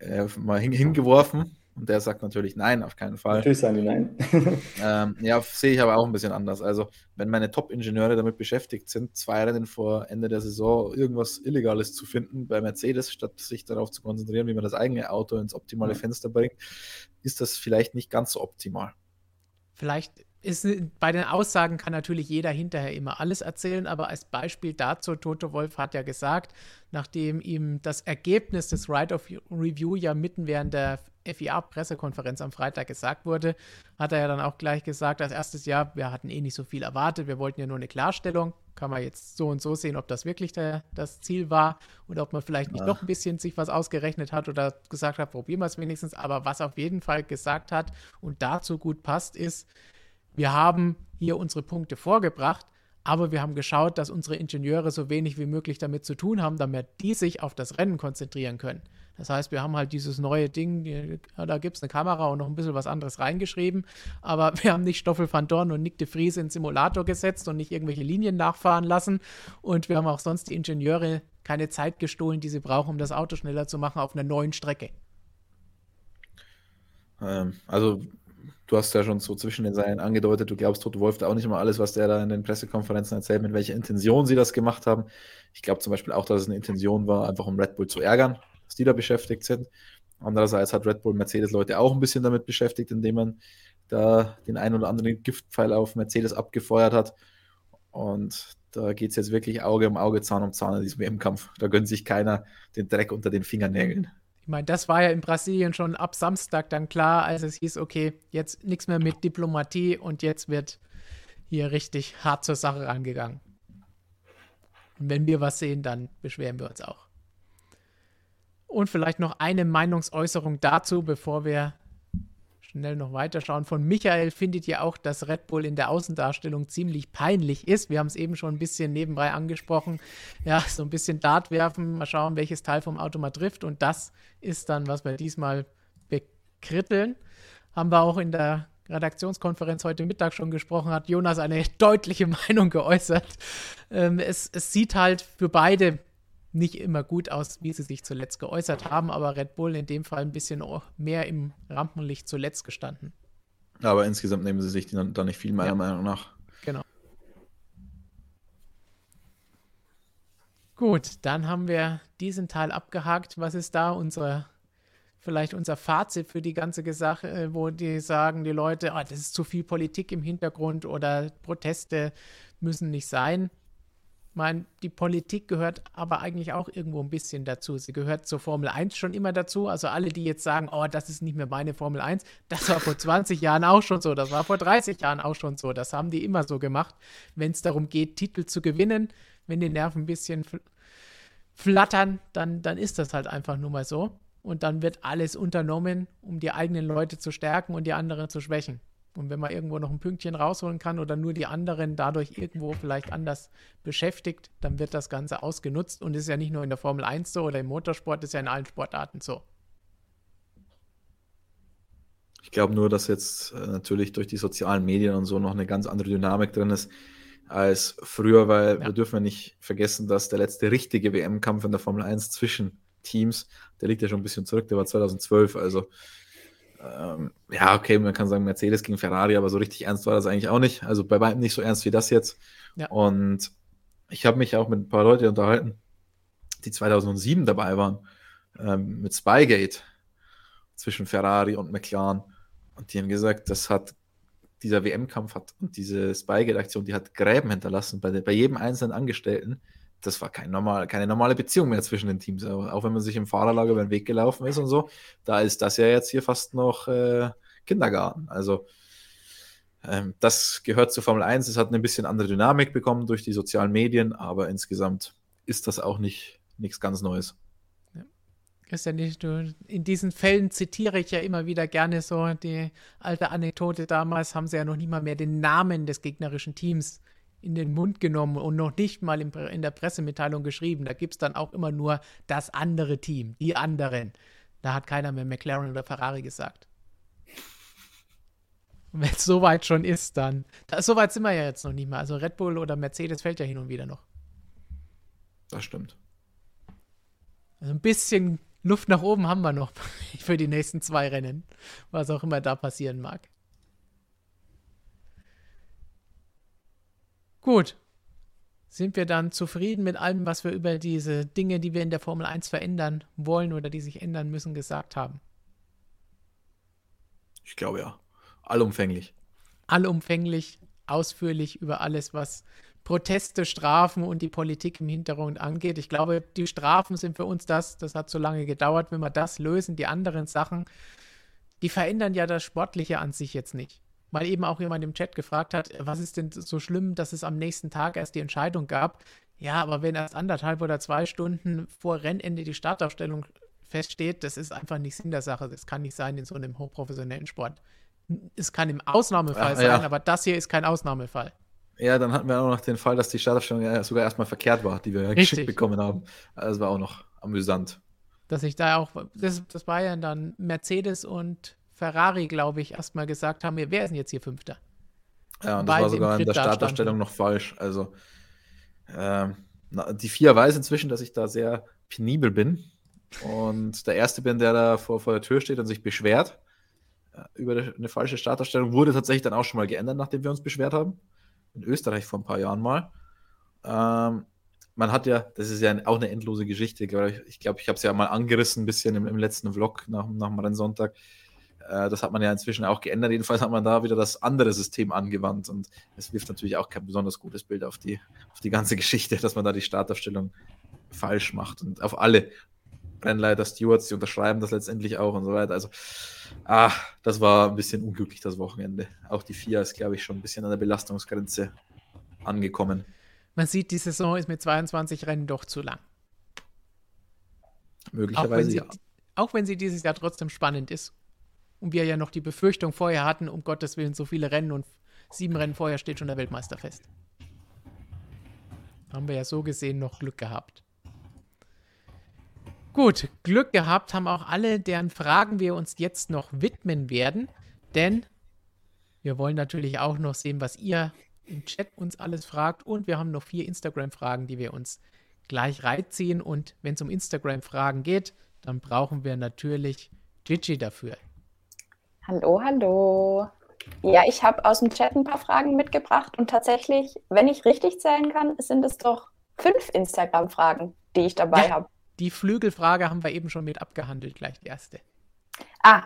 äh, mal hin, hingeworfen und der sagt natürlich nein, auf keinen Fall. Natürlich sagen die nein. ähm, ja, sehe ich aber auch ein bisschen anders. Also, wenn meine Top-Ingenieure damit beschäftigt sind, zwei Rennen vor Ende der Saison irgendwas Illegales zu finden bei Mercedes, statt sich darauf zu konzentrieren, wie man das eigene Auto ins optimale Fenster bringt, ist das vielleicht nicht ganz so optimal. Vielleicht ist, bei den Aussagen kann natürlich jeder hinterher immer alles erzählen, aber als Beispiel dazu, Toto Wolf hat ja gesagt, nachdem ihm das Ergebnis des Right of Review ja mitten während der FIA-Pressekonferenz am Freitag gesagt wurde, hat er ja dann auch gleich gesagt, als erstes Jahr, wir hatten eh nicht so viel erwartet, wir wollten ja nur eine Klarstellung. Kann man jetzt so und so sehen, ob das wirklich der, das Ziel war oder ob man vielleicht nicht Ach. noch ein bisschen sich was ausgerechnet hat oder gesagt hat, probieren wir es wenigstens. Aber was auf jeden Fall gesagt hat und dazu gut passt, ist, wir haben hier unsere Punkte vorgebracht, aber wir haben geschaut, dass unsere Ingenieure so wenig wie möglich damit zu tun haben, damit die sich auf das Rennen konzentrieren können. Das heißt, wir haben halt dieses neue Ding, da gibt es eine Kamera und noch ein bisschen was anderes reingeschrieben, aber wir haben nicht Stoffel van Dorn und Nick de Vries in den Simulator gesetzt und nicht irgendwelche Linien nachfahren lassen und wir haben auch sonst die Ingenieure keine Zeit gestohlen, die sie brauchen, um das Auto schneller zu machen auf einer neuen Strecke. Ähm, also du hast ja schon so zwischen den Zeilen angedeutet, du glaubst Toto Wolf da auch nicht immer alles, was der da in den Pressekonferenzen erzählt, mit welcher Intention sie das gemacht haben. Ich glaube zum Beispiel auch, dass es eine Intention war, einfach um Red Bull zu ärgern, dass die da beschäftigt sind. Andererseits hat Red Bull Mercedes-Leute auch ein bisschen damit beschäftigt, indem man da den einen oder anderen Giftpfeil auf Mercedes abgefeuert hat. Und da geht es jetzt wirklich Auge um Auge, Zahn um Zahn in diesem WM-Kampf. Da gönnt sich keiner den Dreck unter den Fingernägeln. Ich meine, das war ja in Brasilien schon ab Samstag dann klar, als es hieß, okay, jetzt nichts mehr mit Diplomatie und jetzt wird hier richtig hart zur Sache rangegangen. Und wenn wir was sehen, dann beschweren wir uns auch. Und vielleicht noch eine Meinungsäußerung dazu, bevor wir schnell noch weiterschauen. Von Michael findet ja auch, dass Red Bull in der Außendarstellung ziemlich peinlich ist. Wir haben es eben schon ein bisschen nebenbei angesprochen. Ja, so ein bisschen Dart werfen, mal schauen, welches Teil vom Auto mal trifft. Und das ist dann, was wir diesmal bekritteln. Haben wir auch in der Redaktionskonferenz heute Mittag schon gesprochen, hat Jonas eine deutliche Meinung geäußert. Ähm, es, es sieht halt für beide nicht immer gut aus, wie sie sich zuletzt geäußert haben, aber Red Bull in dem Fall ein bisschen mehr im Rampenlicht zuletzt gestanden. Aber insgesamt nehmen sie sich dann, dann nicht viel, meiner ja. Meinung nach. Genau. Gut, dann haben wir diesen Teil abgehakt. Was ist da unsere, vielleicht unser Fazit für die ganze Sache, äh, wo die sagen, die Leute, oh, das ist zu viel Politik im Hintergrund oder Proteste müssen nicht sein meine, die Politik gehört aber eigentlich auch irgendwo ein bisschen dazu. Sie gehört zur Formel 1 schon immer dazu. Also alle, die jetzt sagen, oh, das ist nicht mehr meine Formel 1, das war vor 20 Jahren auch schon so, das war vor 30 Jahren auch schon so. Das haben die immer so gemacht, wenn es darum geht, Titel zu gewinnen. Wenn die Nerven ein bisschen flattern, dann, dann ist das halt einfach nur mal so. und dann wird alles unternommen, um die eigenen Leute zu stärken und die anderen zu schwächen. Und wenn man irgendwo noch ein Pünktchen rausholen kann oder nur die anderen dadurch irgendwo vielleicht anders beschäftigt, dann wird das Ganze ausgenutzt. Und ist ja nicht nur in der Formel 1 so oder im Motorsport, ist ja in allen Sportarten so. Ich glaube nur, dass jetzt äh, natürlich durch die sozialen Medien und so noch eine ganz andere Dynamik drin ist als früher, weil ja. wir dürfen ja nicht vergessen, dass der letzte richtige WM-Kampf in der Formel 1 zwischen Teams, der liegt ja schon ein bisschen zurück, der war 2012, also ähm, ja, okay, man kann sagen Mercedes gegen Ferrari, aber so richtig ernst war das eigentlich auch nicht. Also bei weitem nicht so ernst wie das jetzt. Ja. Und ich habe mich auch mit ein paar Leuten unterhalten, die 2007 dabei waren, ähm, mit Spygate zwischen Ferrari und McLaren. Und die haben gesagt, das hat dieser WM-Kampf hat und diese Spygate-Aktion, die hat Gräben hinterlassen bei, bei jedem einzelnen Angestellten. Das war kein normal, keine normale Beziehung mehr zwischen den Teams. Auch wenn man sich im Fahrerlager über den Weg gelaufen ist und so, da ist das ja jetzt hier fast noch äh, Kindergarten. Also ähm, das gehört zur Formel 1. Es hat eine bisschen andere Dynamik bekommen durch die sozialen Medien, aber insgesamt ist das auch nicht nichts ganz Neues. Du, in diesen Fällen zitiere ich ja immer wieder gerne so die alte Anekdote. Damals haben sie ja noch nicht mal mehr den Namen des gegnerischen Teams in den Mund genommen und noch nicht mal in, der Pressemitteilung geschrieben. Da gibt es dann auch immer nur das andere Team, die anderen. Da hat keiner mehr McLaren oder Ferrari gesagt. Und wenn es soweit schon ist, dann. Da, so weit sind wir ja jetzt noch nicht mehr. Also Red Bull oder Mercedes fällt ja hin und wieder noch. Das stimmt. Also ein bisschen Luft nach oben haben wir noch für die nächsten zwei Rennen, was auch immer da passieren mag. Gut. Sind wir dann zufrieden mit allem, was wir über diese Dinge, die wir in der Formel 1 verändern wollen oder die sich ändern müssen, gesagt haben? Ich glaube ja. Allumfänglich. Allumfänglich, ausführlich über alles, was Proteste, Strafen und die Politik im Hintergrund angeht. Ich glaube, die Strafen sind für uns das, das hat so lange gedauert, wenn wir das lösen. Die anderen Sachen, die verändern ja das Sportliche an sich jetzt nicht. Weil eben auch jemand im Chat gefragt hat, was ist denn so schlimm, dass es am nächsten Tag erst die Entscheidung gab? Ja, aber wenn erst anderthalb oder zwei Stunden vor Rennende die Startaufstellung feststeht, das ist einfach nicht Sinn der Sache. Das kann nicht sein in so einem hochprofessionellen Sport. Es kann im Ausnahmefall ja, sein, ja. aber das hier ist kein Ausnahmefall. Ja, dann hatten wir auch noch den Fall, dass die Startaufstellung ja sogar erstmal verkehrt war, die wir Richtig. geschickt bekommen haben. Also das war auch noch amüsant. Dass ich da auch, das, das war ja dann Mercedes und Ferrari, glaube ich, erstmal gesagt haben, wer ist denn jetzt hier Fünfter? Ja, und das war sogar in der Startaufstellung noch falsch. Also ähm, die vier weiß inzwischen, dass ich da sehr penibel bin. Und der Erste bin, der da vor, vor der Tür steht und sich beschwert äh, über eine falsche Startaufstellung, wurde tatsächlich dann auch schon mal geändert, nachdem wir uns beschwert haben in Österreich vor ein paar Jahren mal. Ähm, man hat ja, das ist ja auch eine endlose Geschichte. Ich glaube, ich, glaub, ich habe es ja mal angerissen, ein bisschen im, im letzten Vlog nach, nach dem Rennsonntag. Äh, das hat man ja inzwischen auch geändert. Jedenfalls hat man da wieder das andere System angewandt und es wirft natürlich auch kein besonders gutes Bild auf die, auf die ganze Geschichte, dass man da die Startaufstellung falsch macht und auf alle Rennleiter, Stewards, die unterschreiben das letztendlich auch und so weiter. Also, ah, das war ein bisschen unglücklich das Wochenende. Auch die FIA ist, glaube ich, schon ein bisschen an der Belastungsgrenze angekommen. Man sieht, die Saison ist mit 22 Rennen doch zu lang. Möglicherweise auch sie, ja. Auch wenn sie dieses Jahr trotzdem spannend ist. Und wir ja noch die Befürchtung vorher hatten, um Gottes Willen, so viele Rennen und sieben Rennen vorher steht schon der Weltmeister fest. Haben wir ja so gesehen noch Glück gehabt. Gut, Glück gehabt haben auch alle, deren Fragen wir uns jetzt noch widmen werden, denn wir wollen natürlich auch noch sehen, was ihr im Chat uns alles fragt und wir haben noch vier Instagram-Fragen, die wir uns gleich reinziehen und wenn es um Instagram-Fragen geht, dann brauchen wir natürlich Gigi dafür. Hallo, hallo. Ja, ich habe aus dem Chat ein paar Fragen mitgebracht und tatsächlich, wenn ich richtig zählen kann, sind es doch fünf Instagram-Fragen, die ich dabei ja. habe. Die Flügelfrage haben wir eben schon mit abgehandelt, gleich die erste. Ah,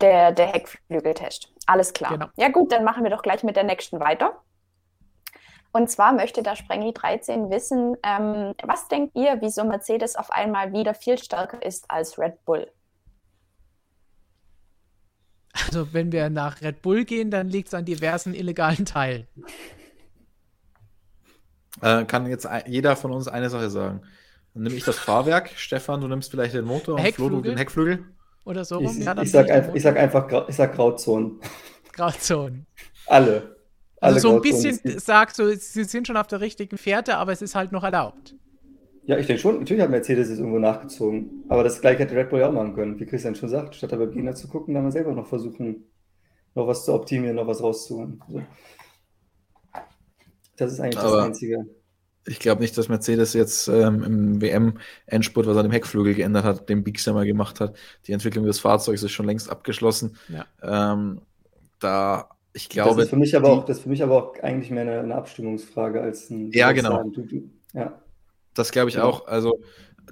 der, der Heckflügeltest. Alles klar. Genau. Ja gut, dann machen wir doch gleich mit der nächsten weiter. Und zwar möchte der Sprengi 13 wissen, ähm, was denkt ihr, wieso Mercedes auf einmal wieder viel stärker ist als Red Bull? Also wenn wir nach Red Bull gehen, dann liegt es an diversen illegalen Teilen. Äh, kann jetzt jeder von uns eine Sache sagen. Dann nehme ich das Fahrwerk, Stefan, du nimmst vielleicht den Motor und Flo, du den Heckflügel. Oder so rum. Ich, ja, ich, sag, einfach, ich sag einfach, ich sag Grauzonen. Grauzonen. Alle. Also so ein bisschen sagst du, sie sind schon auf der richtigen Fährte, aber es ist halt noch erlaubt. Ja, ich denke schon, natürlich hat Mercedes es irgendwo nachgezogen. Aber das gleiche hätte Red Bull ja auch machen können, wie Christian schon sagt. Statt aber Gegner zu gucken, dann mal selber noch versuchen, noch was zu optimieren, noch was rauszuholen. Also, das ist eigentlich aber das Einzige. Ich glaube nicht, dass Mercedes jetzt ähm, im WM-Endspurt was an dem Heckflügel geändert hat, den Big Summer gemacht hat. Die Entwicklung des Fahrzeugs ist schon längst abgeschlossen. Ja. Ähm, da ich glaube. Das ist für mich aber, auch, das für mich aber auch eigentlich mehr eine, eine Abstimmungsfrage als ein. Ja, genau. Du, du, ja. Das glaube ich auch. Also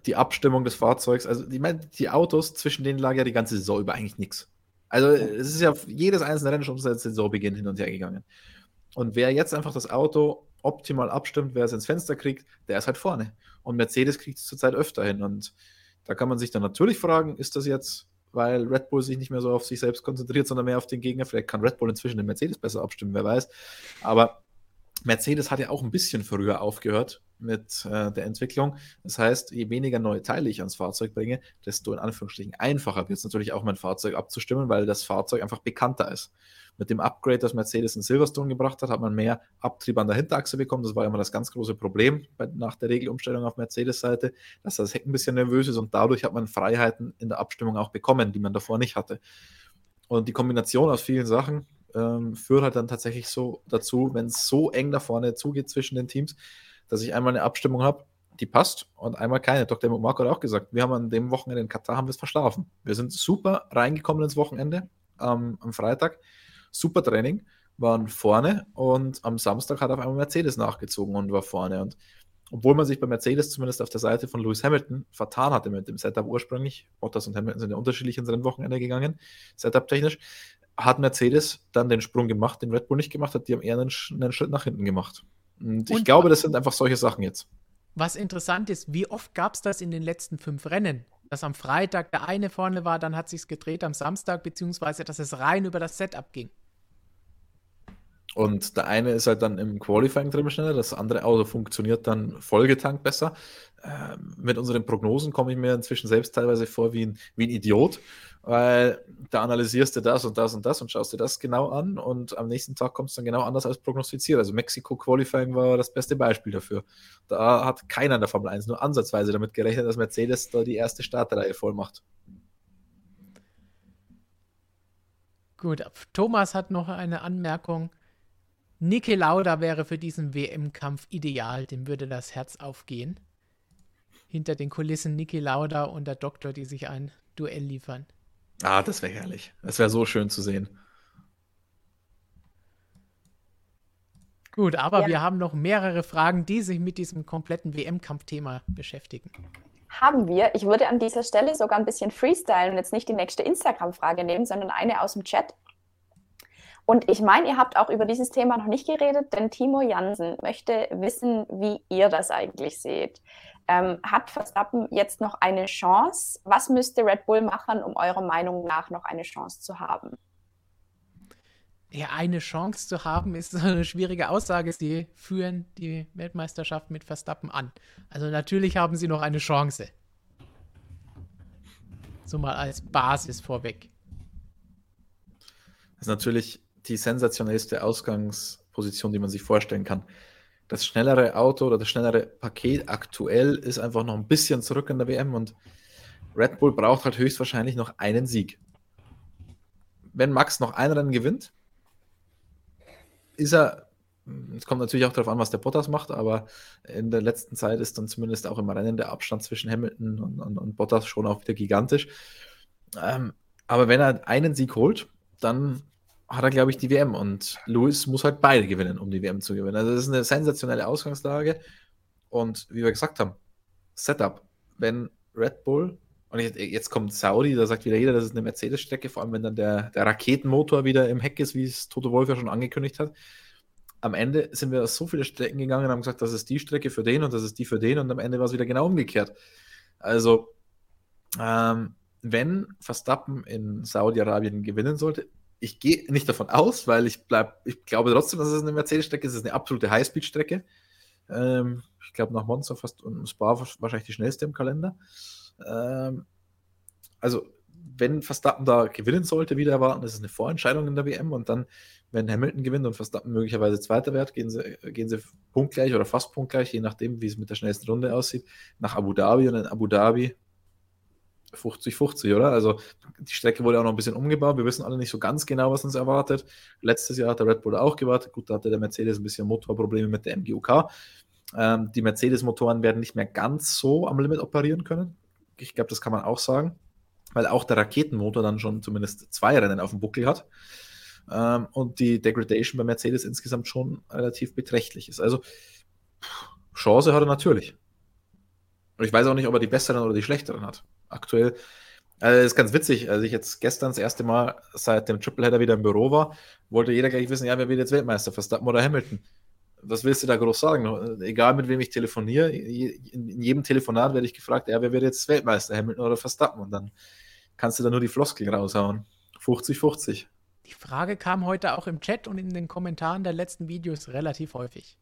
die Abstimmung des Fahrzeugs, also die, die Autos, zwischen denen lag ja die ganze Saison über eigentlich nichts. Also es ist ja jedes einzelne Rennen schon seit Saisonbeginn hin und her gegangen. Und wer jetzt einfach das Auto optimal abstimmt, wer es ins Fenster kriegt, der ist halt vorne. Und Mercedes kriegt es zurzeit öfter hin. Und da kann man sich dann natürlich fragen, ist das jetzt weil Red Bull sich nicht mehr so auf sich selbst konzentriert, sondern mehr auf den Gegner. Vielleicht kann Red Bull inzwischen den Mercedes besser abstimmen, wer weiß. Aber Mercedes hat ja auch ein bisschen früher aufgehört mit äh, der Entwicklung. Das heißt, je weniger neue Teile ich ans Fahrzeug bringe, desto in Anführungsstrichen einfacher wird es natürlich auch, mein Fahrzeug abzustimmen, weil das Fahrzeug einfach bekannter ist. Mit dem Upgrade, das Mercedes in Silverstone gebracht hat, hat man mehr Abtrieb an der Hinterachse bekommen. Das war immer das ganz große Problem bei, nach der Regelumstellung auf Mercedes-Seite, dass das Heck ein bisschen nervös ist und dadurch hat man Freiheiten in der Abstimmung auch bekommen, die man davor nicht hatte. Und die Kombination aus vielen Sachen ähm, führt halt dann tatsächlich so dazu, wenn es so eng da vorne zugeht zwischen den Teams, dass ich einmal eine Abstimmung habe, die passt und einmal keine. Dr. Marco hat auch gesagt, wir haben an dem Wochenende in Katar haben wir es verschlafen. Wir sind super reingekommen ins Wochenende ähm, am Freitag, super Training, waren vorne und am Samstag hat auf einmal Mercedes nachgezogen und war vorne. Und obwohl man sich bei Mercedes zumindest auf der Seite von Lewis Hamilton vertan hatte mit dem Setup ursprünglich, Bottas und Hamilton sind ja unterschiedlich ins Rennwochenende gegangen, Setup-technisch, hat Mercedes dann den Sprung gemacht, den Red Bull nicht gemacht hat, die haben eher einen, einen Schritt nach hinten gemacht. Und, und ich glaube, das sind einfach solche Sachen jetzt. Was interessant ist, wie oft gab es das in den letzten fünf Rennen? Dass am Freitag der eine vorne war, dann hat sich gedreht am Samstag, beziehungsweise dass es rein über das Setup ging. Und der eine ist halt dann im Qualifying drin schneller, das andere Auto funktioniert dann vollgetankt besser. Ähm, mit unseren Prognosen komme ich mir inzwischen selbst teilweise vor wie ein, wie ein Idiot, weil da analysierst du das und das und das und schaust dir das genau an und am nächsten Tag kommt es dann genau anders als prognostiziert. Also Mexiko Qualifying war das beste Beispiel dafür. Da hat keiner in der Formel 1 nur ansatzweise damit gerechnet, dass Mercedes da die erste Startreihe voll macht. Gut, Thomas hat noch eine Anmerkung. Niki Lauda wäre für diesen WM-Kampf ideal, dem würde das Herz aufgehen hinter den Kulissen Niki Lauda und der Doktor, die sich ein Duell liefern. Ah, das wäre herrlich. Das wäre so schön zu sehen. Gut, aber ja. wir haben noch mehrere Fragen, die sich mit diesem kompletten WM-Kampfthema beschäftigen. Haben wir. Ich würde an dieser Stelle sogar ein bisschen freestylen und jetzt nicht die nächste Instagram-Frage nehmen, sondern eine aus dem Chat. Und ich meine, ihr habt auch über dieses Thema noch nicht geredet, denn Timo Jansen möchte wissen, wie ihr das eigentlich seht. Ähm, hat Verstappen jetzt noch eine Chance? Was müsste Red Bull machen, um eurer Meinung nach noch eine Chance zu haben? Ja, eine Chance zu haben, ist eine schwierige Aussage. Sie führen die Weltmeisterschaft mit Verstappen an. Also natürlich haben sie noch eine Chance. So mal als Basis vorweg. Das ist natürlich die sensationellste Ausgangsposition, die man sich vorstellen kann das schnellere Auto oder das schnellere Paket aktuell ist einfach noch ein bisschen zurück in der WM und Red Bull braucht halt höchstwahrscheinlich noch einen Sieg. Wenn Max noch ein Rennen gewinnt, ist er, es kommt natürlich auch darauf an, was der Bottas macht, aber in der letzten Zeit ist dann zumindest auch im Rennen der Abstand zwischen Hamilton und, und, und Bottas schon auch wieder gigantisch. Ähm, aber wenn er einen Sieg holt, dann hat er, glaube ich, die WM und Lewis muss halt beide gewinnen, um die WM zu gewinnen. Also das ist eine sensationelle Ausgangslage und wie wir gesagt haben, Setup. Wenn Red Bull, und jetzt kommt Saudi, da sagt wieder jeder, das ist eine Mercedes-Strecke, vor allem wenn dann der, der Raketenmotor wieder im Heck ist, wie es Toto Wolf ja schon angekündigt hat. Am Ende sind wir so viele Strecken gegangen und haben gesagt, das ist die Strecke für den und das ist die für den und am Ende war es wieder genau umgekehrt. Also, ähm, wenn Verstappen in Saudi-Arabien gewinnen sollte, ich gehe nicht davon aus, weil ich bleib, ich glaube trotzdem, dass es eine Mercedes-Strecke ist. Es ist eine absolute Highspeed-Strecke. Ähm, ich glaube, nach Monza fast und Spa wahrscheinlich die schnellste im Kalender. Ähm, also, wenn Verstappen da gewinnen sollte, wieder erwarten, das ist eine Vorentscheidung in der WM und dann, wenn Hamilton gewinnt und Verstappen möglicherweise Zweiter wird, gehen sie, gehen sie punktgleich oder fast punktgleich, je nachdem, wie es mit der schnellsten Runde aussieht, nach Abu Dhabi und in Abu Dhabi 50-50, oder? Also die Strecke wurde auch noch ein bisschen umgebaut. Wir wissen alle nicht so ganz genau, was uns erwartet. Letztes Jahr hat der Red Bull auch gewartet. Gut, da hatte der Mercedes ein bisschen Motorprobleme mit der MGUK. Ähm, die Mercedes-Motoren werden nicht mehr ganz so am Limit operieren können. Ich glaube, das kann man auch sagen weil auch der Raketenmotor dann schon zumindest zwei Rennen auf dem Buckel hat. Ähm, und die Degradation bei Mercedes insgesamt schon relativ beträchtlich ist. Also Chance hat er natürlich. Und ich weiß auch nicht, ob er die besseren oder die schlechteren hat. Aktuell also das ist ganz witzig, als ich jetzt gestern das erste Mal seit dem Tripleheader wieder im Büro war, wollte jeder gleich wissen, ja, wer wird jetzt Weltmeister, Verstappen oder Hamilton? Was willst du da groß sagen? Egal mit wem ich telefoniere, in jedem Telefonat werde ich gefragt, ja, wer wird jetzt Weltmeister, Hamilton oder Verstappen? Und dann kannst du da nur die Floskeln raushauen. 50-50. Die Frage kam heute auch im Chat und in den Kommentaren der letzten Videos relativ häufig.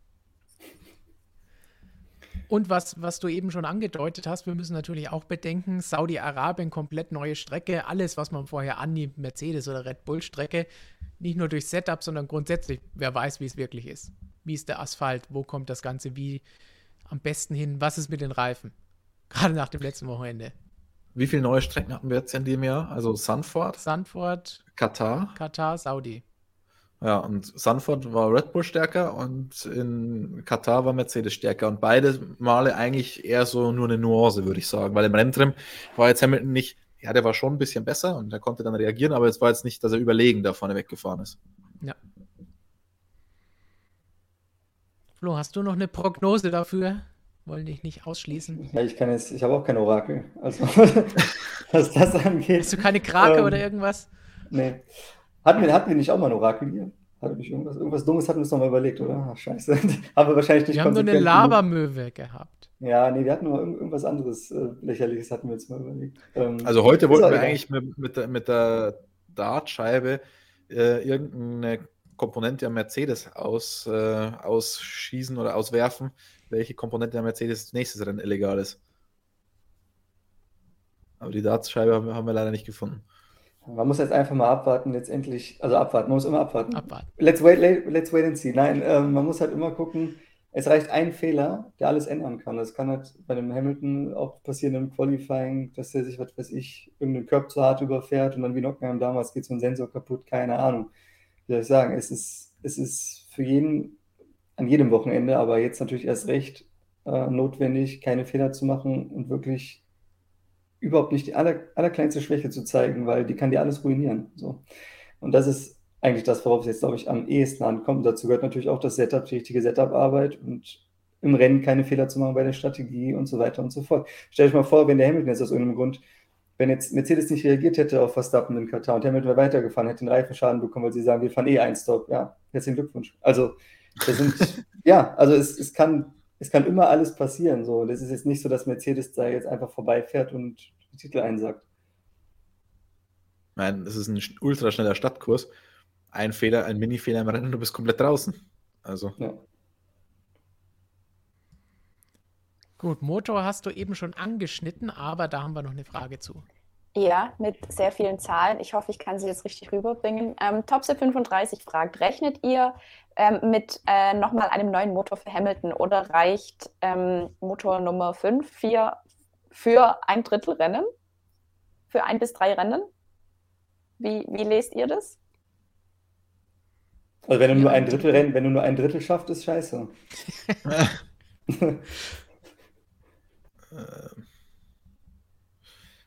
Und was, was du eben schon angedeutet hast, wir müssen natürlich auch bedenken, Saudi-Arabien, komplett neue Strecke, alles, was man vorher annimmt, Mercedes oder Red Bull-Strecke, nicht nur durch Setup, sondern grundsätzlich, wer weiß, wie es wirklich ist. Wie ist der Asphalt, wo kommt das Ganze wie am besten hin, was ist mit den Reifen? Gerade nach dem letzten Wochenende. Wie viele neue Strecken hatten wir jetzt in dem Jahr? Also Sanford, Sanford, Katar. Katar, Saudi. Ja, und Sanford war Red Bull stärker und in Katar war Mercedes stärker. Und beide Male eigentlich eher so nur eine Nuance, würde ich sagen. Weil im Renntrim war jetzt Hamilton nicht, ja, der war schon ein bisschen besser und der konnte dann reagieren, aber es war jetzt nicht, dass er überlegen da vorne weggefahren ist. Ja. Flo, hast du noch eine Prognose dafür? wollen dich nicht ausschließen. Ja, ich kann jetzt, ich habe auch kein Orakel. Also, was das angeht. Hast du keine Krake ähm, oder irgendwas? Nee. Hatten wir, hatten wir nicht auch mal ein Orakel hier? Hatte ich irgendwas, irgendwas Dummes hatten wir uns noch mal überlegt, oder? Ach, scheiße. haben wir wahrscheinlich nicht Wir haben nur eine Lavamöwe gehabt. Ja, nee, wir hatten nur irgendwas anderes äh, Lächerliches, hatten wir uns mal überlegt. Ähm, also heute wollten wir eigentlich mit, mit, der, mit der Dartscheibe äh, irgendeine Komponente am Mercedes aus, äh, ausschießen oder auswerfen, welche Komponente der Mercedes nächstes Rennen illegal ist. Aber die Dartscheibe haben, haben wir leider nicht gefunden. Man muss jetzt einfach mal abwarten, letztendlich, also abwarten, man muss immer abwarten. Abwarten. Let's wait, let's wait and see. Nein, äh, man muss halt immer gucken, es reicht ein Fehler, der alles ändern kann. Das kann halt bei dem Hamilton auch passieren im Qualifying, dass er sich, was weiß ich, irgendeinen Körper zu hart überfährt und dann wie Nockenheim damals geht so ein Sensor kaputt, keine Ahnung. Wie soll ich sagen, es ist, es ist für jeden an jedem Wochenende, aber jetzt natürlich erst recht äh, notwendig, keine Fehler zu machen und wirklich überhaupt nicht die aller, allerkleinste Schwäche zu zeigen, weil die kann dir alles ruinieren. So. Und das ist eigentlich das, worauf es jetzt, glaube ich, am ehesten ankommt. Und dazu gehört natürlich auch das Setup, die richtige Setup-Arbeit und im Rennen keine Fehler zu machen bei der Strategie und so weiter und so fort. Stell dich mal vor, wenn der Hamilton jetzt aus irgendeinem Grund, wenn jetzt Mercedes nicht reagiert hätte auf Verstappen in Katar und Hamilton wäre weitergefahren, hätte den Reifenschaden bekommen, weil sie sagen, wir fahren eh ein Stop. Ja, herzlichen Glückwunsch. Also das sind, ja, also es, es, kann, es kann immer alles passieren. So. Das ist jetzt nicht so, dass Mercedes da jetzt einfach vorbeifährt und die Titel einsagt. Nein, das ist ein ultraschneller Stadtkurs. Ein Fehler, ein Mini-Fehler im Rennen, du bist komplett draußen. Also. Ja. Gut, Motor hast du eben schon angeschnitten, aber da haben wir noch eine Frage zu. Ja, mit sehr vielen Zahlen. Ich hoffe, ich kann sie jetzt richtig rüberbringen. Ähm, Topse 35 fragt, rechnet ihr ähm, mit äh, nochmal einem neuen Motor für Hamilton oder reicht ähm, Motor Nummer 5 4 für ein Drittel Rennen? Für ein bis drei Rennen? Wie, wie lest ihr das? Also wenn du nur ein Drittel Rennen, wenn du nur ein Drittel schaffst, ist scheiße. ähm.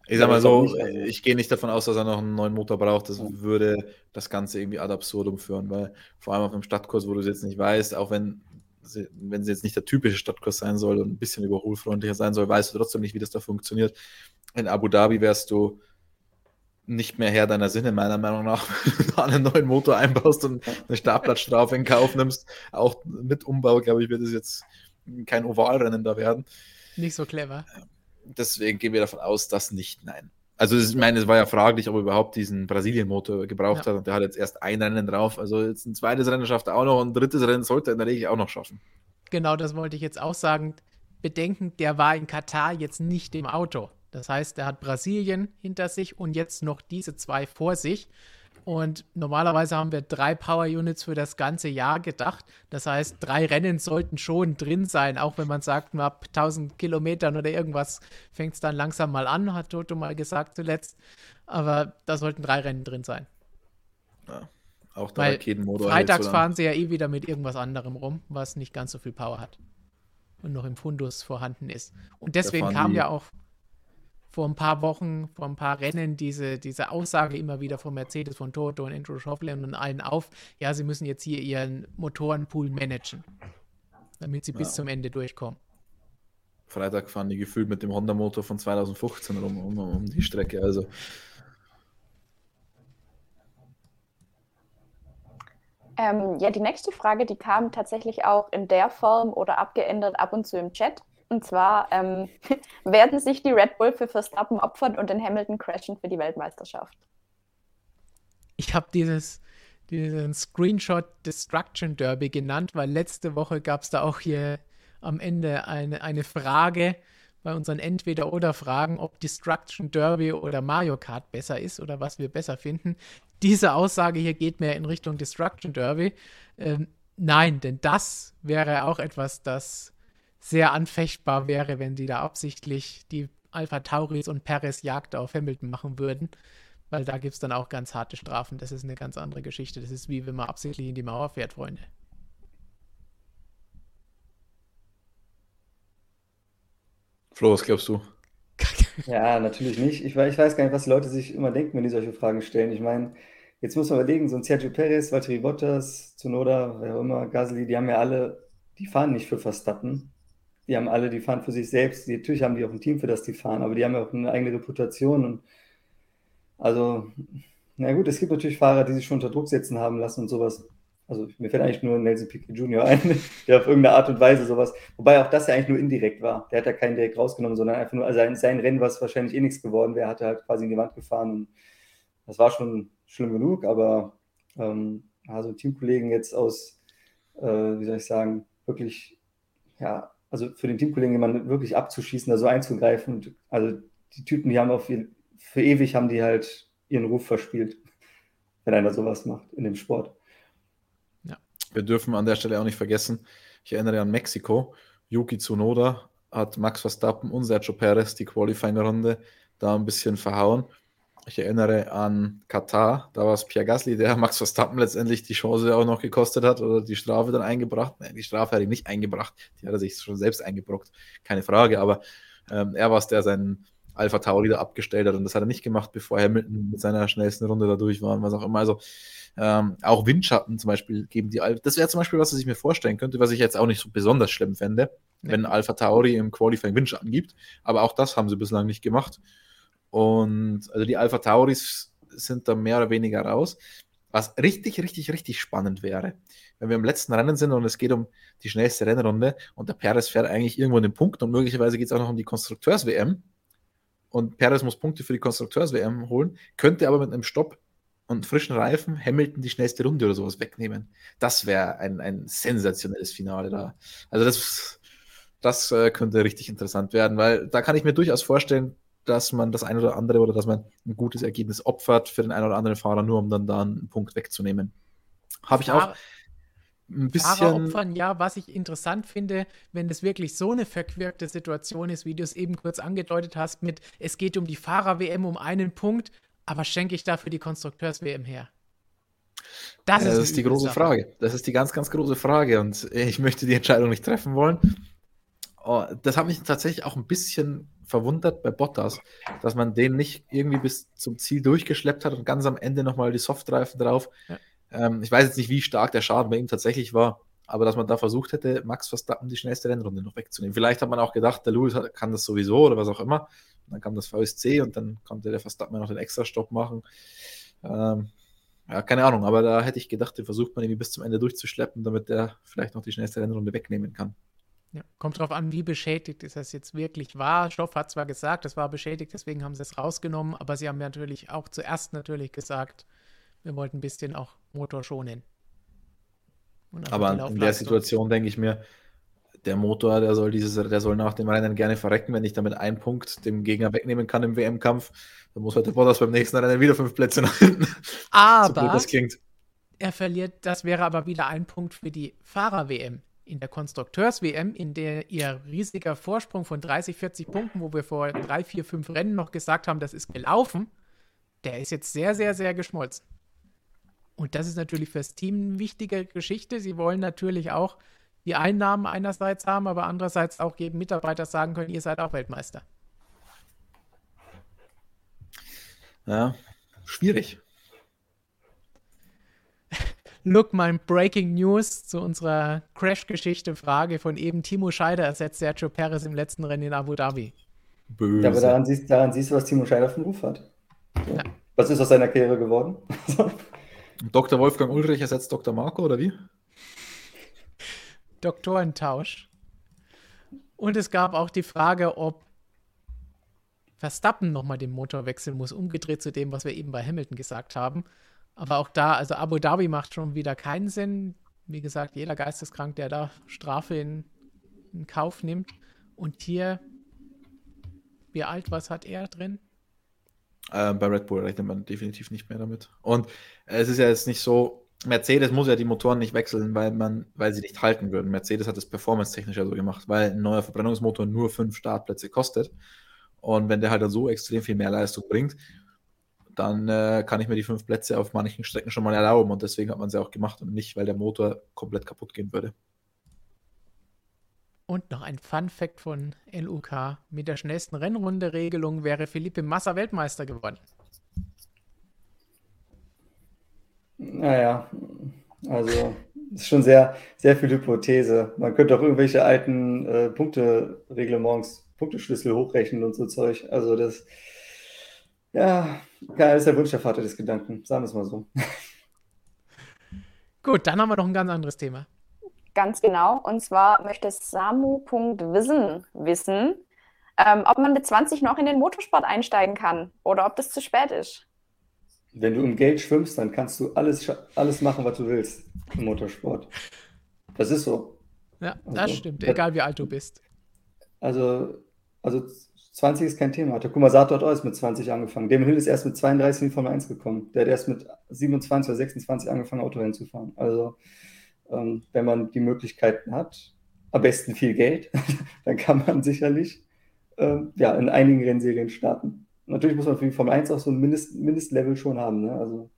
Ich sag mal so, ich gehe nicht davon aus, dass er noch einen neuen Motor braucht. Das würde das Ganze irgendwie ad absurdum führen, weil vor allem auf einem Stadtkurs, wo du es jetzt nicht weißt, auch wenn sie, wenn sie jetzt nicht der typische Stadtkurs sein soll und ein bisschen überholfreundlicher sein soll, weißt du trotzdem nicht, wie das da funktioniert. In Abu Dhabi wärst du nicht mehr Herr deiner Sinne, meiner Meinung nach, wenn du einen neuen Motor einbaust und eine Startplatzstrafe in Kauf nimmst. Auch mit Umbau, glaube ich, wird es jetzt kein Ovalrennen da werden. Nicht so clever deswegen gehen wir davon aus, dass nicht, nein. Also ich meine, es war ja fraglich, ob er überhaupt diesen Brasilien-Motor gebraucht ja. hat und der hat jetzt erst ein Rennen drauf. Also jetzt ein zweites Rennen schafft er auch noch und ein drittes Rennen sollte er in der Regel auch noch schaffen. genau das wollte ich jetzt auch sagen, bedenken, der war in Katar jetzt nicht im Auto. Das heißt, er hat Brasilien hinter sich und jetzt noch diese zwei vor sich. Und normalerweise haben wir drei Power Units für das ganze Jahr gedacht. Das heißt, drei Rennen sollten schon drin sein, auch wenn man sagt, ab 1000 Kilometern oder irgendwas fängt es dann langsam mal an, hat Toto mal gesagt zuletzt. Aber da sollten drei Rennen drin sein. Ja, auch der Raketenmotor. Freitags fahren sie ja eh wieder mit irgendwas anderem rum, was nicht ganz so viel Power hat und noch im Fundus vorhanden ist. Und deswegen kam ja auch vor ein paar Wochen, vor ein paar Rennen diese, diese Aussage immer wieder von Mercedes, von Toto und Andrew Schauffele und allen auf, ja, sie müssen jetzt hier ihren Motorenpool managen, damit sie ja. bis zum Ende durchkommen. Freitag fahren die gefühlt mit dem Honda-Motor von 2015 rum um, um die Strecke, also Ähm, ja, die nächste Frage, die kam tatsächlich auch in der Form oder abgeändert ab und zu im Chat. Und zwar, ähm, werden sich die Red Bull für Verstappen opfern und den Hamilton crashen für die Weltmeisterschaft? Ich habe dieses, diesen Screenshot Destruction Derby genannt, weil letzte Woche gab es da auch hier am Ende eine, eine Frage bei unseren Entweder-Oder-Fragen, ob Destruction Derby oder Mario Kart besser ist oder was wir besser finden. Diese Aussage hier geht mehr in Richtung Destruction Derby. Ähm, nein, denn das wäre auch etwas, das sehr anfechtbar wäre, wenn sie da absichtlich die Alpha Tauris und Perez Jagd auf Hamilton machen würden. Weil da gibt es dann auch ganz harte Strafen. Das ist eine ganz andere Geschichte. Das ist wie wenn man absichtlich in die Mauer fährt, Freunde. Flo, was glaubst du? Ja, natürlich nicht. Ich, ich, weiß gar nicht, was die Leute sich immer denken, wenn die solche Fragen stellen. Ich meine, jetzt muss man überlegen, so ein Sergio Perez, Valtteri Bottas, Zunoda, wer auch immer, Gasly, die haben ja alle, die fahren nicht für Verstappen die haben alle, die fahren für sich selbst. Die, natürlich haben die auch ein Team, für das die fahren, aber die haben ja auch eine eigene Reputation. Und also, na gut, es gibt natürlich Fahrer, die sich schon unter Druck setzen haben lassen und sowas. Also mir fällt eigentlich nur Nelson Piquet Jr. ein, der auf irgendeine Art und Weise sowas, wobei auch das ja eigentlich nur indirekt war. Der hat ja keinen direkt rausgenommen, sondern einfach nur also sein, sein Rennen, was wahrscheinlich eh nichts geworden wäre, hat er halt quasi in die Wand gefahren. Und das war schon schlimm genug, aber ähm, also Teamkollegen jetzt aus, äh, wie soll ich sagen, wirklich ja, also für den Teamkollegen jemanden wirklich abzuschießen, da so einzugreifen. Und, also die Typen, die haben auf jeden, für ewig haben die halt ihren Ruf verspielt, wenn einer sowas macht in dem Sport. Ja. Wir dürfen an der Stelle auch nicht vergessen, ich erinnere an Mexiko, Yuki Tsunoda hat Max Verstappen und Sergio Perez die Qualifying-Runde da ein bisschen verhauen. Ich erinnere an Katar, da war es Pierre Gasly, der Max Verstappen letztendlich die Chance auch noch gekostet hat oder die Strafe dann eingebracht. Nein, die Strafe hat er nicht eingebracht, die hat er sich schon selbst eingebrockt, keine Frage, aber ähm, er war es, der seinen Alpha Tauri da abgestellt hat und das hat er nicht gemacht, bevor Hamilton mit seiner schnellsten Runde da durch war und was auch immer. Also ähm, auch Windschatten zum Beispiel geben die Alpha. Das wäre zum Beispiel was, was ich mir vorstellen könnte, was ich jetzt auch nicht so besonders schlimm fände, ja. wenn Alpha Tauri im Qualifying Windschatten gibt. Aber auch das haben sie bislang nicht gemacht. Und also die Alpha Tauris sind da mehr oder weniger raus. Was richtig, richtig, richtig spannend wäre, wenn wir im letzten Rennen sind und es geht um die schnellste Rennrunde und der Perez fährt eigentlich irgendwo in den Punkt und möglicherweise geht es auch noch um die Konstrukteurs-WM und Perez muss Punkte für die Konstrukteurs-WM holen, könnte aber mit einem Stopp und frischen Reifen Hamilton die schnellste Runde oder sowas wegnehmen. Das wäre ein, ein sensationelles Finale da. Also das, das äh, könnte richtig interessant werden, weil da kann ich mir durchaus vorstellen, dass man das eine oder andere oder dass man ein gutes Ergebnis opfert für den einen oder anderen Fahrer, nur um dann da einen Punkt wegzunehmen. Habe ich auch ein bisschen. Fahrer opfern, ja, was ich interessant finde, wenn das wirklich so eine verquirkte Situation ist, wie du es eben kurz angedeutet hast, mit es geht um die Fahrer-WM um einen Punkt, aber schenke ich dafür die Konstrukteurs-WM her? Das, das ist, ist die große Sache. Frage. Das ist die ganz, ganz große Frage und ich möchte die Entscheidung nicht treffen wollen. Oh, das hat mich tatsächlich auch ein bisschen verwundert bei Bottas, dass man den nicht irgendwie bis zum Ziel durchgeschleppt hat und ganz am Ende nochmal die Softreifen drauf. Ja. Ähm, ich weiß jetzt nicht, wie stark der Schaden bei ihm tatsächlich war, aber dass man da versucht hätte, Max Verstappen die schnellste Rennrunde noch wegzunehmen. Vielleicht hat man auch gedacht, der Lewis kann das sowieso oder was auch immer. Und dann kam das VSC und dann konnte der Verstappen noch den Extra-Stopp machen. Ähm, ja, keine Ahnung, aber da hätte ich gedacht, den versucht man irgendwie bis zum Ende durchzuschleppen, damit der vielleicht noch die schnellste Rennrunde wegnehmen kann. Ja, kommt drauf an, wie beschädigt ist das jetzt wirklich war. Stoff hat zwar gesagt, es war beschädigt, deswegen haben sie es rausgenommen, aber sie haben natürlich auch zuerst natürlich gesagt, wir wollten ein bisschen auch Motor schonen. Aber in der Situation denke ich mir, der Motor, der soll dieses, der soll nach dem Rennen gerne verrecken, wenn ich damit einen Punkt dem Gegner wegnehmen kann im WM-Kampf, dann muss halt der Bottas beim nächsten Rennen wieder fünf Plätze nach hinten. Aber so das klingt. er verliert, das wäre aber wieder ein Punkt für die Fahrer-WM. In der Konstrukteurs-WM, in der ihr riesiger Vorsprung von 30, 40 Punkten, wo wir vor drei, vier, fünf Rennen noch gesagt haben, das ist gelaufen, der ist jetzt sehr, sehr, sehr geschmolzen. Und das ist natürlich fürs Team eine wichtige Geschichte. Sie wollen natürlich auch die Einnahmen einerseits haben, aber andererseits auch jedem Mitarbeiter sagen können, ihr seid auch Weltmeister. Ja, schwierig. Look, mein Breaking News zu unserer Crash-Geschichte-Frage von eben. Timo Scheider ersetzt Sergio Perez im letzten Rennen in Abu Dhabi. Böse. Ja, aber daran siehst, daran siehst du, was Timo Scheider für einen Ruf hat. So. Ja. Was ist aus seiner Karriere geworden? Dr. Wolfgang Ulrich ersetzt Dr. Marco, oder wie? Doktorentausch. Und es gab auch die Frage, ob Verstappen nochmal den Motor wechseln muss, umgedreht zu dem, was wir eben bei Hamilton gesagt haben. Aber auch da, also Abu Dhabi macht schon wieder keinen Sinn. Wie gesagt, jeder Geisteskrank, der da Strafe in, in Kauf nimmt. Und hier, wie alt, was hat er drin? Äh, bei Red Bull rechnet man definitiv nicht mehr damit. Und es ist ja jetzt nicht so, Mercedes muss ja die Motoren nicht wechseln, weil man, weil sie nicht halten würden. Mercedes hat es performance-technisch ja so gemacht, weil ein neuer Verbrennungsmotor nur fünf Startplätze kostet. Und wenn der halt dann so extrem viel mehr Leistung bringt, dann äh, kann ich mir die fünf Plätze auf manchen Strecken schon mal erlauben. Und deswegen hat man sie auch gemacht und nicht, weil der Motor komplett kaputt gehen würde. Und noch ein Fun Fact von LUK. Mit der schnellsten Rennrunde-Regelung wäre Felipe Massa Weltmeister geworden. Naja, also ist schon sehr, sehr viel Hypothese. Man könnte auch irgendwelche alten äh, Punkte-Reglements, Punkteschlüssel hochrechnen und so Zeug. Also das, ja, keiner ist der Wunsch der Vater des Gedanken, sagen wir es mal so. Gut, dann haben wir noch ein ganz anderes Thema. Ganz genau. Und zwar möchte Samu.wissen wissen, ähm, ob man mit 20 noch in den Motorsport einsteigen kann oder ob das zu spät ist. Wenn du im Geld schwimmst, dann kannst du alles, alles machen, was du willst im Motorsport. Das ist so. Ja, das also, stimmt, egal wie alt du bist. Also, also 20 ist kein Thema. Takuma Sato hat erst mit 20 angefangen. Damon Hill ist erst mit 32 in die Formel 1 gekommen. Der hat erst mit 27 oder 26 angefangen, Autorennen zu fahren. Also, ähm, wenn man die Möglichkeiten hat, am besten viel Geld, dann kann man sicherlich ähm, ja, in einigen Rennserien starten natürlich muss man für die Formel 1 auch so ein Mindest, Mindestlevel schon haben. Ne? Also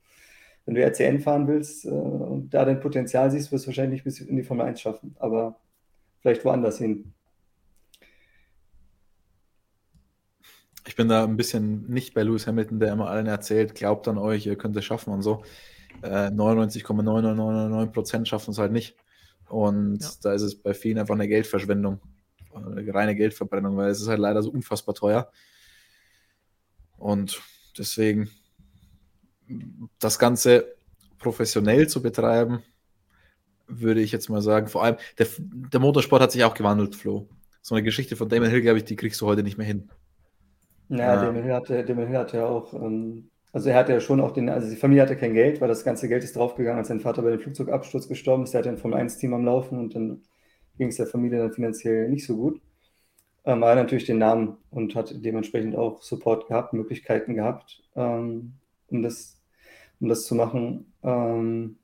wenn du RCN fahren willst äh, und da dein Potenzial siehst, wirst du wahrscheinlich bis in die Formel 1 schaffen, aber vielleicht woanders hin. Ich bin da ein bisschen nicht bei Lewis Hamilton, der immer allen erzählt, glaubt an euch, ihr könnt es schaffen und so. Äh, 99,9999% schaffen es halt nicht. Und ja. da ist es bei vielen einfach eine Geldverschwendung, eine reine Geldverbrennung, weil es ist halt leider so unfassbar teuer. Und deswegen das Ganze professionell zu betreiben, würde ich jetzt mal sagen. Vor allem, der, der Motorsport hat sich auch gewandelt, Flo. So eine Geschichte von Damon Hill, glaube ich, die kriegst du heute nicht mehr hin. Ja, ja. Hill hatte, Hill hatte ja auch, ähm, also er hatte ja schon auch den, also die Familie hatte kein Geld, weil das ganze Geld ist draufgegangen, als sein Vater bei dem Flugzeugabsturz gestorben ist. Er hatte ein Formel-1-Team am Laufen und dann ging es der Familie dann finanziell nicht so gut ähm, er hat natürlich den Namen und hat dementsprechend auch Support gehabt, Möglichkeiten gehabt, ähm, um, das, um das zu machen. Ähm,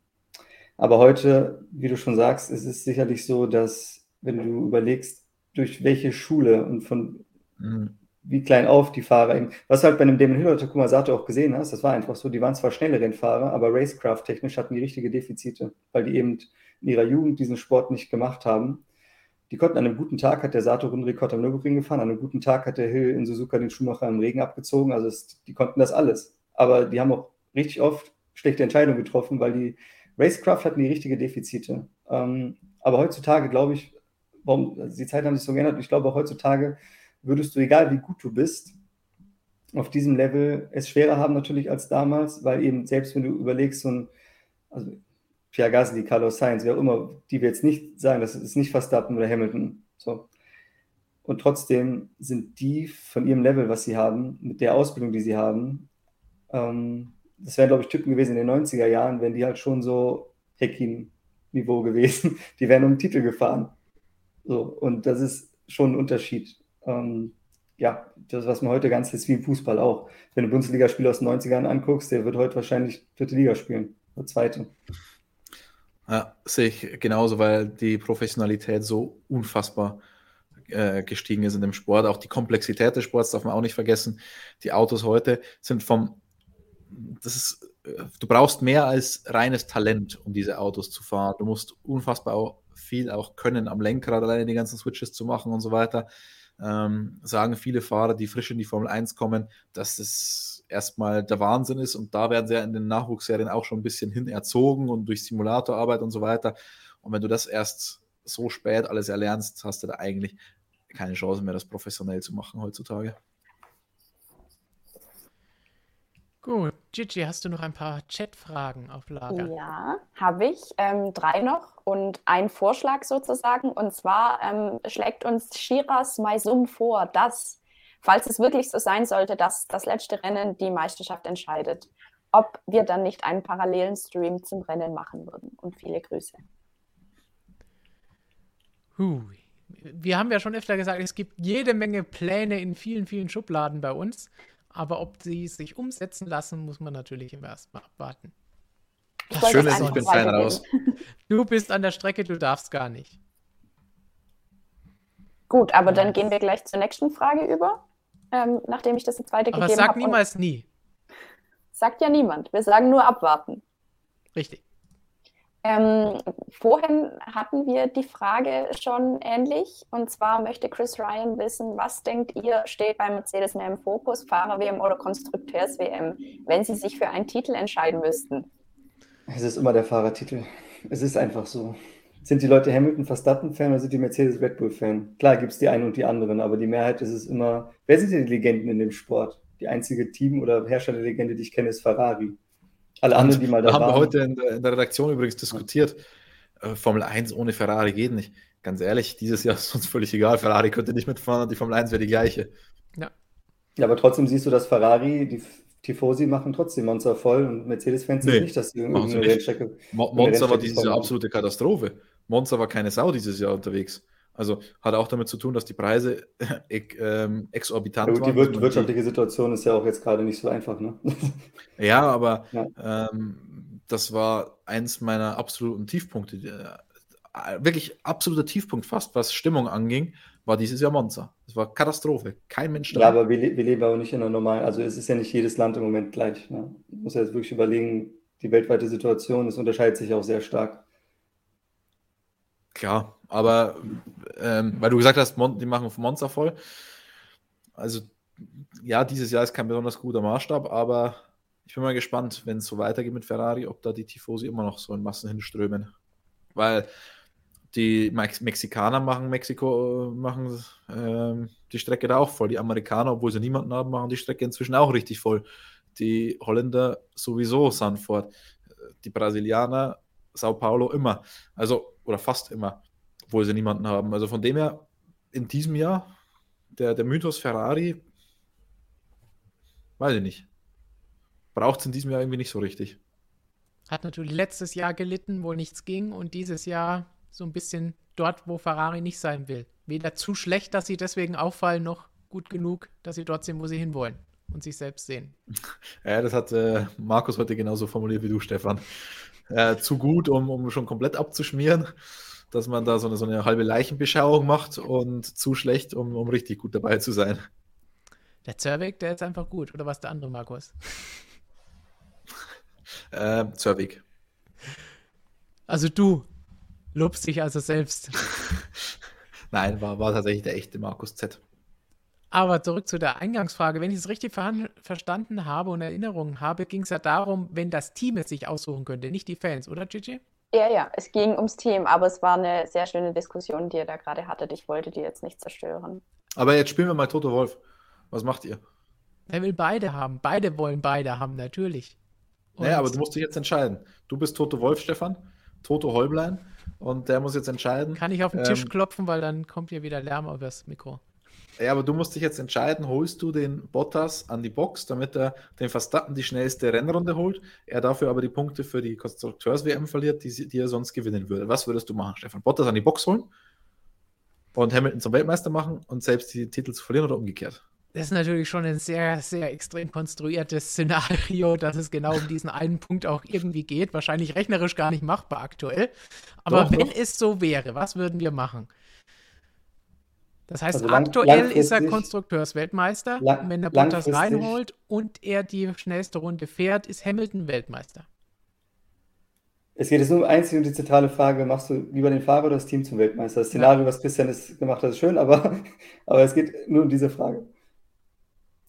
aber heute, wie du schon sagst, ist es sicherlich so, dass wenn du überlegst, durch welche Schule und von mhm. Wie klein auf die Fahrer eben, was halt bei einem Damon Hill oder Takuma Sato auch gesehen hast, das war einfach so, die waren zwar schnelle Rennfahrer, aber Racecraft-technisch hatten die richtige Defizite, weil die eben in ihrer Jugend diesen Sport nicht gemacht haben die konnten an einem guten Tag, hat der Sato Rundenrekord am Nürburgring gefahren, an einem guten Tag hat der Hill in Suzuka den Schuhmacher im Regen abgezogen. Also es, die konnten das alles. Aber die haben auch richtig oft schlechte Entscheidungen getroffen, weil die Racecraft hatten die richtige Defizite. Ähm, aber heutzutage glaube ich, warum, also die Zeiten haben sich so geändert, ich glaube auch heutzutage würdest du, egal wie gut du bist, auf diesem Level es schwerer haben natürlich als damals, weil eben selbst wenn du überlegst, so ein, also Pierre Gasly, Carlos Sainz, wer auch immer, die wir jetzt nicht sagen, das ist nicht Verstappen oder Hamilton. So. Und trotzdem sind die von ihrem Level, was sie haben, mit der Ausbildung, die sie haben, ähm, das wären, glaube ich, Typen gewesen in den 90er Jahren, wenn die halt schon so Heckin-Niveau gewesen, die wären um den Titel gefahren. So, und das ist schon ein Unterschied. Ähm, ja, das, was man heute ganz ist, wie im Fußball auch. Wenn du Bundesligaspieler aus den 90ern anguckst, der wird heute wahrscheinlich dritte Liga spielen, oder zweite. Ja, sehe ich genauso, weil die Professionalität so unfassbar äh, gestiegen ist in dem Sport. Auch die Komplexität des Sports darf man auch nicht vergessen. Die Autos heute sind vom, das ist, äh, du brauchst mehr als reines Talent, um diese Autos zu fahren. Du musst unfassbar viel auch können am Lenkrad, alleine die ganzen Switches zu machen und so weiter. Ähm, sagen viele Fahrer, die frisch in die Formel 1 kommen, dass das erstmal der Wahnsinn ist und da werden sie ja in den Nachwuchsserien auch schon ein bisschen hin erzogen und durch Simulatorarbeit und so weiter. Und wenn du das erst so spät alles erlernst, hast du da eigentlich keine Chance mehr, das professionell zu machen heutzutage. Gut. Gigi, hast du noch ein paar Chatfragen auf Lager? Ja, habe ich. Ähm, drei noch und ein Vorschlag sozusagen. Und zwar ähm, schlägt uns Shiras Maisum vor, dass, falls es wirklich so sein sollte, dass das letzte Rennen die Meisterschaft entscheidet, ob wir dann nicht einen parallelen Stream zum Rennen machen würden. Und viele Grüße. Hui. Wir haben ja schon öfter gesagt, es gibt jede Menge Pläne in vielen, vielen Schubladen bei uns. Aber ob sie sich umsetzen lassen, muss man natürlich im ersten Mal abwarten. Das Schöne ist, ich bin fein raus. Du bist an der Strecke, du darfst gar nicht. Gut, aber dann gehen wir gleich zur nächsten Frage über, ähm, nachdem ich das jetzt weitergegeben habe. Aber sag niemals nie. Sagt ja niemand. Wir sagen nur abwarten. Richtig. Ähm, vorhin hatten wir die Frage schon ähnlich. Und zwar möchte Chris Ryan wissen, was denkt ihr, steht bei Mercedes mehr im Fokus, Fahrer-WM oder Konstrukteurs-WM, wenn sie sich für einen Titel entscheiden müssten? Es ist immer der Fahrertitel. Es ist einfach so. Sind die Leute Hamilton-Verstappen-Fan oder sind die Mercedes-Red Bull-Fan? Klar gibt es die einen und die anderen, aber die Mehrheit ist es immer. Wer sind die Legenden in dem Sport? Die einzige Team- oder Herstellerlegende, die ich kenne, ist Ferrari. Alle anderen, die mal da, da haben wir heute in der, in der, Redaktion übrigens diskutiert. Äh, Formel 1 ohne Ferrari geht nicht. Ganz ehrlich, dieses Jahr ist uns völlig egal. Ferrari könnte nicht mitfahren, die Formel 1 wäre die gleiche. Ja. Ja, aber trotzdem siehst du, dass Ferrari, die Tifosi machen trotzdem Monster voll und Mercedes-Fans nee, nicht, dass sie irgendeine Rennstrecke. Monza war dieses Jahr absolute Katastrophe. Monza war keine Sau dieses Jahr unterwegs. Also hat auch damit zu tun, dass die Preise ähm, exorbitant ja, gut, waren. Die wirtschaftliche Situation ist ja auch jetzt gerade nicht so einfach, ne? Ja, aber ja. Ähm, das war eins meiner absoluten Tiefpunkte. Äh, wirklich absoluter Tiefpunkt fast, was Stimmung anging, war dieses Jahr Monza. Es war Katastrophe. Kein Mensch da. Ja, aber wir, wir leben auch nicht in einer normalen, also es ist ja nicht jedes Land im Moment gleich. Ne? Man muss ja jetzt wirklich überlegen, die weltweite Situation, es unterscheidet sich auch sehr stark. Klar, aber ähm, weil du gesagt hast, Mon die machen Monster voll. Also ja, dieses Jahr ist kein besonders guter Maßstab, aber ich bin mal gespannt, wenn es so weitergeht mit Ferrari, ob da die Tifosi immer noch so in Massen hinströmen. Weil die Mex Mexikaner machen Mexiko, machen ähm, die Strecke da auch voll. Die Amerikaner, obwohl sie niemanden haben, machen die Strecke inzwischen auch richtig voll. Die Holländer sowieso Sanford. Die Brasilianer, Sao Paulo immer. Also oder fast immer, obwohl sie niemanden haben. Also von dem her, in diesem Jahr, der, der Mythos Ferrari, weiß ich nicht. Braucht es in diesem Jahr irgendwie nicht so richtig. Hat natürlich letztes Jahr gelitten, wo nichts ging und dieses Jahr so ein bisschen dort, wo Ferrari nicht sein will. Weder zu schlecht, dass sie deswegen auffallen, noch gut genug, dass sie dort sind, wo sie hinwollen und sich selbst sehen. Ja, das hat äh, Markus heute genauso formuliert wie du, Stefan äh, zu gut, um, um schon komplett abzuschmieren, dass man da so eine, so eine halbe Leichenbeschauung macht und zu schlecht, um, um richtig gut dabei zu sein. Der Zervik, der ist einfach gut. Oder was der andere, Markus? äh, Zervik. Also du lobst dich also selbst. Nein, war, war tatsächlich der echte Markus Z. Aber zurück zu der Eingangsfrage. Wenn ich es richtig ver verstanden habe und Erinnerungen habe, ging es ja darum, wenn das Team es sich aussuchen könnte, nicht die Fans, oder Gigi? Ja, ja, es ging ums Team, aber es war eine sehr schöne Diskussion, die ihr da gerade hattet. Ich wollte die jetzt nicht zerstören. Aber jetzt spielen wir mal Toto Wolf. Was macht ihr? Er will beide haben. Beide wollen beide haben, natürlich. Und naja, aber du musst dich jetzt entscheiden. Du bist Toto Wolf, Stefan. Toto Holblein. Und der muss jetzt entscheiden. Kann ich auf den ähm, Tisch klopfen, weil dann kommt hier wieder Lärm auf das Mikro. Ja, aber du musst dich jetzt entscheiden, holst du den Bottas an die Box, damit er den Verstappen die schnellste Rennrunde holt, er dafür aber die Punkte für die Konstrukteurs-WM verliert, die, die, er sonst gewinnen würde. Was würdest du machen, Stefan? Bottas an die Box holen? und Hamilton zum Weltmeister machen und selbst die Titel zu verlieren oder umgekehrt? Das ist natürlich schon ein sehr, sehr extrem konstruiertes Szenario, dass es genau um diesen einen Punkt auch irgendwie geht. Wahrscheinlich rechnerisch gar nicht machbar aktuell. Aber doch, wenn doch. es so wäre, was würden wir machen? Das heißt, also lang, aktuell ist er Konstrukteursweltmeister. Lang, wenn der Bottas reinholt und er die schnellste Runde fährt, ist Hamilton Weltmeister. Es geht jetzt nur einzig um die zentrale Frage, machst du lieber den Fahrer oder das Team zum Weltmeister? Das Szenario, ja. was Christian ist, gemacht hat, ist schön, aber, aber es geht nur um diese Frage.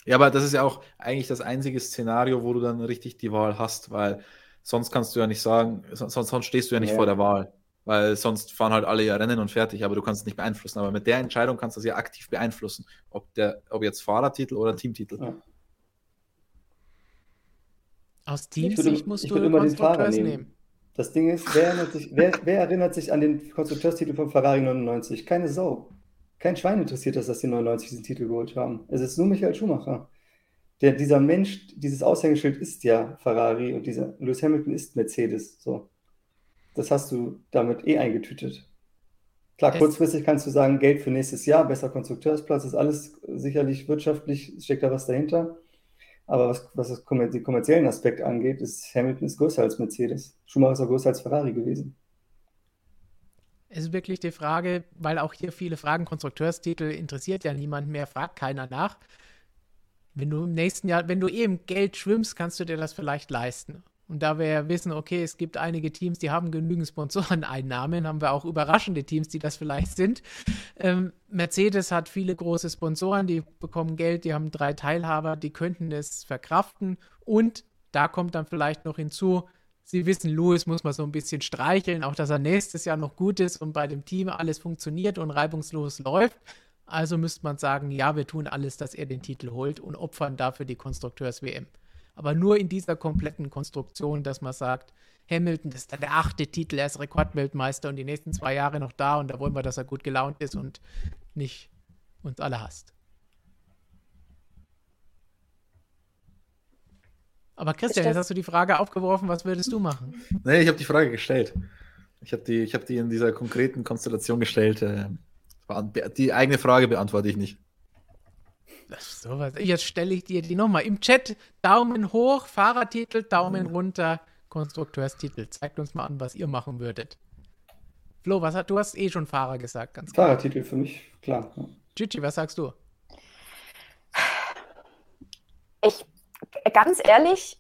Ja, aber das ist ja auch eigentlich das einzige Szenario, wo du dann richtig die Wahl hast, weil sonst kannst du ja nicht sagen, sonst, sonst stehst du ja nicht ja. vor der Wahl weil sonst fahren halt alle ja Rennen und fertig, aber du kannst es nicht beeinflussen. Aber mit der Entscheidung kannst du es ja aktiv beeinflussen, ob, der, ob jetzt Fahrertitel oder Teamtitel. Ja. Aus Teamsicht musst ich du immer den Fahrer nehmen. nehmen. Das Ding ist, wer erinnert, sich, wer, wer erinnert sich an den Konstrukteurstitel von Ferrari 99? Keine Sau. Kein Schwein interessiert das, dass die 99 diesen Titel geholt haben. Es ist nur Michael Schumacher. Der, dieser Mensch, dieses Aushängeschild ist ja Ferrari und dieser Lewis Hamilton ist Mercedes. So das hast du damit eh eingetütet. Klar, es kurzfristig kannst du sagen, Geld für nächstes Jahr, besser Konstrukteursplatz, ist alles sicherlich wirtschaftlich, steckt da was dahinter. Aber was, was das, den kommerziellen Aspekt angeht, ist Hamilton ist größer als Mercedes. Schumacher ist auch größer als Ferrari gewesen. Es ist wirklich die Frage, weil auch hier viele Fragen, Konstrukteurstitel interessiert ja niemand mehr, fragt keiner nach. Wenn du im nächsten Jahr, wenn du eh im Geld schwimmst, kannst du dir das vielleicht leisten. Und da wir ja wissen, okay, es gibt einige Teams, die haben genügend Sponsoreneinnahmen, haben wir auch überraschende Teams, die das vielleicht sind. Ähm, Mercedes hat viele große Sponsoren, die bekommen Geld, die haben drei Teilhaber, die könnten es verkraften. Und da kommt dann vielleicht noch hinzu, Sie wissen, Lewis muss man so ein bisschen streicheln, auch dass er nächstes Jahr noch gut ist und bei dem Team alles funktioniert und reibungslos läuft. Also müsste man sagen, ja, wir tun alles, dass er den Titel holt und opfern dafür die Konstrukteurs-WM aber nur in dieser kompletten Konstruktion, dass man sagt, Hamilton, das ist dann der achte Titel, er ist Rekordweltmeister und die nächsten zwei Jahre noch da und da wollen wir, dass er gut gelaunt ist und nicht uns alle hasst. Aber Christian, jetzt hast du die Frage aufgeworfen, was würdest du machen? Nee, ich habe die Frage gestellt. Ich habe die, hab die in dieser konkreten Konstellation gestellt. Äh, die eigene Frage beantworte ich nicht. Sowas. Jetzt stelle ich dir die nochmal. Im Chat Daumen hoch, Fahrertitel, Daumen runter, Konstrukteurstitel. Zeigt uns mal an, was ihr machen würdet. Flo, was hat, du hast eh schon Fahrer gesagt, ganz klar. Fahrertitel für mich, klar. Gigi, was sagst du? Ich, ganz ehrlich,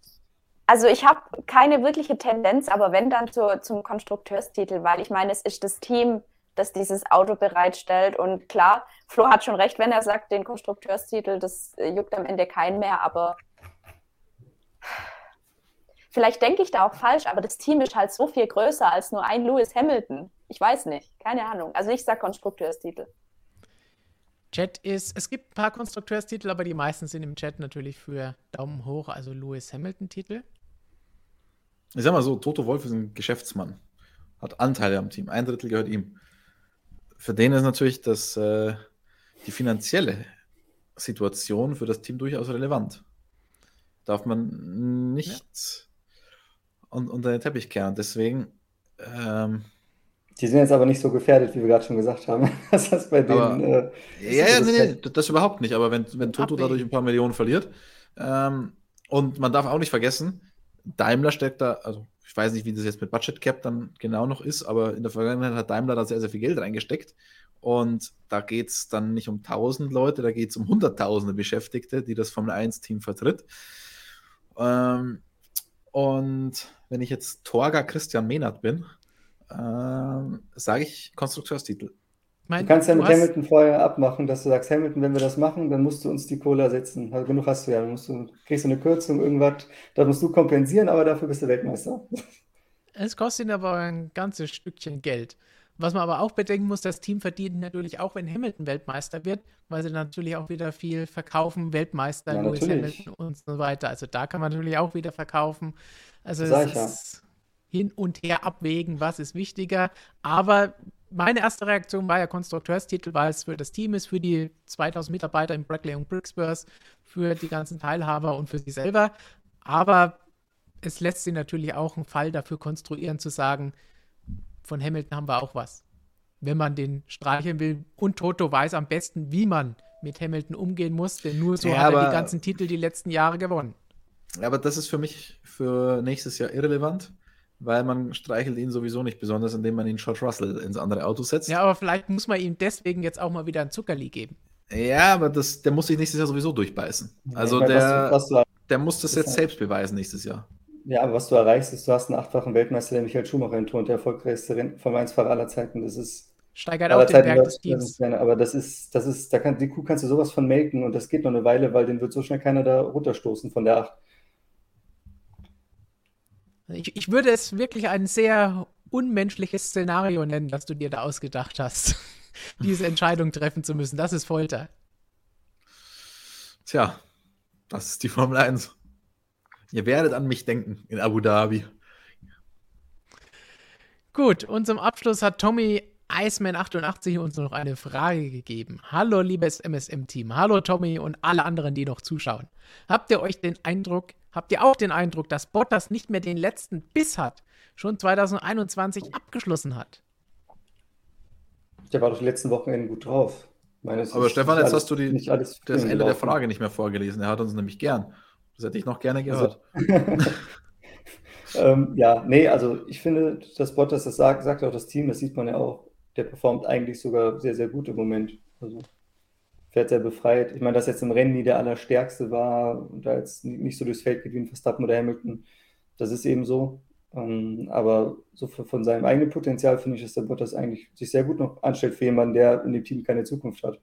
also ich habe keine wirkliche Tendenz, aber wenn dann zu, zum Konstrukteurstitel, weil ich meine, es ist das Team, das dieses Auto bereitstellt. Und klar, Flo hat schon recht, wenn er sagt, den Konstrukteurstitel, das äh, juckt am Ende keinen mehr, aber vielleicht denke ich da auch falsch, aber das Team ist halt so viel größer als nur ein Lewis Hamilton. Ich weiß nicht, keine Ahnung. Also ich sage Konstrukteurstitel. Chat ist, es gibt ein paar Konstrukteurstitel, aber die meisten sind im Chat natürlich für Daumen hoch, also Lewis Hamilton-Titel. Ich sag mal so, Toto Wolf ist ein Geschäftsmann, hat Anteile am Team, ein Drittel gehört ihm für den ist natürlich das, äh, die finanzielle Situation für das Team durchaus relevant. Darf man nicht ja. un unter den Teppich kehren. Deswegen. Ähm, die sind jetzt aber nicht so gefährdet, wie wir gerade schon gesagt haben. Das heißt bei denen. äh, ja, ja, nee, nee, das überhaupt nicht. Aber wenn, wenn Toto dadurch ein paar Millionen verliert, ähm, und man darf auch nicht vergessen, Daimler steckt da, also ich weiß nicht, wie das jetzt mit Budget Cap dann genau noch ist, aber in der Vergangenheit hat Daimler da sehr, sehr viel Geld reingesteckt. Und da geht es dann nicht um 1000 Leute, da geht es um Hunderttausende Beschäftigte, die das Formel 1-Team vertritt. Ähm, und wenn ich jetzt Torga Christian Mehnert bin, ähm, sage ich Konstrukteurstitel. Mein, du kannst ja mit hast... Hamilton vorher abmachen, dass du sagst, Hamilton, wenn wir das machen, dann musst du uns die Kohle ersetzen. Also genug hast du ja. Dann musst du, kriegst du eine Kürzung, irgendwas, da musst du kompensieren, aber dafür bist du Weltmeister. Es kostet aber ein ganzes Stückchen Geld. Was man aber auch bedenken muss, das Team verdient natürlich auch, wenn Hamilton Weltmeister wird, weil sie natürlich auch wieder viel verkaufen, Weltmeister, ja, Lewis Hamilton und so weiter. Also da kann man natürlich auch wieder verkaufen. Also es ist hin und her abwägen, was ist wichtiger. Aber meine erste Reaktion war ja Konstrukteurstitel, weil es für das Team ist, für die 2000 Mitarbeiter im Brackley und Bricksburst, für die ganzen Teilhaber und für sie selber. Aber es lässt sich natürlich auch einen Fall dafür konstruieren, zu sagen, von Hamilton haben wir auch was. wenn man den streicheln will. Und Toto weiß am besten, wie man mit Hamilton umgehen muss, denn nur so ja, hat er die ganzen Titel die letzten Jahre gewonnen. Aber das ist für mich für nächstes Jahr irrelevant, weil man streichelt ihn sowieso nicht besonders, indem man ihn George Russell ins andere Auto setzt. Ja, aber vielleicht muss man ihm deswegen jetzt auch mal wieder ein Zuckerli geben. Ja, aber das, der muss sich nächstes Jahr sowieso durchbeißen. Also ja, der, was du, was du, der muss das jetzt selbst beweisen nächstes Jahr. Ja, aber was du erreichst, ist, du hast einen achtfachen Weltmeister, der Michael Schumacher in Tour der erfolgreichste Formel-1-Fahrer aller Zeiten. Das ist steigert auch den Berg des Teams. aber das ist, das ist, da kann, die Kuh kannst du sowas von melken und das geht noch eine Weile, weil den wird so schnell keiner da runterstoßen von der 8. Ich, ich würde es wirklich ein sehr unmenschliches Szenario nennen, das du dir da ausgedacht hast, diese Entscheidung treffen zu müssen. Das ist Folter. Tja, das ist die Formel 1. Ihr werdet an mich denken in Abu Dhabi. Gut, und zum Abschluss hat Tommy Iceman88 uns noch eine Frage gegeben. Hallo, liebes MSM-Team. Hallo, Tommy und alle anderen, die noch zuschauen. Habt ihr euch den Eindruck, habt ihr auch den Eindruck, dass Bottas nicht mehr den letzten Biss hat, schon 2021 abgeschlossen hat? Der war doch die letzten Wochenenden gut drauf. Meine, Aber Stefan, jetzt alles, hast du die, das Ende gelaufen. der Frage nicht mehr vorgelesen. Er hat uns nämlich gern. Das hätte ich noch gerne gehört. Also, ähm, ja, nee, also ich finde, dass Bottas das sagt, sagt auch das Team, das sieht man ja auch der performt eigentlich sogar sehr, sehr gut im Moment. Also fährt sehr befreit. Ich meine, dass jetzt im Rennen nie der Allerstärkste war und da jetzt nicht so durchs Feld geht wie ein Verstappen oder Hamilton, das ist eben so. Ähm, aber so von seinem eigenen Potenzial finde ich, dass der Bottas eigentlich sich sehr gut noch anstellt für jemanden, der in dem Team keine Zukunft hat.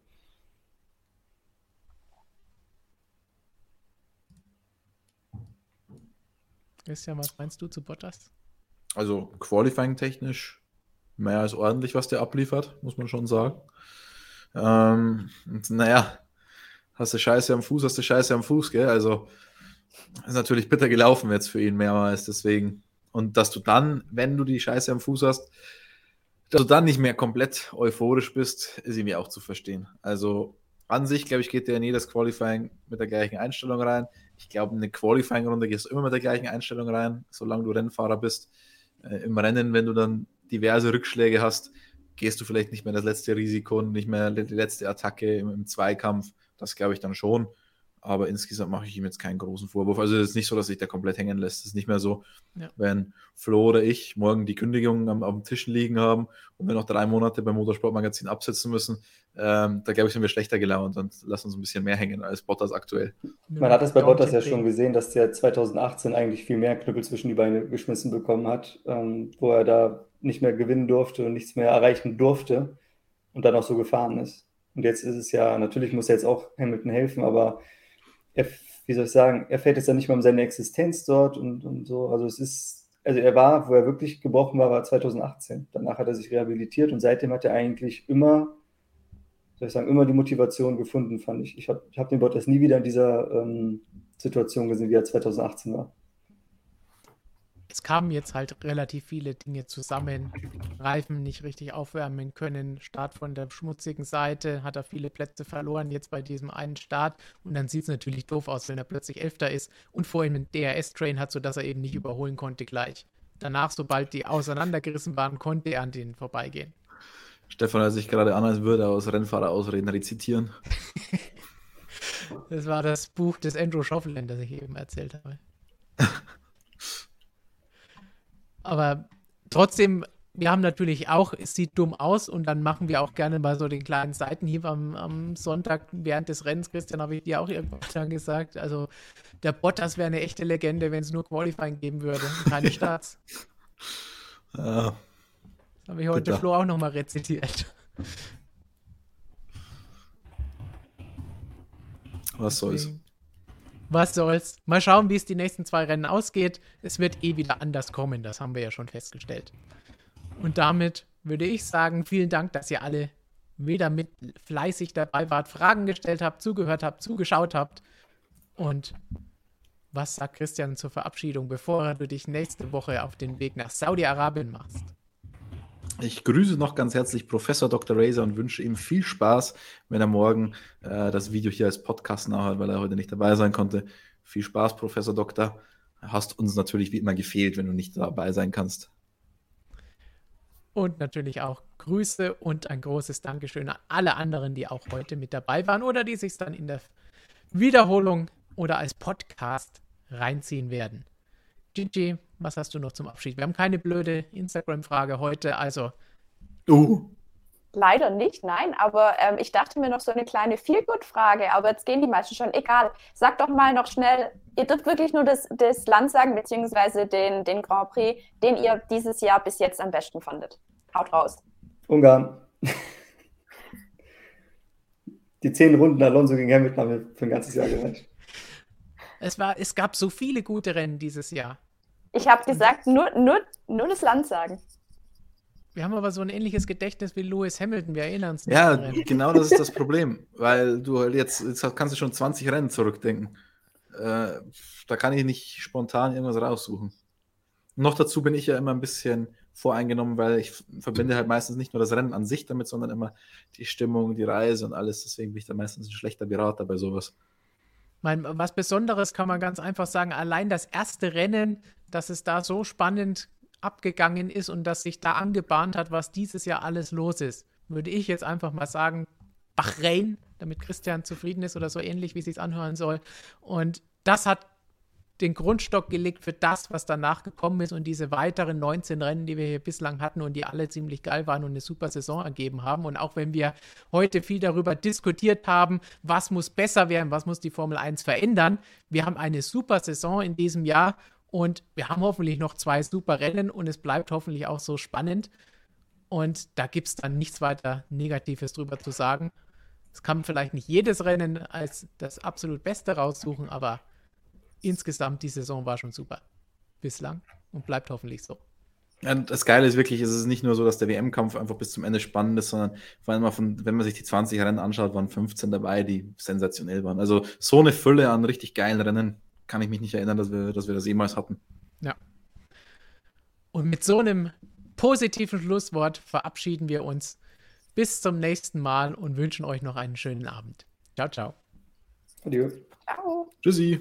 Christian, was meinst du zu Bottas? Also Qualifying technisch mehr als ordentlich, was der abliefert, muss man schon sagen. Ähm, und naja, hast du Scheiße am Fuß, hast du Scheiße am Fuß, gell? Also ist natürlich bitter gelaufen jetzt für ihn mehrmals, deswegen. Und dass du dann, wenn du die Scheiße am Fuß hast, dass du dann nicht mehr komplett euphorisch bist, ist irgendwie auch zu verstehen. Also an sich, glaube ich, geht der in jedes Qualifying mit der gleichen Einstellung rein. Ich glaube, in eine Qualifying-Runde gehst du immer mit der gleichen Einstellung rein, solange du Rennfahrer bist. Äh, Im Rennen, wenn du dann diverse Rückschläge hast, gehst du vielleicht nicht mehr das letzte Risiko und nicht mehr die letzte Attacke im, im Zweikampf. Das glaube ich dann schon. Aber insgesamt mache ich ihm jetzt keinen großen Vorwurf. Also es ist nicht so, dass sich der komplett hängen lässt. Es ist nicht mehr so, ja. wenn Flo oder ich morgen die Kündigung am, am Tisch liegen haben und wir noch drei Monate beim Motorsportmagazin absetzen müssen. Ähm, da glaube ich, sind wir schlechter gelaunt und lassen uns ein bisschen mehr hängen als Bottas aktuell. Man hat es bei Bottas ja schon gesehen, dass der 2018 eigentlich viel mehr Knüppel zwischen die Beine geschmissen bekommen hat, ähm, wo er da nicht mehr gewinnen durfte und nichts mehr erreichen durfte und dann auch so gefahren ist. Und jetzt ist es ja, natürlich muss er jetzt auch Hamilton helfen, aber er, wie soll ich sagen, er fällt jetzt ja nicht mal um seine Existenz dort und, und so. Also es ist, also er war, wo er wirklich gebrochen war, war 2018. Danach hat er sich rehabilitiert und seitdem hat er eigentlich immer, soll ich sagen, immer die Motivation gefunden, fand ich. Ich habe ich hab den Bottas nie wieder in dieser ähm, Situation gesehen, wie er 2018 war es kamen jetzt halt relativ viele Dinge zusammen. Reifen nicht richtig aufwärmen können, Start von der schmutzigen Seite, hat er viele Plätze verloren jetzt bei diesem einen Start. Und dann sieht es natürlich doof aus, wenn er plötzlich Elfter ist und vorhin einen DRS-Train hat, sodass er eben nicht überholen konnte gleich. Danach, sobald die auseinandergerissen waren, konnte er an denen vorbeigehen. Stefan hört sich gerade an, als würde er aus Rennfahrerausreden rezitieren. das war das Buch des Andrew Schoffland, das ich eben erzählt habe. Aber trotzdem, wir haben natürlich auch, es sieht dumm aus und dann machen wir auch gerne mal so den kleinen Seitenhieb am, am Sonntag während des Rennens. Christian, habe ich dir auch irgendwann gesagt. Also der Bottas wäre eine echte Legende, wenn es nur Qualifying geben würde und keine Starts. ja. Das habe ich heute Bitte. Flo auch nochmal rezitiert. Was soll's. Was soll's. Mal schauen, wie es die nächsten zwei Rennen ausgeht. Es wird eh wieder anders kommen, das haben wir ja schon festgestellt. Und damit würde ich sagen, vielen Dank, dass ihr alle wieder mit fleißig dabei wart, Fragen gestellt habt, zugehört habt, zugeschaut habt. Und was sagt Christian zur Verabschiedung, bevor du dich nächste Woche auf den Weg nach Saudi-Arabien machst? Ich grüße noch ganz herzlich Professor Dr. Razor und wünsche ihm viel Spaß, wenn er morgen äh, das Video hier als Podcast nachhört, weil er heute nicht dabei sein konnte. Viel Spaß, Professor Doktor. Hast uns natürlich wie immer gefehlt, wenn du nicht dabei sein kannst. Und natürlich auch Grüße und ein großes Dankeschön an alle anderen, die auch heute mit dabei waren oder die sich dann in der Wiederholung oder als Podcast reinziehen werden. Gigi, was hast du noch zum Abschied? Wir haben keine blöde Instagram-Frage heute, also. Uh. Leider nicht, nein, aber ähm, ich dachte mir noch so eine kleine Feelgood-Frage, aber jetzt gehen die meisten schon. Egal, sag doch mal noch schnell, ihr dürft wirklich nur das, das Land sagen, beziehungsweise den, den Grand Prix, den ihr dieses Jahr bis jetzt am besten fandet. Haut raus. Ungarn. Die zehn Runden Alonso gegen Hamilton haben wir für ein ganzes Jahr gereicht. Es, war, es gab so viele gute Rennen dieses Jahr. Ich habe gesagt, nur, nur, nur das Land sagen. Wir haben aber so ein ähnliches Gedächtnis wie Lewis Hamilton, wir erinnern uns. Ja, genau das ist das Problem, weil du halt jetzt, jetzt kannst du schon 20 Rennen zurückdenken. Äh, da kann ich nicht spontan irgendwas raussuchen. Noch dazu bin ich ja immer ein bisschen voreingenommen, weil ich verbinde halt meistens nicht nur das Rennen an sich damit, sondern immer die Stimmung, die Reise und alles. Deswegen bin ich da meistens ein schlechter Berater bei sowas. Mein, was Besonderes kann man ganz einfach sagen, allein das erste Rennen, dass es da so spannend abgegangen ist und dass sich da angebahnt hat, was dieses Jahr alles los ist, würde ich jetzt einfach mal sagen, Bahrain, damit Christian zufrieden ist oder so ähnlich, wie es sich anhören soll. Und das hat den Grundstock gelegt für das, was danach gekommen ist und diese weiteren 19 Rennen, die wir hier bislang hatten und die alle ziemlich geil waren und eine super Saison ergeben haben. Und auch wenn wir heute viel darüber diskutiert haben, was muss besser werden, was muss die Formel 1 verändern, wir haben eine super Saison in diesem Jahr und wir haben hoffentlich noch zwei super Rennen und es bleibt hoffentlich auch so spannend. Und da gibt es dann nichts weiter Negatives drüber zu sagen. Es kann vielleicht nicht jedes Rennen als das absolut Beste raussuchen, aber insgesamt die Saison war schon super. Bislang und bleibt hoffentlich so. Ja, das Geile ist wirklich, es ist nicht nur so, dass der WM-Kampf einfach bis zum Ende spannend ist, sondern vor allem, von, wenn man sich die 20 Rennen anschaut, waren 15 dabei, die sensationell waren. Also so eine Fülle an richtig geilen Rennen kann ich mich nicht erinnern, dass wir, dass wir das jemals hatten. Ja. Und mit so einem positiven Schlusswort verabschieden wir uns. Bis zum nächsten Mal und wünschen euch noch einen schönen Abend. Ciao, ciao. Adieu. Ciao. Tschüssi.